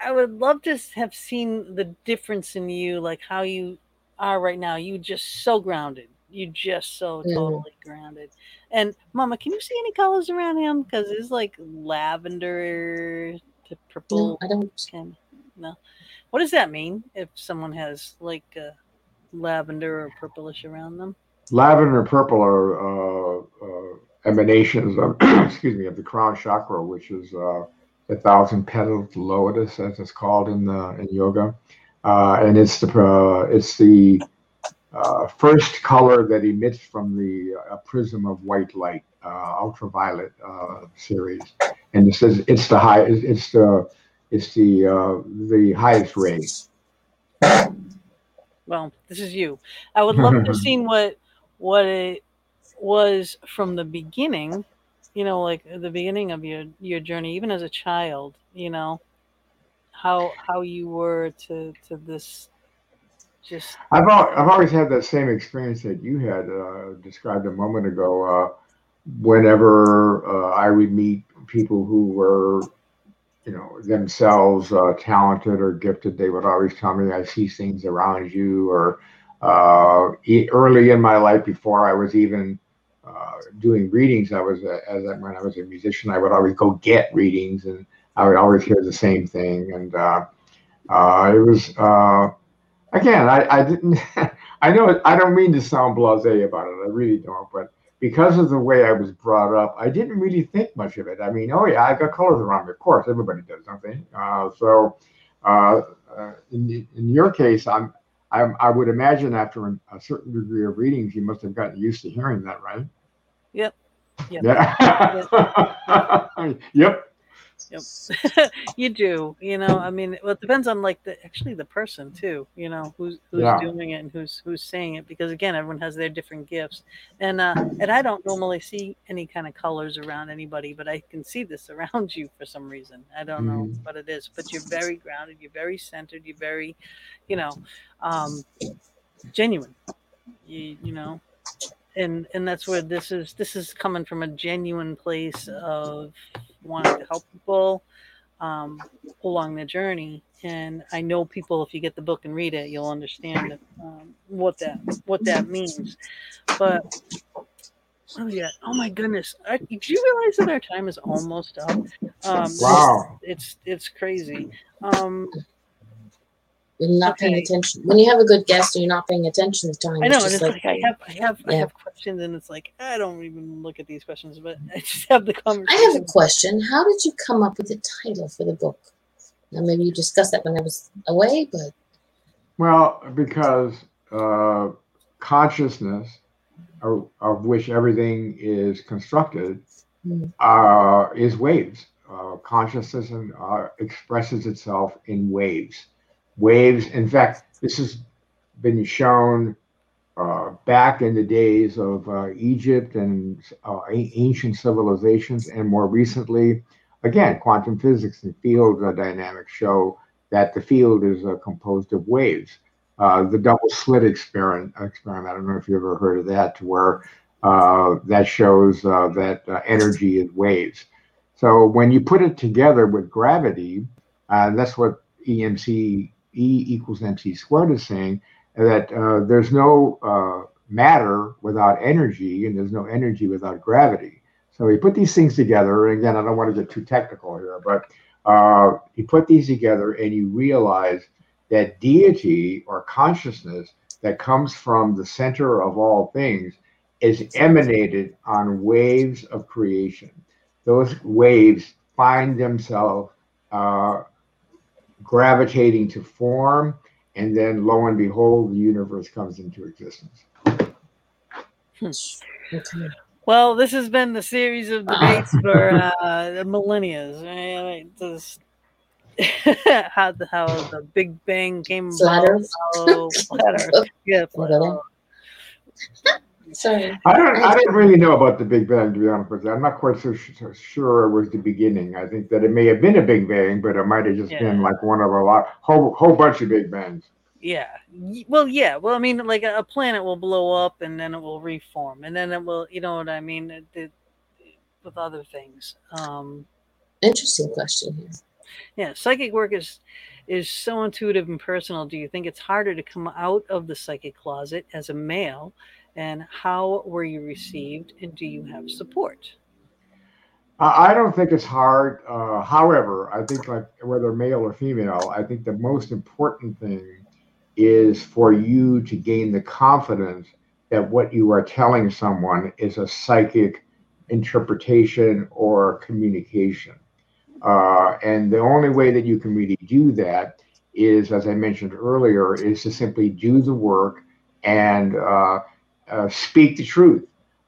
Speaker 1: I would love to have seen the difference in you, like how you are right now. You just so grounded. You just so yeah. totally grounded. And Mama, can you see any colors around him? Because it's like lavender to purple.
Speaker 2: No, I don't.
Speaker 1: And, no. What does that mean if someone has like uh, lavender or purplish around them?
Speaker 4: Lavender and purple are uh, uh, emanations of, excuse me, of the crown chakra, which is uh, a thousand petaled lotus, as it's called in the in yoga, uh, and it's the uh, it's the first color that emits from the prism of white light, ultraviolet series, and this is it's the high it's the it's the uh, the highest ray.
Speaker 1: well, this is you. I would love to have seen what what it was from the beginning. You know, like the beginning of your your journey, even as a child. You know, how how you were to to this. Just
Speaker 4: I've al- I've always had that same experience that you had uh, described a moment ago. Uh, whenever uh, I would meet people who were you know themselves uh, talented or gifted, they would always tell me, "I see things around you." Or uh, early in my life, before I was even uh, doing readings, I was a, as I, when I was a musician, I would always go get readings, and I would always hear the same thing. And uh, uh, it was uh, again, I, I didn't. I know I don't mean to sound blasé about it. I really don't, but because of the way I was brought up, I didn't really think much of it. I mean, oh yeah, I got colors around me. Of course, everybody does, don't they? Uh, so, uh, uh, in, in your case, I'm, I'm, I would imagine after a certain degree of readings, you must have gotten used to hearing that, right?
Speaker 1: Yep. Yep.
Speaker 4: Yeah. yep.
Speaker 1: Yep. you do. You know, I mean, well, it depends on like the actually the person too. You know, who's who's
Speaker 4: Yeah.
Speaker 1: doing it and who's who's saying it because again, everyone has their different gifts. And uh and I don't normally see any kind of colors around anybody, but I can see this around you for some reason. I don't know
Speaker 4: Mhm.
Speaker 1: what it is, but you're very grounded. You're very centered. You're very, you know, um, genuine. You you know, and and that's where this is this is coming from a genuine place of wanting to help people um, along the journey. And i know people if you get the book and read it you'll understand um, what that what that means. But oh yeah oh my goodness I, do you realize that our time is almost up? Um,
Speaker 4: Wow.
Speaker 1: it's it's crazy. Um,
Speaker 2: You're not paying attention. When you have a good guest and you're not paying attention to time,
Speaker 1: I know,
Speaker 2: it's
Speaker 1: and it's
Speaker 2: like,
Speaker 1: like, I have, I have, I have questions, and it's like I don't even look at these questions, but I just have the conversation.
Speaker 2: I have a question. How did you come up with the title for the book? Now, maybe you discussed that when I was away, but
Speaker 4: Well, because uh, consciousness, of, of which everything is constructed,
Speaker 2: Hmm.
Speaker 4: uh, is waves. Uh, consciousness uh, expresses itself in waves. Waves, in fact, this has been shown uh, back in the days of uh, Egypt and uh, ancient civilizations, and more recently, again, quantum physics and field uh, dynamics show that the field is uh, composed of waves. Uh, the double slit experiment, experiment, I don't know if you've ever heard of that, to where that shows that energy is waves. So when you put it together with gravity, that's what EMC E equals MC squared is saying, that uh, there's no uh, matter without energy and there's no energy without gravity. So you put these things together, and again, I don't want to get too technical here, but uh, you put these together and you realize that deity or consciousness that comes from the center of all things is emanated on waves of creation. Those waves find themselves uh, gravitating to form, and then lo and behold, the universe comes into existence.
Speaker 2: okay.
Speaker 1: Well, this has been the series of debates for uh, millennia. Right? This, how the how the Big Bang came about,
Speaker 2: Earth?
Speaker 1: how flat Yeah, flat
Speaker 2: Whatever.
Speaker 1: Earth.
Speaker 2: Sorry.
Speaker 4: I don't. I don't really know about the Big Bang, to be honest with you. I'm not quite so, so sure it was the beginning. I think that it may have been a Big Bang, but it might have just been like one of a lot, whole whole bunch of Big Bangs.
Speaker 1: Yeah. Well, yeah. Well, I mean, like a, a planet will blow up and then it will reform, and then it will. You know what I mean? It, it, with other things. Um,
Speaker 2: Interesting question here.
Speaker 1: yeah, psychic work is is so intuitive and personal. Do you think it's harder to come out of the psychic closet as a male? And how were you received? And do you have support?
Speaker 4: I don't think it's hard. Uh, however, I think like whether male or female, I think the most important thing is for you to gain the confidence that what you are telling someone is a psychic interpretation or communication. Uh, and the only way that you can really do that is, as I mentioned earlier, is to simply do the work and uh, uh, speak the truth.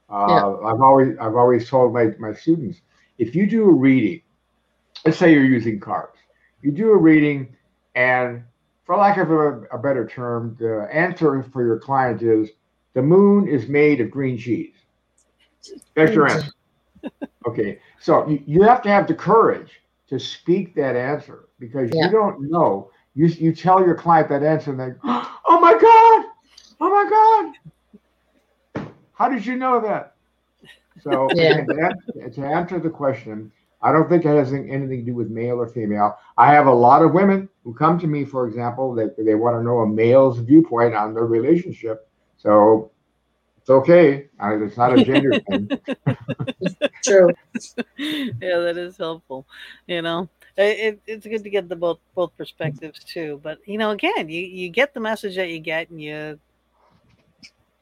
Speaker 4: Uh, I've always I've always told my, my students if you do a reading, let's say you're using cards, you do a reading, and for lack of a, a better term, the answer for your client is the moon is made of green cheese. That's your answer. Okay, so you, you have to have the courage to speak that answer because
Speaker 2: Yeah.
Speaker 4: you don't know. You you tell your client that answer and they, oh my god, oh my god, how did you know that? So
Speaker 2: Yeah.
Speaker 4: to, answer, to answer the question, I don't think it has anything to do with male or female. I have a lot of women who come to me, for example, they, they want to know a male's viewpoint on their relationship. So it's okay. I, it's not a gender thing.
Speaker 2: True.
Speaker 1: yeah, that is helpful. You know, it, it, it's good to get the both both perspectives too. But you know, again, you you get the message that you get, and you,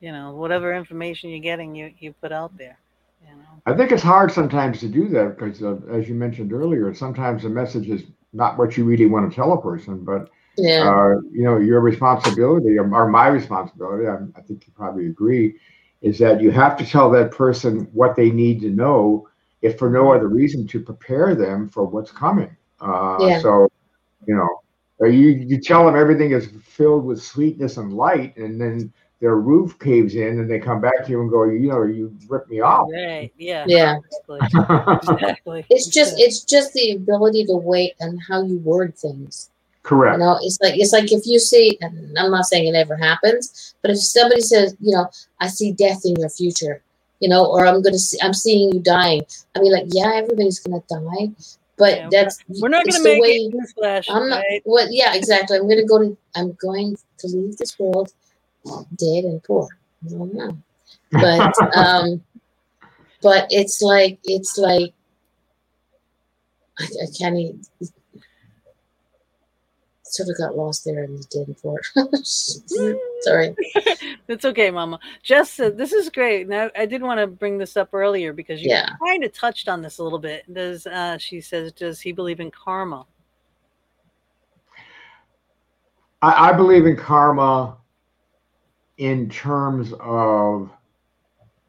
Speaker 1: you know, whatever information you're getting, you you put out there. You know.
Speaker 4: I think it's hard sometimes to do that because, uh, as you mentioned earlier, sometimes the message is not what you really want to tell a person, but
Speaker 2: Yeah.
Speaker 4: uh, you know, your responsibility or, or my responsibility, I, I think you probably agree, is that you have to tell that person what they need to know, if for no other reason, to prepare them for what's coming. Uh,
Speaker 2: Yeah.
Speaker 4: So, you know, you you tell them everything is filled with sweetness and light, and then their roof caves in, and they come back to you and go, you know, you ripped me off.
Speaker 1: Right. Yeah.
Speaker 2: Yeah.
Speaker 1: Exactly. exactly.
Speaker 2: It's just it's just the ability to wait and how you word things. You
Speaker 4: Correct.
Speaker 2: know, it's like it's like if you see, and I'm not saying it ever happens, but if somebody says, you know, I see death in your future, you know, or I'm gonna see, I'm seeing you dying. I mean, like, yeah, everybody's gonna die, but
Speaker 1: Yeah,
Speaker 2: that's
Speaker 1: We're not going to
Speaker 2: the
Speaker 1: make
Speaker 2: way-
Speaker 1: it newsflash,
Speaker 2: I'm not.
Speaker 1: right?
Speaker 2: Well, yeah, exactly. I'm gonna go to. I'm going to leave this world dead and poor. I don't know, but um, but it's like it's like I, I can't even. Sort of got lost there in the dead and poor. Sorry.
Speaker 1: It's okay, Mama. Jess said this is great. Now I did want to bring this up earlier because you
Speaker 2: Yeah.
Speaker 1: kind of touched on this a little bit. Does uh, she says does he believe in karma?
Speaker 4: I, I believe in karma in terms of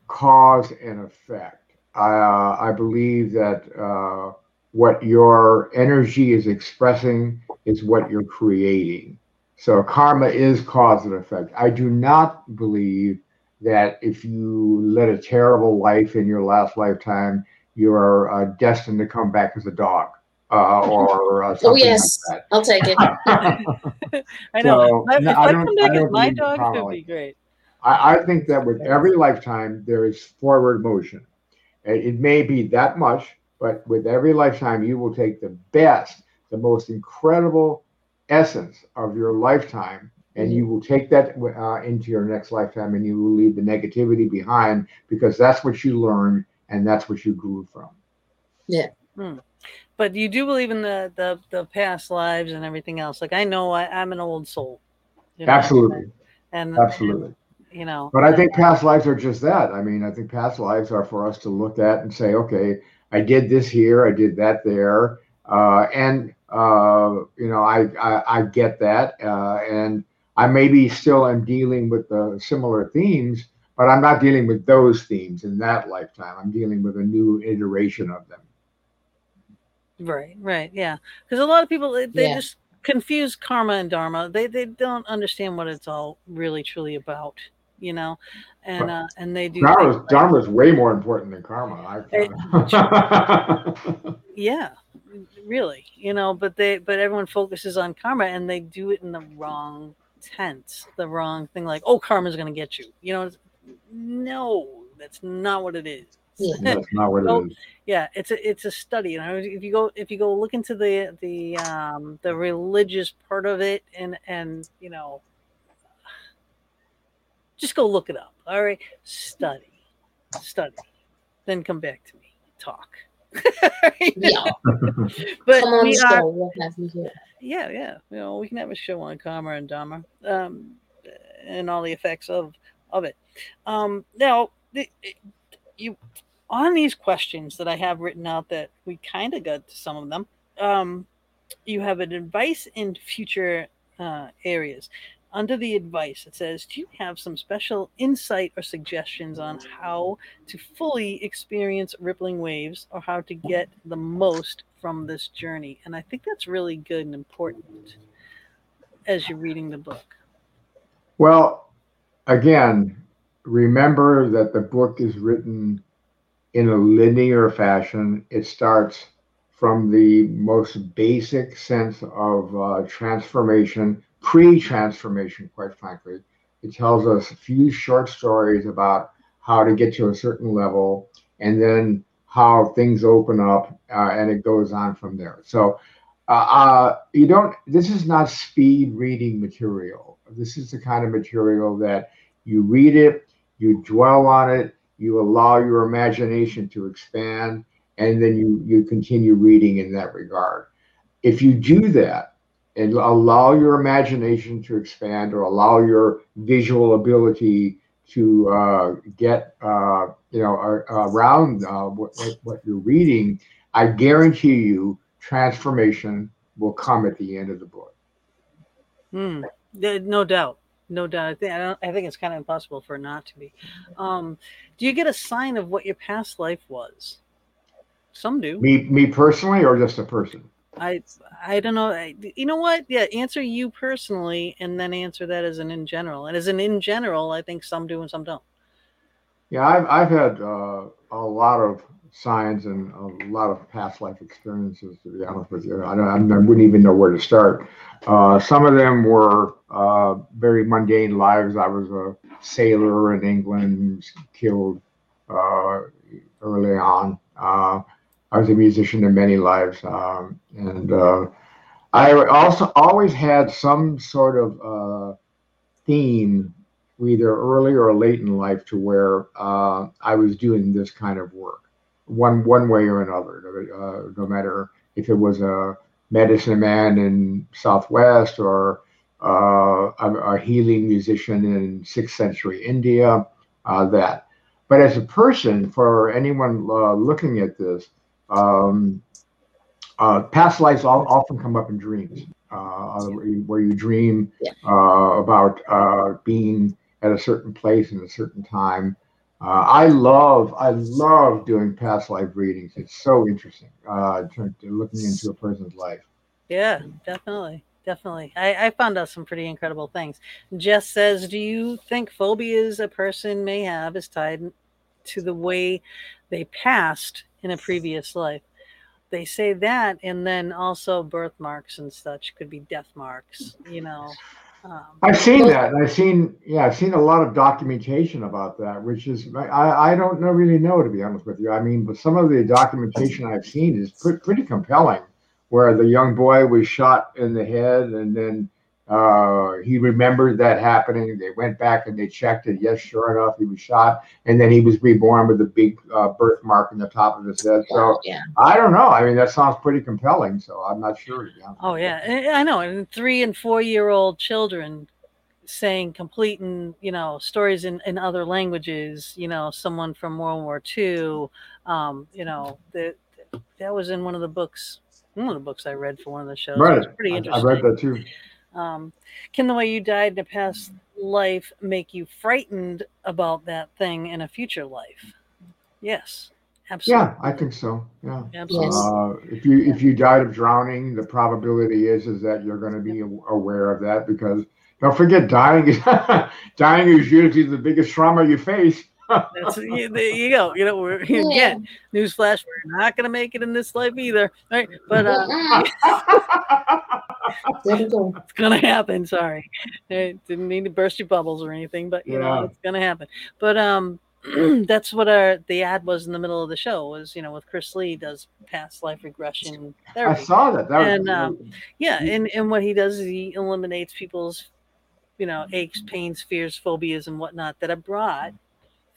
Speaker 4: cause and effect. I, uh, I believe that uh, what your energy is expressing is what you're creating. So karma is cause and effect. I do not believe that if you led a terrible life in your last lifetime, you are uh, destined to come back as a dog uh, or uh, something
Speaker 2: Oh yes,
Speaker 4: like that.
Speaker 2: I'll take it.
Speaker 1: I know.
Speaker 4: So,
Speaker 1: if
Speaker 4: no, I
Speaker 1: I,
Speaker 4: don't-
Speaker 1: come back as
Speaker 4: don't
Speaker 1: my dog, it would be great.
Speaker 4: I, I think that with every lifetime, there is forward motion. It, it may be that much, but with every lifetime, you will take the best, the most incredible essence of your lifetime, and you will take that uh, into your next lifetime, and you will leave the negativity behind because that's what you learned and that's what you grew from.
Speaker 1: But you do believe in the the, the past lives and everything else. Like I know I, I'm an old soul. you know,
Speaker 4: Absolutely,
Speaker 1: And
Speaker 4: absolutely.
Speaker 1: you know.
Speaker 4: But I think past lives are just that. I mean, I think past lives are for us to look at and say, okay, I did this here, I did that there, uh, and uh, you know, I, I I get that, uh, and I maybe still am dealing with the similar themes, but I'm not dealing with those themes in that lifetime. I'm dealing with a new iteration of them.
Speaker 1: Right, right, yeah. Because a lot of people they, they
Speaker 2: Yeah.
Speaker 1: just confuse karma and dharma. They they don't understand what it's all really truly about, you know, and uh, and they do.
Speaker 4: Dharma,
Speaker 1: things like-
Speaker 4: Dharma is way more important than karma. I found.
Speaker 1: yeah, really, you know. But they but everyone focuses on karma and they do it in the wrong tense, the wrong thing. Like, oh, karma's gonna get you. You know, it's- no, that's not what it is.
Speaker 2: Yeah.
Speaker 4: That's not what
Speaker 1: Well,
Speaker 4: it is.
Speaker 1: yeah it's a it's a study you know if you go if you go look into the the um the religious part of it and and you know just go look it up all right study study then come back to me talk
Speaker 2: Yeah.
Speaker 1: but
Speaker 2: Come on
Speaker 1: we are.
Speaker 2: We'll have you here.
Speaker 1: yeah yeah you know we can have a show on karma and dharma um and all the effects of of it um now the, you on these questions that i have written out that we kind of got to some of them um you have an advice in future uh, areas under the advice it says do you have some special insight or suggestions on how to fully experience rippling waves or how to get the most from this journey and i think that's really good and important as you're reading the book?
Speaker 4: Well, again, remember that the book is written in a linear fashion. It starts from the most basic sense of uh, transformation, pre transformation, quite frankly. It tells us a few short stories about how to get to a certain level and then how things open up uh, and it goes on from there. So, uh, uh, you don't, this is not speed reading material. This is the kind of material that you read it, you dwell on it, you allow your imagination to expand, and then you, you continue reading in that regard. If you do that, and allow your imagination to expand or allow your visual ability to uh, get uh, you know around uh, what, what you're reading, I guarantee you transformation will come at the end of the book.
Speaker 1: Hmm. No doubt. No doubt. I think, I, I think it's kind of impossible for it not to be. Um, do you get a sign of what your past life was? Some do.
Speaker 4: Me, me personally, or just a person?
Speaker 1: I, I don't know. I, you know what? Yeah, answer you personally, and then answer that as an in general. And as an in general, I think some do and some don't.
Speaker 4: Yeah, I've I've had uh, a lot of signs and a lot of past life experiences. To be honest with you, I, don't, I wouldn't even know where to start. Uh, some of them were uh, very mundane lives. I was a sailor in England, killed uh, early on. Uh, I was a musician in many lives, um, and uh, I also always had some sort of theme either early or late in life to where uh, I was doing this kind of work one one way or another. Uh, no matter if it was a medicine man in Southwest or uh, a, a, healing musician in sixth century India, uh, that. But as a person, for anyone uh, looking at this, um, uh, past lives often come up in dreams, uh, where you dream about being at a certain place in a certain time uh, I love I love doing past life readings. It's so interesting uh, to, to looking into a person's life.
Speaker 1: Yeah, definitely, definitely. I, I found out some pretty incredible things. Jess says, "Do you think phobias a person may have is tied to the way they passed in a previous life?" They say that, and then also birthmarks and such could be death marks. You know.
Speaker 4: Um, I've seen that. I've seen, yeah, I've seen a lot of documentation about that, which is, I, I don't know, really know, to be honest with you. I mean, but some of the documentation I've seen is pretty, pretty compelling, where the young boy was shot in the head and then uh, he remembered that happening. They went back and they checked it. Yes, sure enough, he was shot, and then he was reborn with a big uh, birthmark in the top of his head. So yeah. I don't know. I mean, that sounds pretty compelling. So I'm not sure.
Speaker 1: Oh yeah, I know. And three and four year old children saying complete and you know stories in, in other languages. You know, someone from World War II. Um, you know, that that was in one of the books. One of the books I read for one of the shows.
Speaker 4: Right. pretty interesting. I read that too.
Speaker 1: Um, can the way you died in a past life make you frightened about that thing in a future life? Yes, absolutely.
Speaker 4: Yeah, I think so. Yeah, absolutely. Uh, if you if you died of drowning, the probability is is that you're going to be aware of that because don't forget dying is dying is usually the biggest trauma you face.
Speaker 1: That's, there you go. You know, we're yeah. again, newsflash: we're not going to make it in this life either, right? But uh, it's gonna happen. Sorry, I didn't mean to burst your bubbles or anything, but you yeah. know it's gonna happen. But um, that's what our the ad was in the middle of the show was you know with Chris Lee does past life regression
Speaker 4: therapy. I saw that. that
Speaker 1: and um, yeah, and and what he does is he eliminates people's you know aches, pains, fears, phobias, and whatnot that are brought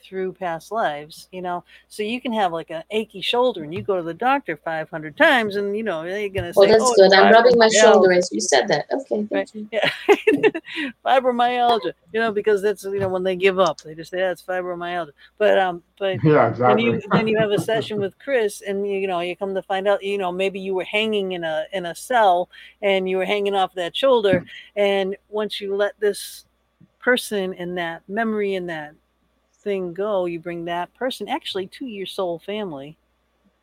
Speaker 1: through past lives, you know. So you can have like an achy shoulder and you go to the doctor 500 times and, you know, they're going to say,
Speaker 2: Well, that's oh, good. I'm rubbing my shoulder as you said that. Okay. Right. You. Yeah.
Speaker 1: fibromyalgia, you know, because that's, you know, when they give up, they just say, that's yeah, fibromyalgia. But, um, but
Speaker 4: yeah, exactly.
Speaker 1: then you, then you have a session with Chris and, you know, you come to find out, you know, maybe you were hanging in a, in a cell and you were hanging off that shoulder. And once you let this person and that memory and that thing go, you bring that person actually to your soul family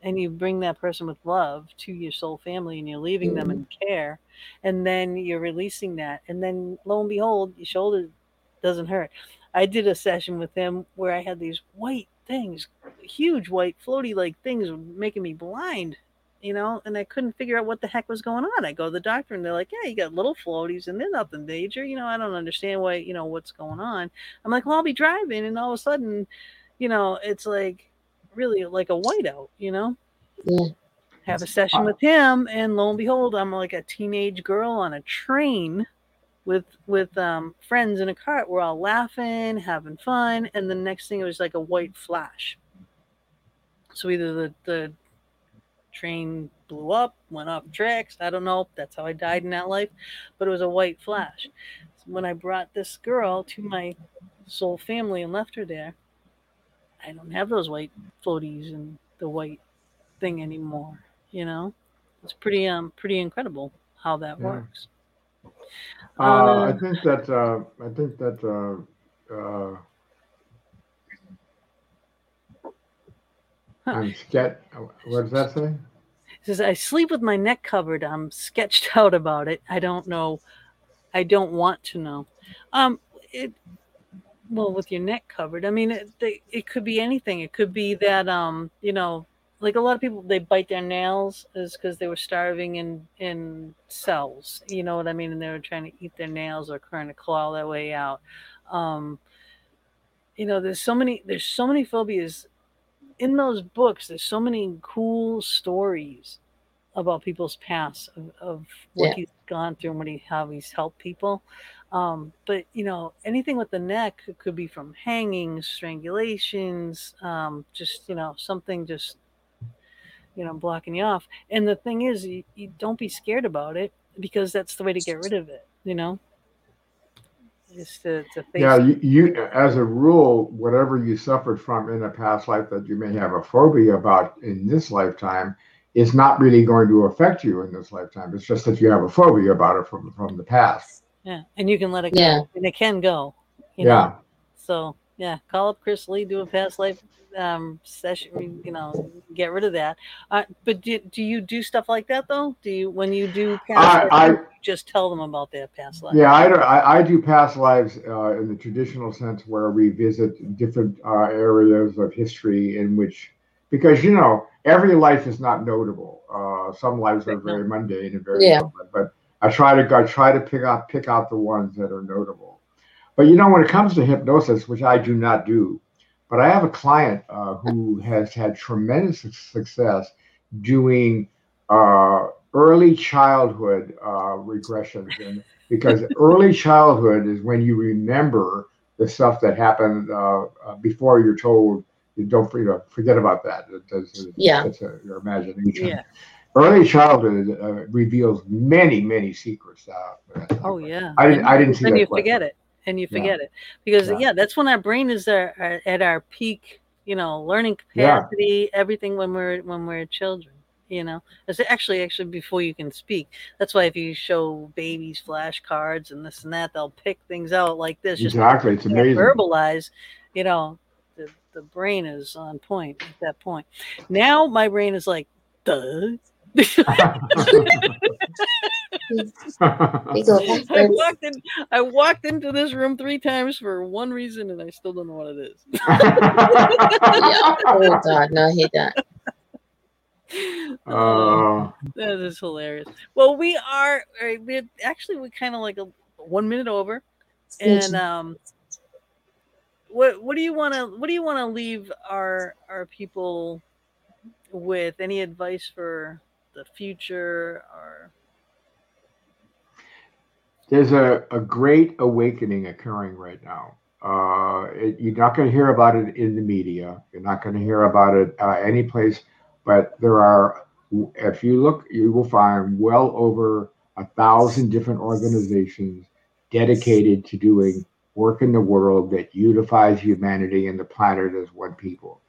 Speaker 1: and you bring that person with love to your soul family and you're leaving mm-hmm. them in care and then you're releasing that and then lo and behold your shoulder doesn't hurt i did a session with him where i had these white things huge white floaty like things making me blind you know, and I couldn't figure out what the heck was going on. I go to the doctor and they're like, Yeah, you got little floaties and they're nothing major. You know, I don't understand why, you know, what's going on. I'm like, Well, I'll be driving and all of a sudden, you know, it's like really like a whiteout, you know?
Speaker 2: Yeah.
Speaker 1: Have a session with him and lo and behold, I'm like a teenage girl on a train with with um, friends in a cart. We're all laughing, having fun, and the next thing it was like a white flash. So either the the train blew up, went off tracks. I don't know. That's how I died in that life. But it was a white flash. So when I brought this girl to my soul family and left her there, I don't have those white floaties and the white thing anymore. You know, it's pretty um pretty incredible how that yeah. works.
Speaker 4: Uh, uh, I think that uh, I think that uh uh, I'm sketch. What does that say?
Speaker 1: It says I sleep with my neck covered. I'm sketched out about it. I don't know. I don't want to know. Um, it well with your neck covered. I mean, it, they, it could be anything. It could be that um, you know, like a lot of people they bite their nails is because they were starving in in cells. You know what I mean? And they were trying to eat their nails or trying to claw their way out. Um, you know, there's so many there's so many phobias in those books, there's so many cool stories about people's past of, of what yeah. he's gone through and what he how he's helped people. Um, but you know, anything with the neck it could be from hangings, strangulations, um, just you know, something just you know blocking you off. And the thing is, you, you don't be scared about it because that's the way to get rid of it. You know is to, to face.
Speaker 4: Yeah, you, you, as a rule, whatever you suffered from in a past life that you may have a phobia about in this lifetime is not really going to affect you in this lifetime. It's just that you have a phobia about it from from the past.
Speaker 1: Yeah, and you can let it go,
Speaker 2: yeah.
Speaker 1: and it can go.
Speaker 4: yeah. Know?
Speaker 1: So yeah, call up Chris Lee, do a past life um, session, you know, get rid of that. Uh, but do, do you do stuff like that though? Do you when you do past I, lives, I, just tell them about their past life?
Speaker 4: Yeah, I, I, I do past lives uh, in the traditional sense where we visit different uh, areas of history in which, because you know, every life is not notable. Uh, some lives are very mundane and very
Speaker 2: yeah.
Speaker 4: but I try to I try to pick out pick out the ones that are notable. But you know, when it comes to hypnosis, which I do not do, but I have a client uh, who has had tremendous success doing uh, early childhood uh, regressions, and because early childhood is when you remember the stuff that happened uh, uh, before you're told. You don't you know, forget about that.
Speaker 2: Yeah,
Speaker 4: it's a, your imagination. Yeah. Early childhood uh, reveals many, many secrets.
Speaker 1: oh yeah,
Speaker 4: I didn't. I didn't see.
Speaker 1: Then you forget it and you forget yeah. it because yeah. yeah. that's when our brain is our, uh, our, at our peak you know learning capacity yeah. everything when we're when we're children you know it's actually actually before you can speak that's why if you show babies flashcards and this and that they'll pick things out like this
Speaker 4: exactly it's amazing
Speaker 1: verbalize you know the, the brain is on point at that point now my brain is like duh I walked in. I walked into this room three times for one reason, and I still don't know what it is.
Speaker 2: yeah. Oh God, no, I hate that.
Speaker 4: Uh,
Speaker 1: that is hilarious. Well, we are. We actually we kind of like a one minute over, and um, what what do you want to what do you want to leave our our people with? Any advice for the future or
Speaker 4: there's a, a great awakening occurring right now. Uh, it, you're not going to hear about it in the media. You're not going to hear about it uh, any place, but there are, if you look, you will find well over a thousand different organizations dedicated to doing work in the world that unifies humanity and the planet as one people.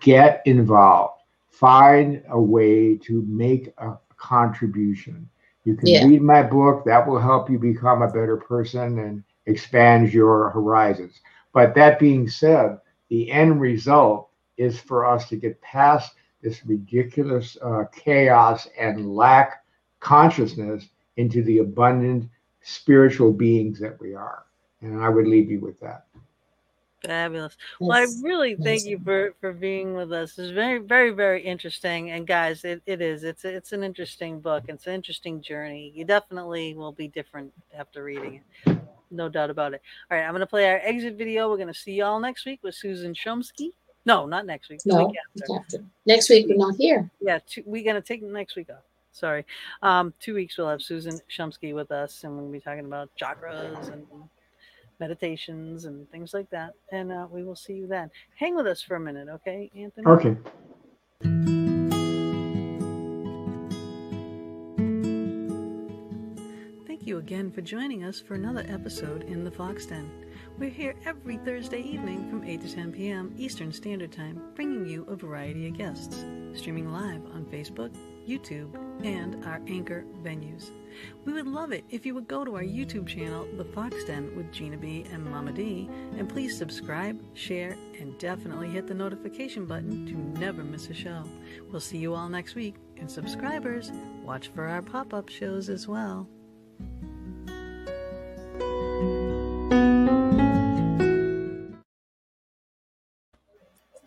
Speaker 4: Get involved. Find a way to make a contribution you can yeah. read my book. That will help you become a better person and expands your horizons. But that being said, the end result is for us to get past this ridiculous uh, chaos and lack consciousness into the abundant spiritual beings that we are. And I would leave you with that.
Speaker 1: Fabulous. Well, I really thank you for for being with us. It's very, very, very interesting. And guys, it, it is. It's it's an interesting book. It's an interesting journey. You definitely will be different after reading it. No doubt about it. All right, I'm gonna play our exit video. We're gonna see y'all next week with Susan Shumsky. No, not next week.
Speaker 2: No, week after. after. Next week we're not here.
Speaker 1: Yeah, two, we're gonna take next week off. Sorry. Um, two weeks we'll have Susan Shumsky with us, and we'll be talking about chakras and meditations and things like that. And uh, we will see you then. Hang with us for a minute, okay, Anthony?
Speaker 4: Okay.
Speaker 1: Thank you again for joining us for another episode in the Fox Den. We're here every Thursday evening from 8 to 10 p.m. Eastern Standard Time, bringing you a variety of guests, streaming live on Facebook, YouTube, and our anchor venues. We would love it if you would go to our YouTube channel, The Fox Den with Gina B and Mama D, and please subscribe, share, and definitely hit the notification button to never miss a show. We'll see you all next week, and subscribers, watch for our pop up shows as well.